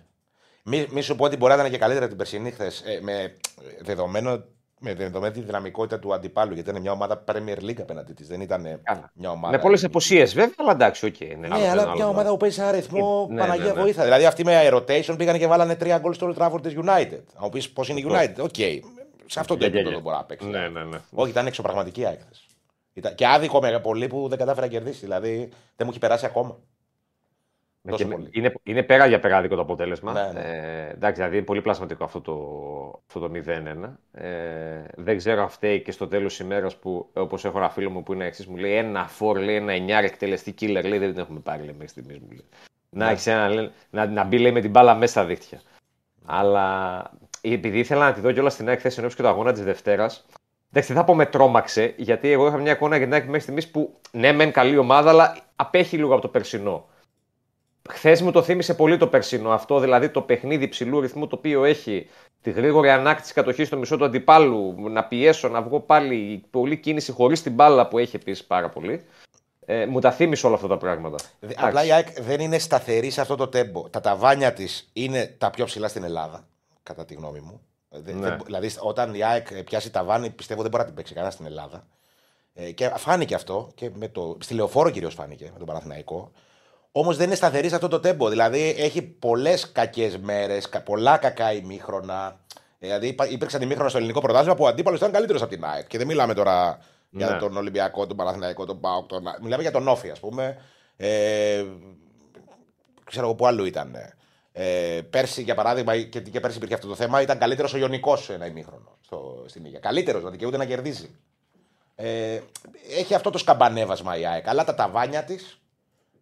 A: Μη, μη σου πω ότι μπορεί να ήταν και καλύτερα την περσινή χθες. με, δεδομένο, με δεδομένη τη δυναμικότητα του αντιπάλου. Γιατί ήταν μια ομάδα Premier League απέναντί της. Δεν ήταν
H: Καλά.
A: μια ομάδα.
H: Με πολλές απουσίες βέβαια, αλλά εντάξει, οκ. είναι
A: Ναι,
H: άλλο-
A: αλλά
H: ένα
A: μια
H: άλλο
A: ομάδα που παίζει σε ένα αριθμό
H: Ε, ναι,
A: Παναγία
H: ναι, ναι.
A: βοήθεια. Δηλαδή αυτοί με rotation πήγαν και βάλανε τρία γκολ στο Old Trafford της United. Αν μου πεις πώς είναι η
H: Αυτό.
A: United, OK. Σε αυτό το
H: Για, για,
A: επίπεδο
H: για.
A: μπορεί να παίξει.
H: Ναι, ναι, ναι.
A: Όχι, ήταν εξωπραγματική η ΑΕΚ χθες. Ήταν και άδικο με πολύ που δεν κατάφερε να κερδίσει. Δηλαδή δεν μου έχει περάσει ακόμα.
H: Ναι,
A: Τόσο
H: και με-
A: πολύ.
H: είναι, είναι πέρα για πέρα άδικο το αποτέλεσμα.
A: Ναι, ναι.
H: Ε, εντάξει, δηλαδή είναι πολύ πλασματικό αυτό το, αυτό το 0-1. Ε, δεν ξέρω αν φταίει και στο τέλος της ημέρας που, όπως έχω ένα φίλο μου που είναι εξής, μου λέει ένα φορ, λέει ένα εννιάρ εκτελεστή killer, λέει δεν την έχουμε πάρει λέει, μέχρι στιγμής. Μου λέει. Να,
A: Ναι.
H: έχεις ένα, λέει, να, να μπει λέει, με την μπάλα μέσα στα δίχτυα. Αλλά επειδή ήθελα να τη δω κιόλα στην ΑΕΚ θέση ενώπιση και το αγώνα της Δευτέρας, Εντάξει, δεν θα πω με τρόμαξε, γιατί εγώ είχα μια εικόνα για την ΑΕΚ μέχρι στιγμής που ναι, μεν καλή ομάδα, αλλά απέχει λίγο από το περσινό. Χθες μου το θύμισε πολύ το περσινό αυτό, δηλαδή το παιχνίδι υψηλού ρυθμού το οποίο έχει τη γρήγορη ανάκτηση κατοχής στο μισό του αντιπάλου, να πιέσω, να βγω πάλι πολλή κίνηση χωρίς την μπάλα που έχει επίσης πάρα πολύ. Ε, μου τα θύμισε όλα αυτά τα πράγματα.
A: Δε- Απλά η ΑΕΚ δεν είναι σταθερή σε αυτό το τέμπο. Τα ταβάνια της είναι τα πιο ψηλά στην Ελλάδα, κατά τη γνώμη μου. Δεν-
H: Ναι.
A: δεν- δηλαδή, όταν η ΑΕΚ πιάσει ταβάνι, πιστεύω δεν μπορεί να την παίξει κανένα στην Ελλάδα. Ε, και φάνηκε αυτό. Και με το, στη λεωφόρο κυρίως φάνηκε με τον Παναθηναϊκό. Όμως δεν είναι σταθερή σε αυτό το τέμπο. Δηλαδή έχει πολλές κακές μέρες, πολλά κακά ημίχρονα. Ε, Δηλαδή υπά- υπήρξαν ημίχρονα στο ελληνικό πρωτάθλημα που ο αντίπαλος ήταν καλύτερος από την ΑΕΚ. Και δεν μιλάμε τώρα για
H: Ναι.
A: τον Ολυμπιακό, τον Παναθηναϊκό, τον ΠΑΟΚ. Τον... Μιλάμε για τον Όφη, ας πούμε. Ε, ξέρω εγώ που άλλο ήταν. Ε, πέρσι, για παράδειγμα, και, και πέρσι υπήρχε αυτό το θέμα, ήταν καλύτερος ο Ιωνικός σε ένα ημίχρονο στο, στην Ήγια. Καλύτερος, να δικαιούται να κερδίζει. Ε, έχει αυτό το σκαμπανέβασμα η ΑΕΚ. Αλλά τα ταβάνια της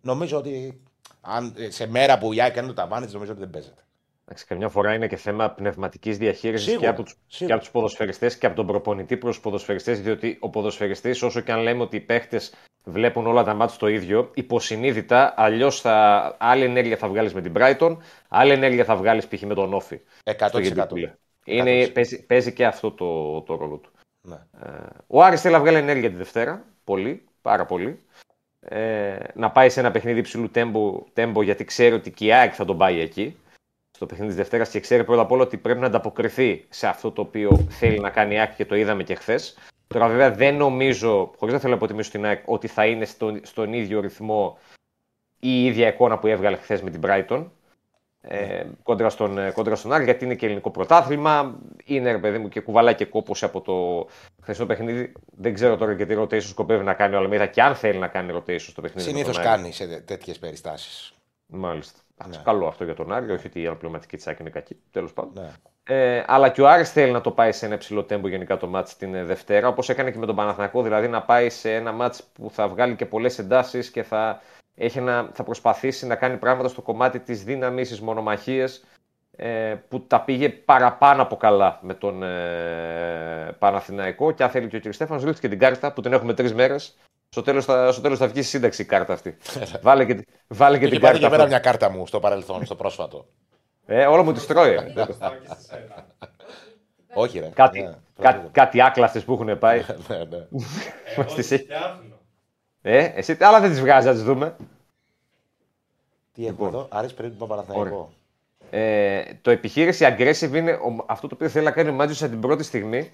A: νομίζω ότι αν, ε, σε μέρα που η ΑΕΚ κάνει το ταβάνι της, νομίζω ότι δεν παίζεται.
H: Εντάξει, καμιά φορά είναι και θέμα πνευματικής διαχείρισης και
A: Σίγουρα,
H: από του
A: σίγουρα.
H: και από τους ποδοσφαιριστές και από τον προπονητή προς τους ποδοσφαιριστές. Διότι ο ποδοσφαιριστής, όσο και αν λέμε ότι οι παίχτες βλέπουν όλα τα μάτια το ίδιο, υποσυνείδητα αλλιώς θα... άλλη ενέργεια θα βγάλεις με την Brighton, άλλη ενέργεια θα βγάλεις π.χ. με τον Όφη.
A: 100%.
H: στο Γεντικούλε. Είναι,
A: 100%.
H: παίζει, παίζει και αυτό το, το ρόλο του.
A: Ναι.
H: Ε, ο Άρης θέλει να βγάλει ενέργεια τη Δευτέρα. Πολύ, πάρα πολύ. Ε, να πάει σε ένα παιχνίδι υψηλού τέμπο, τέμπο γιατί ξέρει ότι και η ΑΕΚ θα τον πάει εκεί. Στο παιχνίδι της Δευτέρας και ξέρει πρώτα απ' όλα ότι πρέπει να ανταποκριθεί σε αυτό το οποίο θέλει να κάνει η ΑΕΚ και το είδαμε και χθες. Τώρα, βέβαια, δεν νομίζω, χωρίς να θέλω να υποτιμήσω την ΑΕΚ, ότι θα είναι στον, στον ίδιο ρυθμό η ίδια εικόνα που έβγαλε χθες με την Brighton. Ε, κόντρα, στον, ε, κόντρα στον Άρη, γιατί είναι και ελληνικό πρωτάθλημα. Είναι, ρε παιδί μου, και κουβαλάει και κόπωση από το χθεσινό παιχνίδι. Δεν ξέρω τώρα γιατί rotation σκοπεύει να κάνει ο Αλμίδα και αν θέλει να κάνει rotation στο παιχνίδι. με
A: Συνήθως
H: τον Άρη.
A: κάνει σε τέτοιες περιστάσεις.
H: Μάλιστα. Εντάξει,
A: Ναι.
H: Καλό αυτό για τον Άρη, όχι ότι η αναπληρωματική τη ΑΕΚ είναι κακή. Τέλος πάντων.
A: Ναι.
H: Ε, αλλά και ο Άρης θέλει να το πάει σε ένα υψηλό τέμπο γενικά το μάτς την ε, Δευτέρα, όπως έκανε και με τον Παναθηναϊκό, δηλαδή να πάει σε ένα μάτς που θα βγάλει και πολλές εντάσεις και θα, έχει ένα, θα προσπαθήσει να κάνει πράγματα στο κομμάτι της δύναμης, στις μονομαχίες, ε, που τα πήγε παραπάνω από καλά με τον ε, Παναθηναϊκό και αν θέλει και ο κ. Στέφανος ρίχνει και την κάρτα που την έχουμε τρεις μέρες Στο τέλος θα, στο τέλος θα βγει σύνταξη η κάρτα αυτή. βάλε και, βάλε και
A: Είχε
H: την
A: πάρει
H: κάρτα.
A: και πέρα
H: αυτή.
A: μια κάρτα μου στο παρελθόν, στο πρόσφατο.
H: Ε, όλα μου τις τρώει. ε.
A: Όχι, ρε.
H: κάτι,
A: Ναι,
H: κάτι, κάτι άκλαστες που έχουν πάει.
A: Ναι, ναι.
C: Εγώ
H: τις
C: τι
H: έχει.
C: Φτιάχνω.
H: ε, εσύ άλλα δεν τις βγάζει, να τις δούμε.
A: Τι έχουμε εδώ, Άρης πριν τον Παναθηναϊκό.
H: Ε, το επιχείρηση aggressive είναι ο- αυτό το οποίο θέλει να κάνει ο Μάτζιο από την πρώτη στιγμή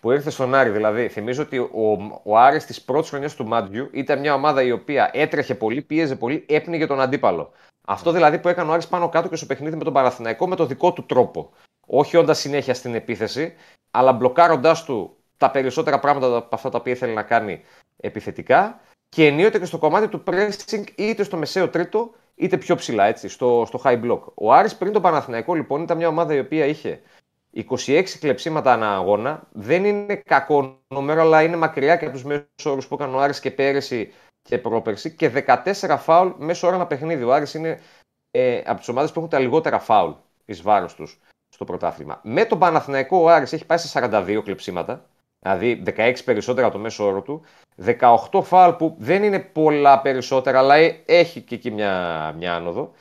H: που ήρθε στον Άρη. Δηλαδή, θυμίζω ότι ο, ο Άρης της πρώτης χρονιάς του Μάτζιου ήταν μια ομάδα η οποία έτρεχε πολύ, πίεζε πολύ, έπνιγε τον αντίπαλο. Αυτό δηλαδή που έκανε ο Άρης πάνω κάτω και στο παιχνίδι με τον Παναθηναϊκό με το δικό του τρόπο. Όχι όντας συνέχεια στην επίθεση, αλλά μπλοκάροντάς του τα περισσότερα πράγματα από αυτά τα οποία ήθελε να κάνει επιθετικά και ενίοτε και στο κομμάτι του pressing είτε στο μεσαίο τρίτο είτε πιο ψηλά, έτσι, στο, στο high block. Ο Άρης πριν τον Παναθηναϊκό λοιπόν ήταν μια ομάδα η οποία είχε 26 κλεψίματα ανά αγώνα. Δεν είναι κακό νούμερο, αλλά είναι μακριά και από τους μέσους όρους που έκανε ο Άρης και πέρυσι και πρόπερσι. Και 14 φάουλ μέσω ώρα ένα παιχνίδι. Ο Άρης είναι ε, από τις ομάδες που έχουν τα λιγότερα φάουλ εις βάρος τους στο πρωτάθλημα. Με τον Παναθηναϊκό ο Άρης έχει πάει σε 42 κλεψίματα. Δηλαδή 16 περισσότερα από το μέσο όρο του. 18 φάουλ που δεν είναι πολλά περισσότερα, αλλά ε- έχει και εκεί μια, μια άνοδο.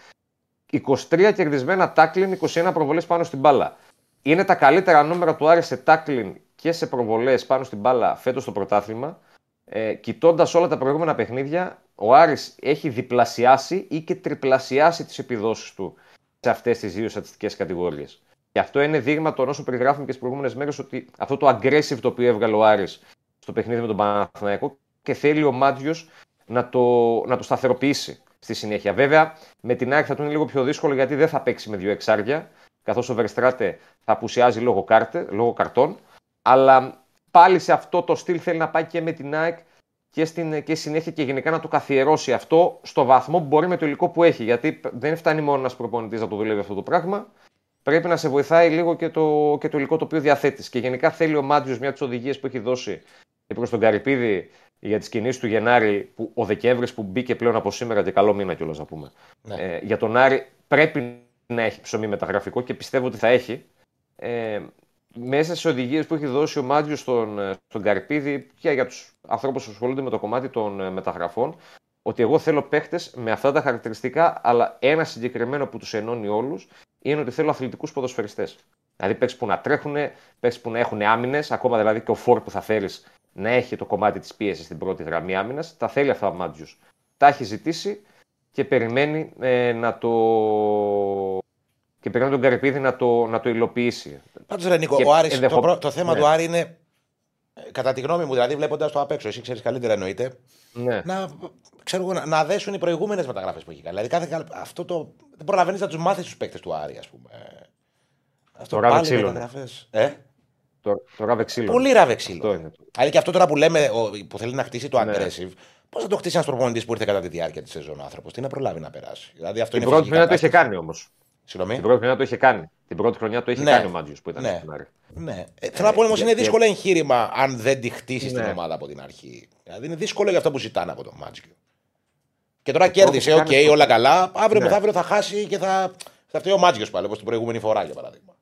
H: 23 κερδισμένα τάκλιν, 21 προβολές πάνω στην μπάλα. Είναι τα καλύτερα νούμερα του Άρη σε τάκλιν και σε προβολές πάνω στην μπάλα φέτος στο πρωτάθλημα. Ε, Κοιτώντας όλα τα προηγούμενα παιχνίδια, ο Άρης έχει διπλασιάσει ή και τριπλασιάσει τις επιδόσεις του σε αυτές τις δύο στατιστικές κατηγορίες. Και αυτό είναι δείγμα των όσων περιγράφουμε και στις προηγούμενες μέρες ότι αυτό το aggressive το οποίο έβγαλε ο Άρης στο παιχνίδι με τον Παναθηναϊκό και θέλει ο Μάτζιος να το, να το σταθεροποιήσει στη συνέχεια. Βέβαια, με την ΑΕΚ θα του είναι λίγο πιο δύσκολο γιατί δεν θα παίξει με δύο εξάρια, καθώς ο Βερστράτε θα απουσιάζει λόγω, κάρτε, λόγω καρτών. Αλλά πάλι σε αυτό το στυλ θέλει να πάει και με την ΑΕΚ και, στην, και συνέχεια και γενικά να το καθιερώσει αυτό στο βαθμό που μπορεί με το υλικό που έχει. Γιατί δεν φτάνει μόνος ένας προπονητής να το δουλεύει αυτό το πράγμα. Πρέπει να σε βοηθάει λίγο και το, και το υλικό το οποίο διαθέτεις. Και γενικά θέλει ο Μάτζιο μια από τις οδηγίες που έχει δώσει και προς τον Καρυπίδη για τις κινήσεις του Γενάρη, που ο Δεκέμβρης που μπήκε πλέον από σήμερα και καλό μήνα κιόλας να πούμε.
A: Ναι.
H: Ε, για τον Άρη πρέπει να έχει ψωμί μεταγραφικό και πιστεύω ότι θα έχει. Ε, μέσα στις οδηγίες που έχει δώσει ο Μάτζιο στον, ε, στον Καρυπίδη και για τους ανθρώπους που ασχολούνται με το κομμάτι των ε, μεταγραφών, ότι εγώ θέλω παίχτες με αυτά τα χαρακτηριστικά, αλλά ένα συγκεκριμένο που τους ενώνει όλους είναι ότι θέλω αθλητικούς ποδοσφαιριστές. Δηλαδή παίξει που να τρέχουν, παίξει που να έχουν άμυνες, ακόμα δηλαδή και ο φόρ που θα φέρει να έχει το κομμάτι της πίεσης στην πρώτη γραμμή άμυνας. Τα θέλει αυτά ο Μάτζιο. Τα έχει ζητήσει και περιμένει ε, να το. και περιμένει τον Καρυπίδη να το, να το υλοποιήσει.
A: Πάντως, ρε Νίκο,
H: Και
A: ο Άρης,
H: ενδεχο-
A: το, πρω- το θέμα
H: Ναι.
A: του Άρη είναι, ε, κατά τη γνώμη μου, δηλαδή βλέποντας το απ' έξω, εσύ ξέρεις καλύτερα εννοείται,
H: Ναι.
A: να, ξέρω, εγώ, να, να δέσουν οι προηγούμενες μεταγραφές που έχει κάνει. Δηλαδή, κάθε, καλ- αυτό το, δεν προλαβαίνει να τους μάθει τους παίκτες του Άρη, ας πούμε. Αυτό
H: Το ράβε
A: πάλι
H: ξήλωνε.
A: μεταγραφές. Ε;
H: Το, το ράβε ξήλωνε.
A: Πολύ ράβε ξήλωνε.
H: Αυτό είναι.
A: Δηλαδή και αυτό τώρα που λέμε, ο, που θέλει να χτίσει το
H: Ναι.
A: aggressive, πώς θα το χτίσει ένας προπονητής που ήρθε κατά τη διάρκεια της σεζόν άνθρωπος, τι να προλάβει να περάσει; Δηλαδή αυτό
H: Την
A: είναι
H: πρώτη
A: φυσική
H: χρονιά το είχε
A: κατάσταση.
H: κάνει όμως.
A: Συγγνώμη.
H: Την πρώτη χρονιά το είχε κάνει. Την πρώτη χρονιά το είχε
A: Ναι.
H: κάνει ο Μάντζιος που ήταν
A: Ναι.
H: στην Άρη.
A: Ναι. Ε, θέλω να πω όμως
H: και-
A: είναι
H: και-
A: δύσκολο εγχείρημα αν δεν τη χτίσει την
H: Ναι.
A: ομάδα από την αρχή. Δηλαδή είναι δύσκολο για αυτό που ζητάνε από τον Μάντζιο. Και τώρα κέρδισε,
H: που
A: οκ,
H: κάνει αυτό-
A: όλα καλά. Αύριο
H: Ναι.
A: μεθαύριο θα χάσει και θα, θα φταίει ο Μάτζιος πάλι, όπως την προηγούμενη φορά για παράδειγμα.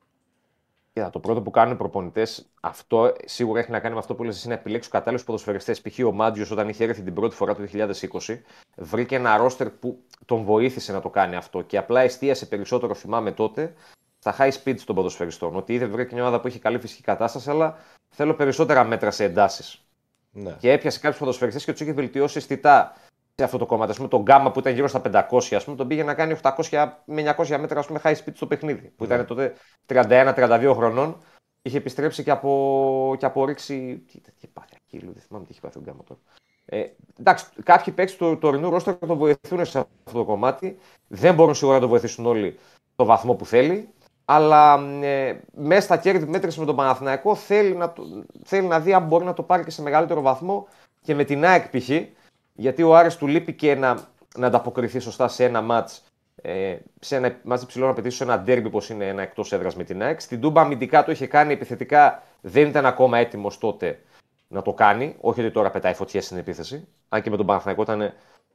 H: Κοίτα, το πρώτο που κάνουν οι προπονητές, αυτό σίγουρα έχει να κάνει με αυτό που λες εσύ να επιλέξει του κατάλληλους ποδοσφαιριστές. Π.χ. ο Μάτζιο, όταν είχε έρθει την πρώτη φορά το 2020, βρήκε ένα ρόστερ που τον βοήθησε να το κάνει αυτό και απλά εστίασε περισσότερο, θυμάμαι τότε, στα high speed των ποδοσφαιριστών. Ότι είδε βρήκε μια ομάδα που έχει καλή φυσική κατάσταση, αλλά θέλω περισσότερα μέτρα σε εντάσεις.
A: Ναι.
H: Και έπιασε κάποιους ποδοσφαιριστές και τους είχε βελτιώσει αισθητά σε αυτό το κομμάτι. Α πούμε, τον Γκάμα που ήταν γύρω στα 500, ας πούμε, τον πήγε να κάνει 800 με 900 μέτρα ας πούμε, high speed στο παιχνίδι. Που ήταν τότε 31-32 χρονών. Είχε επιστρέψει και από, και από ρήξη. Τι τι είχε πάθει, ακύλου, δεν θυμάμαι τι είχε πάθει ο Γκάμα τώρα. Ε, εντάξει, κάποιοι παίκτες του τωρινού ρόστερ τον βοηθούν σε αυτό το κομμάτι. Δεν μπορούν σίγουρα να τον βοηθήσουν όλοι στο βαθμό που θέλει. Αλλά ε, μέσα στα κέρδη που μέτρησε με τον Παναθηναϊκό θέλει να, το- θέλει να δει αν μπορεί να το πάρει και σε μεγαλύτερο βαθμό και με την ΑΕΚ π.χ. Γιατί ο Άρης του λείπει και να, να ανταποκριθεί σωστά σε ένα μάτς ε, σε ένα μάτς υψηλών απαιτήσεων, σε ένα ντέρμπι όπως είναι ένα εκτός έδρας με την ΑΕΚ. Στην Τούμπα αμυντικά το είχε κάνει επιθετικά, δεν ήταν ακόμα έτοιμος τότε να το κάνει. Όχι ότι τώρα πετάει φωτιές στην επίθεση. Αν και με τον Παναθηναϊκό ήταν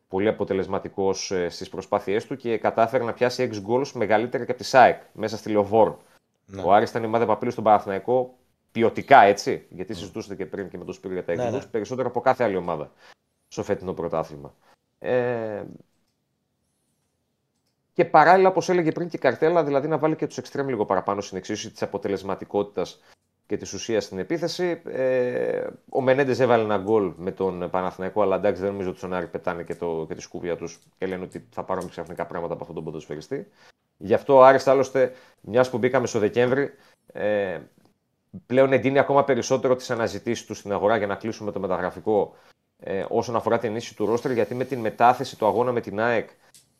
H: πολύ αποτελεσματικό στις προσπάθειές του και κατάφερε να πιάσει 6 γκολ μεγαλύτερα και από τη ΣΑΕΚ μέσα στη Λεωφόρο.
A: Ναι.
H: Ο Άρης ήταν η ομάδα που απειλεί στον Παναθηναϊκό ποιοτικά έτσι, γιατί συζητούσατε και πριν και με τον Σπύρο για τα
A: Ναι,
H: έξι
A: ναι.
H: γκολ, περισσότερο από κάθε άλλη ομάδα. Στο φετινό πρωτάθλημα. Ε, και παράλληλα, όπως έλεγε πριν και η Καρτέλα, δηλαδή να βάλει και τους εξτρέμ λίγο παραπάνω στην εξίσωση της αποτελεσματικότητας και της ουσίας στην επίθεση. Ε, ο Μενέντες έβαλε ένα γκολ με τον Παναθηναϊκό, αλλά εντάξει, δεν νομίζω ότι στον Άρη πετάνε και, το, και τη σκούπια τους και λένε ότι θα πάρουμε ξαφνικά πράγματα από αυτόν τον ποδοσφαιριστή. Γι' αυτό ο Άρης, άλλωστε, μιας που μπήκαμε στο Δεκέμβρη, ε, πλέον εντείνει ακόμα περισσότερο τις αναζητήσεις του στην αγορά για να κλείσουμε το μεταγραφικό ε, όσον αφορά την ενίσχυση του ρόστερ, γιατί με την μετάθεση του αγώνα με την ΑΕΚ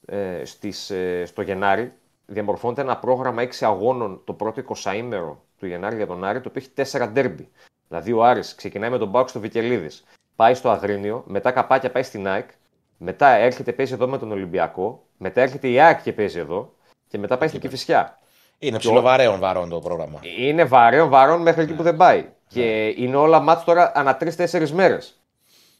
H: ε, στις, ε, στο Γενάρη διαμορφώνεται ένα πρόγραμμα 6 αγώνων το πρώτο 20 του Γενάρη για τον Άρη, το οποίο έχει 4 ντέρμπι. Δηλαδή ο Άρης ξεκινάει με τον Μπάουκ στο Βικελίδης, πάει στο Αγρίνιο, μετά καπάκια πάει στην ΑΕΚ, μετά έρχεται παίζει εδώ με τον Ολυμπιακό, μετά έρχεται η ΑΕΚ και παίζει εδώ και μετά πάει στην Κηφισιά.
A: Είναι ψηλοβαρέων βαρών το πρόγραμμα.
H: Είναι βαρέων βαρών μέχρι εκεί που δεν πάει. Και είναι όλα μάτς τώρα ανά τρει-τέσσερι μέρες.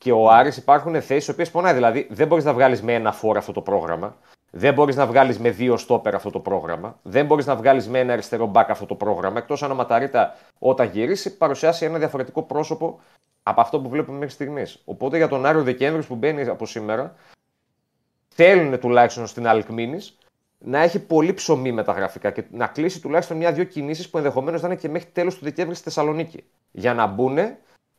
H: Και ο Άρης υπάρχουν θέσεις οι οποίες πονάει. Δηλαδή δεν μπορείς να βγάλεις με ένα φόρ αυτό το πρόγραμμα. Δεν μπορείς να βγάλεις με δύο στόπερ αυτό το πρόγραμμα. Δεν μπορείς να βγάλεις με ένα αριστερό μπακ αυτό το πρόγραμμα. Εκτός αν ο Ματαρίτα όταν γυρίσει παρουσιάσει ένα διαφορετικό πρόσωπο από αυτό που βλέπουμε μέχρι στιγμής. Οπότε για τον Άρη ο Δεκέμβρης που μπαίνει από σήμερα, θέλουν τουλάχιστον στην Αλκμήνης να έχει πολύ ψωμί με τα γραφικά και να κλείσει τουλάχιστον μια-δύο κινήσεις που ενδεχομένως να είναι και μέχρι τέλος του Δεκέμβρη στη Θεσσαλονίκη. Για να μπουν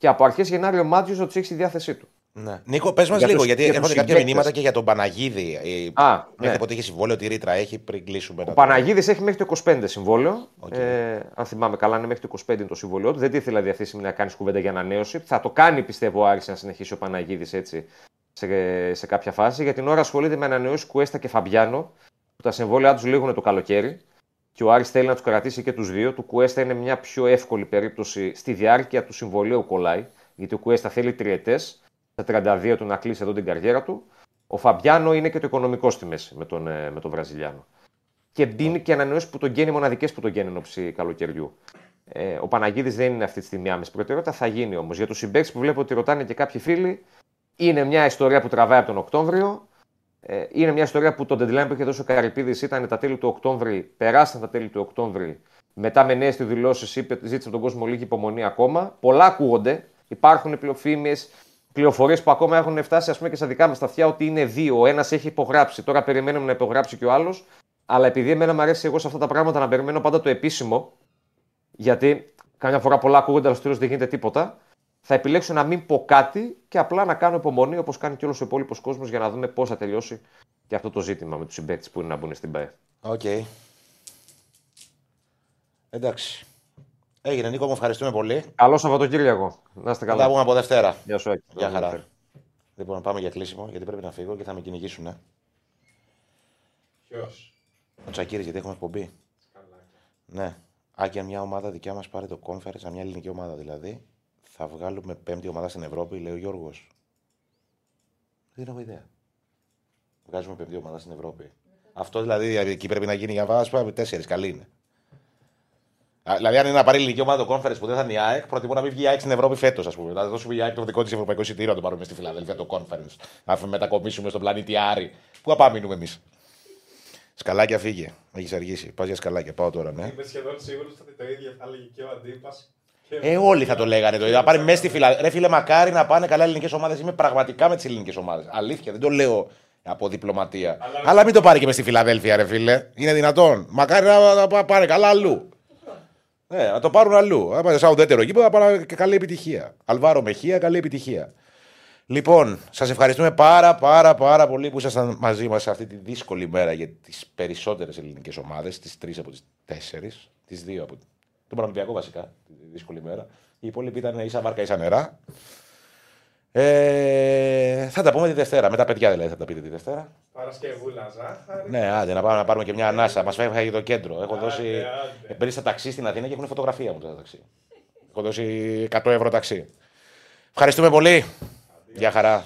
H: και από αρχές Γενάρη ο Μάντζιος να τους έχει στη διάθεσή του.
A: Ναι. Νίκο, πες μας
H: Για
A: λίγο,
H: τους-
A: γιατί
H: για
A: έρχονται
H: τους
A: κάποια
H: συμπαίκτες.
A: μηνύματα και για τον Παναγίδη. Ε,
H: Α,
A: Μέχρι
H: ναι.
A: πότε είχε συμβόλαιο, τι ρήτρα έχει πριν κλείσουμε.
H: Ο Παναγίδης έχει μέχρι το 25 συμβόλαιο.
A: Οκ.
H: Ε, αν θυμάμαι καλά, είναι μέχρι το 25 είναι το συμβόλαιο του. Δεν τίθεται δηλαδή αυτή τη στιγμή να κάνει κουβέντα για ανανέωση. Θα το κάνει, πιστεύω, ο Άρης να συνεχίσει ο Παναγίδης έτσι σε, σε κάποια φάση. Για την ώρα ασχολείται με ανανεώσεις Κουέστα και Φαμπιάνο, που τα συμβόλαιά τους λήγουν το καλοκαίρι. Και ο Άρης θέλει να τους κρατήσει και τους δύο. Του Κουέστα είναι μια πιο εύκολη περίπτωση στη διάρκεια του συμβολέου κολλάει. Γιατί ο Κουέστα θέλει τριετές, στα 32 του να κλείσει εδώ την καριέρα του. Ο Φαμπιάνο είναι και το οικονομικό στη μέση με τον, ε, με τον Βραζιλιάνο. Και μπίνει και ανανεώσει που τον γέννη μοναδικές που τον γέννη εν ώψη καλοκαιριού. Ε, ο Παναγίδης δεν είναι αυτή τη στιγμή άμεση προτεραιότητα, θα γίνει όμως. Για τους συμπαίκτες που βλέπω ότι ρωτάνε και κάποιοι φίλοι, είναι μια ιστορία που τραβάει από τον Οκτώβριο. Ε, είναι μια ιστορία που το deadline που είχε δώσει ο Καρυπίδης ήταν τα τέλη του Οκτώβρη, περάσαν τα τέλη του Οκτώβρη. Μετά με νέες δηλώσεις είπε, ζήτησε από τον κόσμο λίγη υπομονή ακόμα. Πολλά ακούγονται. Υπάρχουν πληοφήμιε, πληροφορίες που ακόμα έχουν φτάσει ας πούμε, και στα δικά μας τα αυτιά ότι είναι δύο. Ο ένας έχει υπογράψει. Τώρα περιμένουμε να υπογράψει και ο άλλος. Αλλά επειδή εμένα μου αρέσει εγώ σε αυτά τα πράγματα να περιμένω πάντα το επίσημο, γιατί καμιά φορά πολλά ακούγονται, αλλά στο τέλος δεν γίνεται τίποτα, θα επιλέξω να μην πω κάτι και απλά να κάνω υπομονή όπως κάνει και όλος ο υπόλοιπος κόσμος για να δούμε πώς θα τελειώσει και αυτό το ζήτημα με τους συμπαίκτες που είναι να μπουν στην ΠαΕ.
A: Οκ. Εντάξει. Έγινε, Νίκο μου ευχαριστούμε πολύ.
H: Καλό Σαββατοκύριακο. Να είστε
A: Θα τα
H: καλά.
A: πούμε από Δευτέρα.
H: Γεια σου, Άκη.
A: Γεια χαρά. Λοιπόν, πάμε για κλείσιμο, γιατί πρέπει να φύγω και θα με κυνηγήσουν. Ε.
C: Ποιος;
A: Ο Τσακίρη, γιατί έχουμε εκπομπή. Ναι. Άκη, αν μια ομάδα δικιά μας πάρει το conference, αν μια ελληνική ομάδα δηλαδή, θα βγάλουμε πέμπτη ομάδα στην Ευρώπη, λέει ο Γιώργος. Δεν έχω ιδέα. Βγάζουμε πέμπτη ομάδα στην Ευρώπη. Αυτό δηλαδή εκεί πρέπει να γίνει για να πάμε τέσσερις. Καλή είναι. Α, Δηλαδή, αν είναι να πάρει ελληνική ομάδα το conference που δεν θα είναι η ΑΕΚ, προτιμώ να μην βγει η ΑΕΚ στην Ευρώπη φέτος, ας πούμε. Να δώσουμε η ΑΕΚ το δικό της ευρωπαϊκό εισιτήριο να το πάρουμε στη Φιλαδέλφια το conference. Να μετακομίσουμε στον πλανήτη Άρη. Πού θα πάμε μείνουμε εμείς; Σκαλάκια φύγε. Έχεις αργήσει. Πας για σκαλάκια. Πάω τώρα, ναι.
C: Είμαι σχεδόν σίγουρος ότι το ίδιο θα έλεγε και ο αντίπας.
A: Ε, όλοι θα το λέγανε το ίδιο. Να πάρει μέσα στη Φιλαδέλφια. Ρε φίλε, μακάρι να πάνε καλά ελληνικές ομάδες. Είμαι πραγματικά με τις ελληνικές ομάδες. Αλήθεια, δεν το λέω από διπλωματία. Αλλά,
C: Αλλά-
A: μην το πάρει και μες στη Φιλαδέλφια, ρε φίλε. Είναι δυνατόν. Μακάρι να, να πά- πάνε καλά αλλού. Ναι, να το πάρουν αλλού. Να πάνε σαν ουδέτερο εκεί που θα πάνε και καλή επιτυχία. Αλβάρο Μεχία, καλή επιτυχία. Λοιπόν, σας ευχαριστούμε πάρα πάρα πάρα πολύ που ήσασταν μαζί μας αυτή τη δύσκολη μέρα για τις περισσότερες ελληνικές ομάδες, τις τρεις από τις τέσσερις, τις δύο από τον Πανολυμπιακό βασικά, τη δύσκολη μέρα. Οι υπόλοιποι ήταν ίσα βάρκα, ίσα νερά. Ε, θα τα πούμε τη Δευτέρα. Με τα παιδιά δηλαδή θα τα πείτε τη Δευτέρα.
C: Παρασκευούλα, ζάχαρη.
A: Ναι, άντε να πάμε να πάρουμε και μια ανάσα. Μας φεύγει το κέντρο. Έχω
C: Άντε,
A: δώσει.
C: άντε.
A: Παίρνεις τα ταξί στην Αθήνα και έχουν φωτογραφία μου τα ταξί. Έχω δώσει 100 ευρώ ταξί. Ευχαριστούμε πολύ. Γεια χαρά.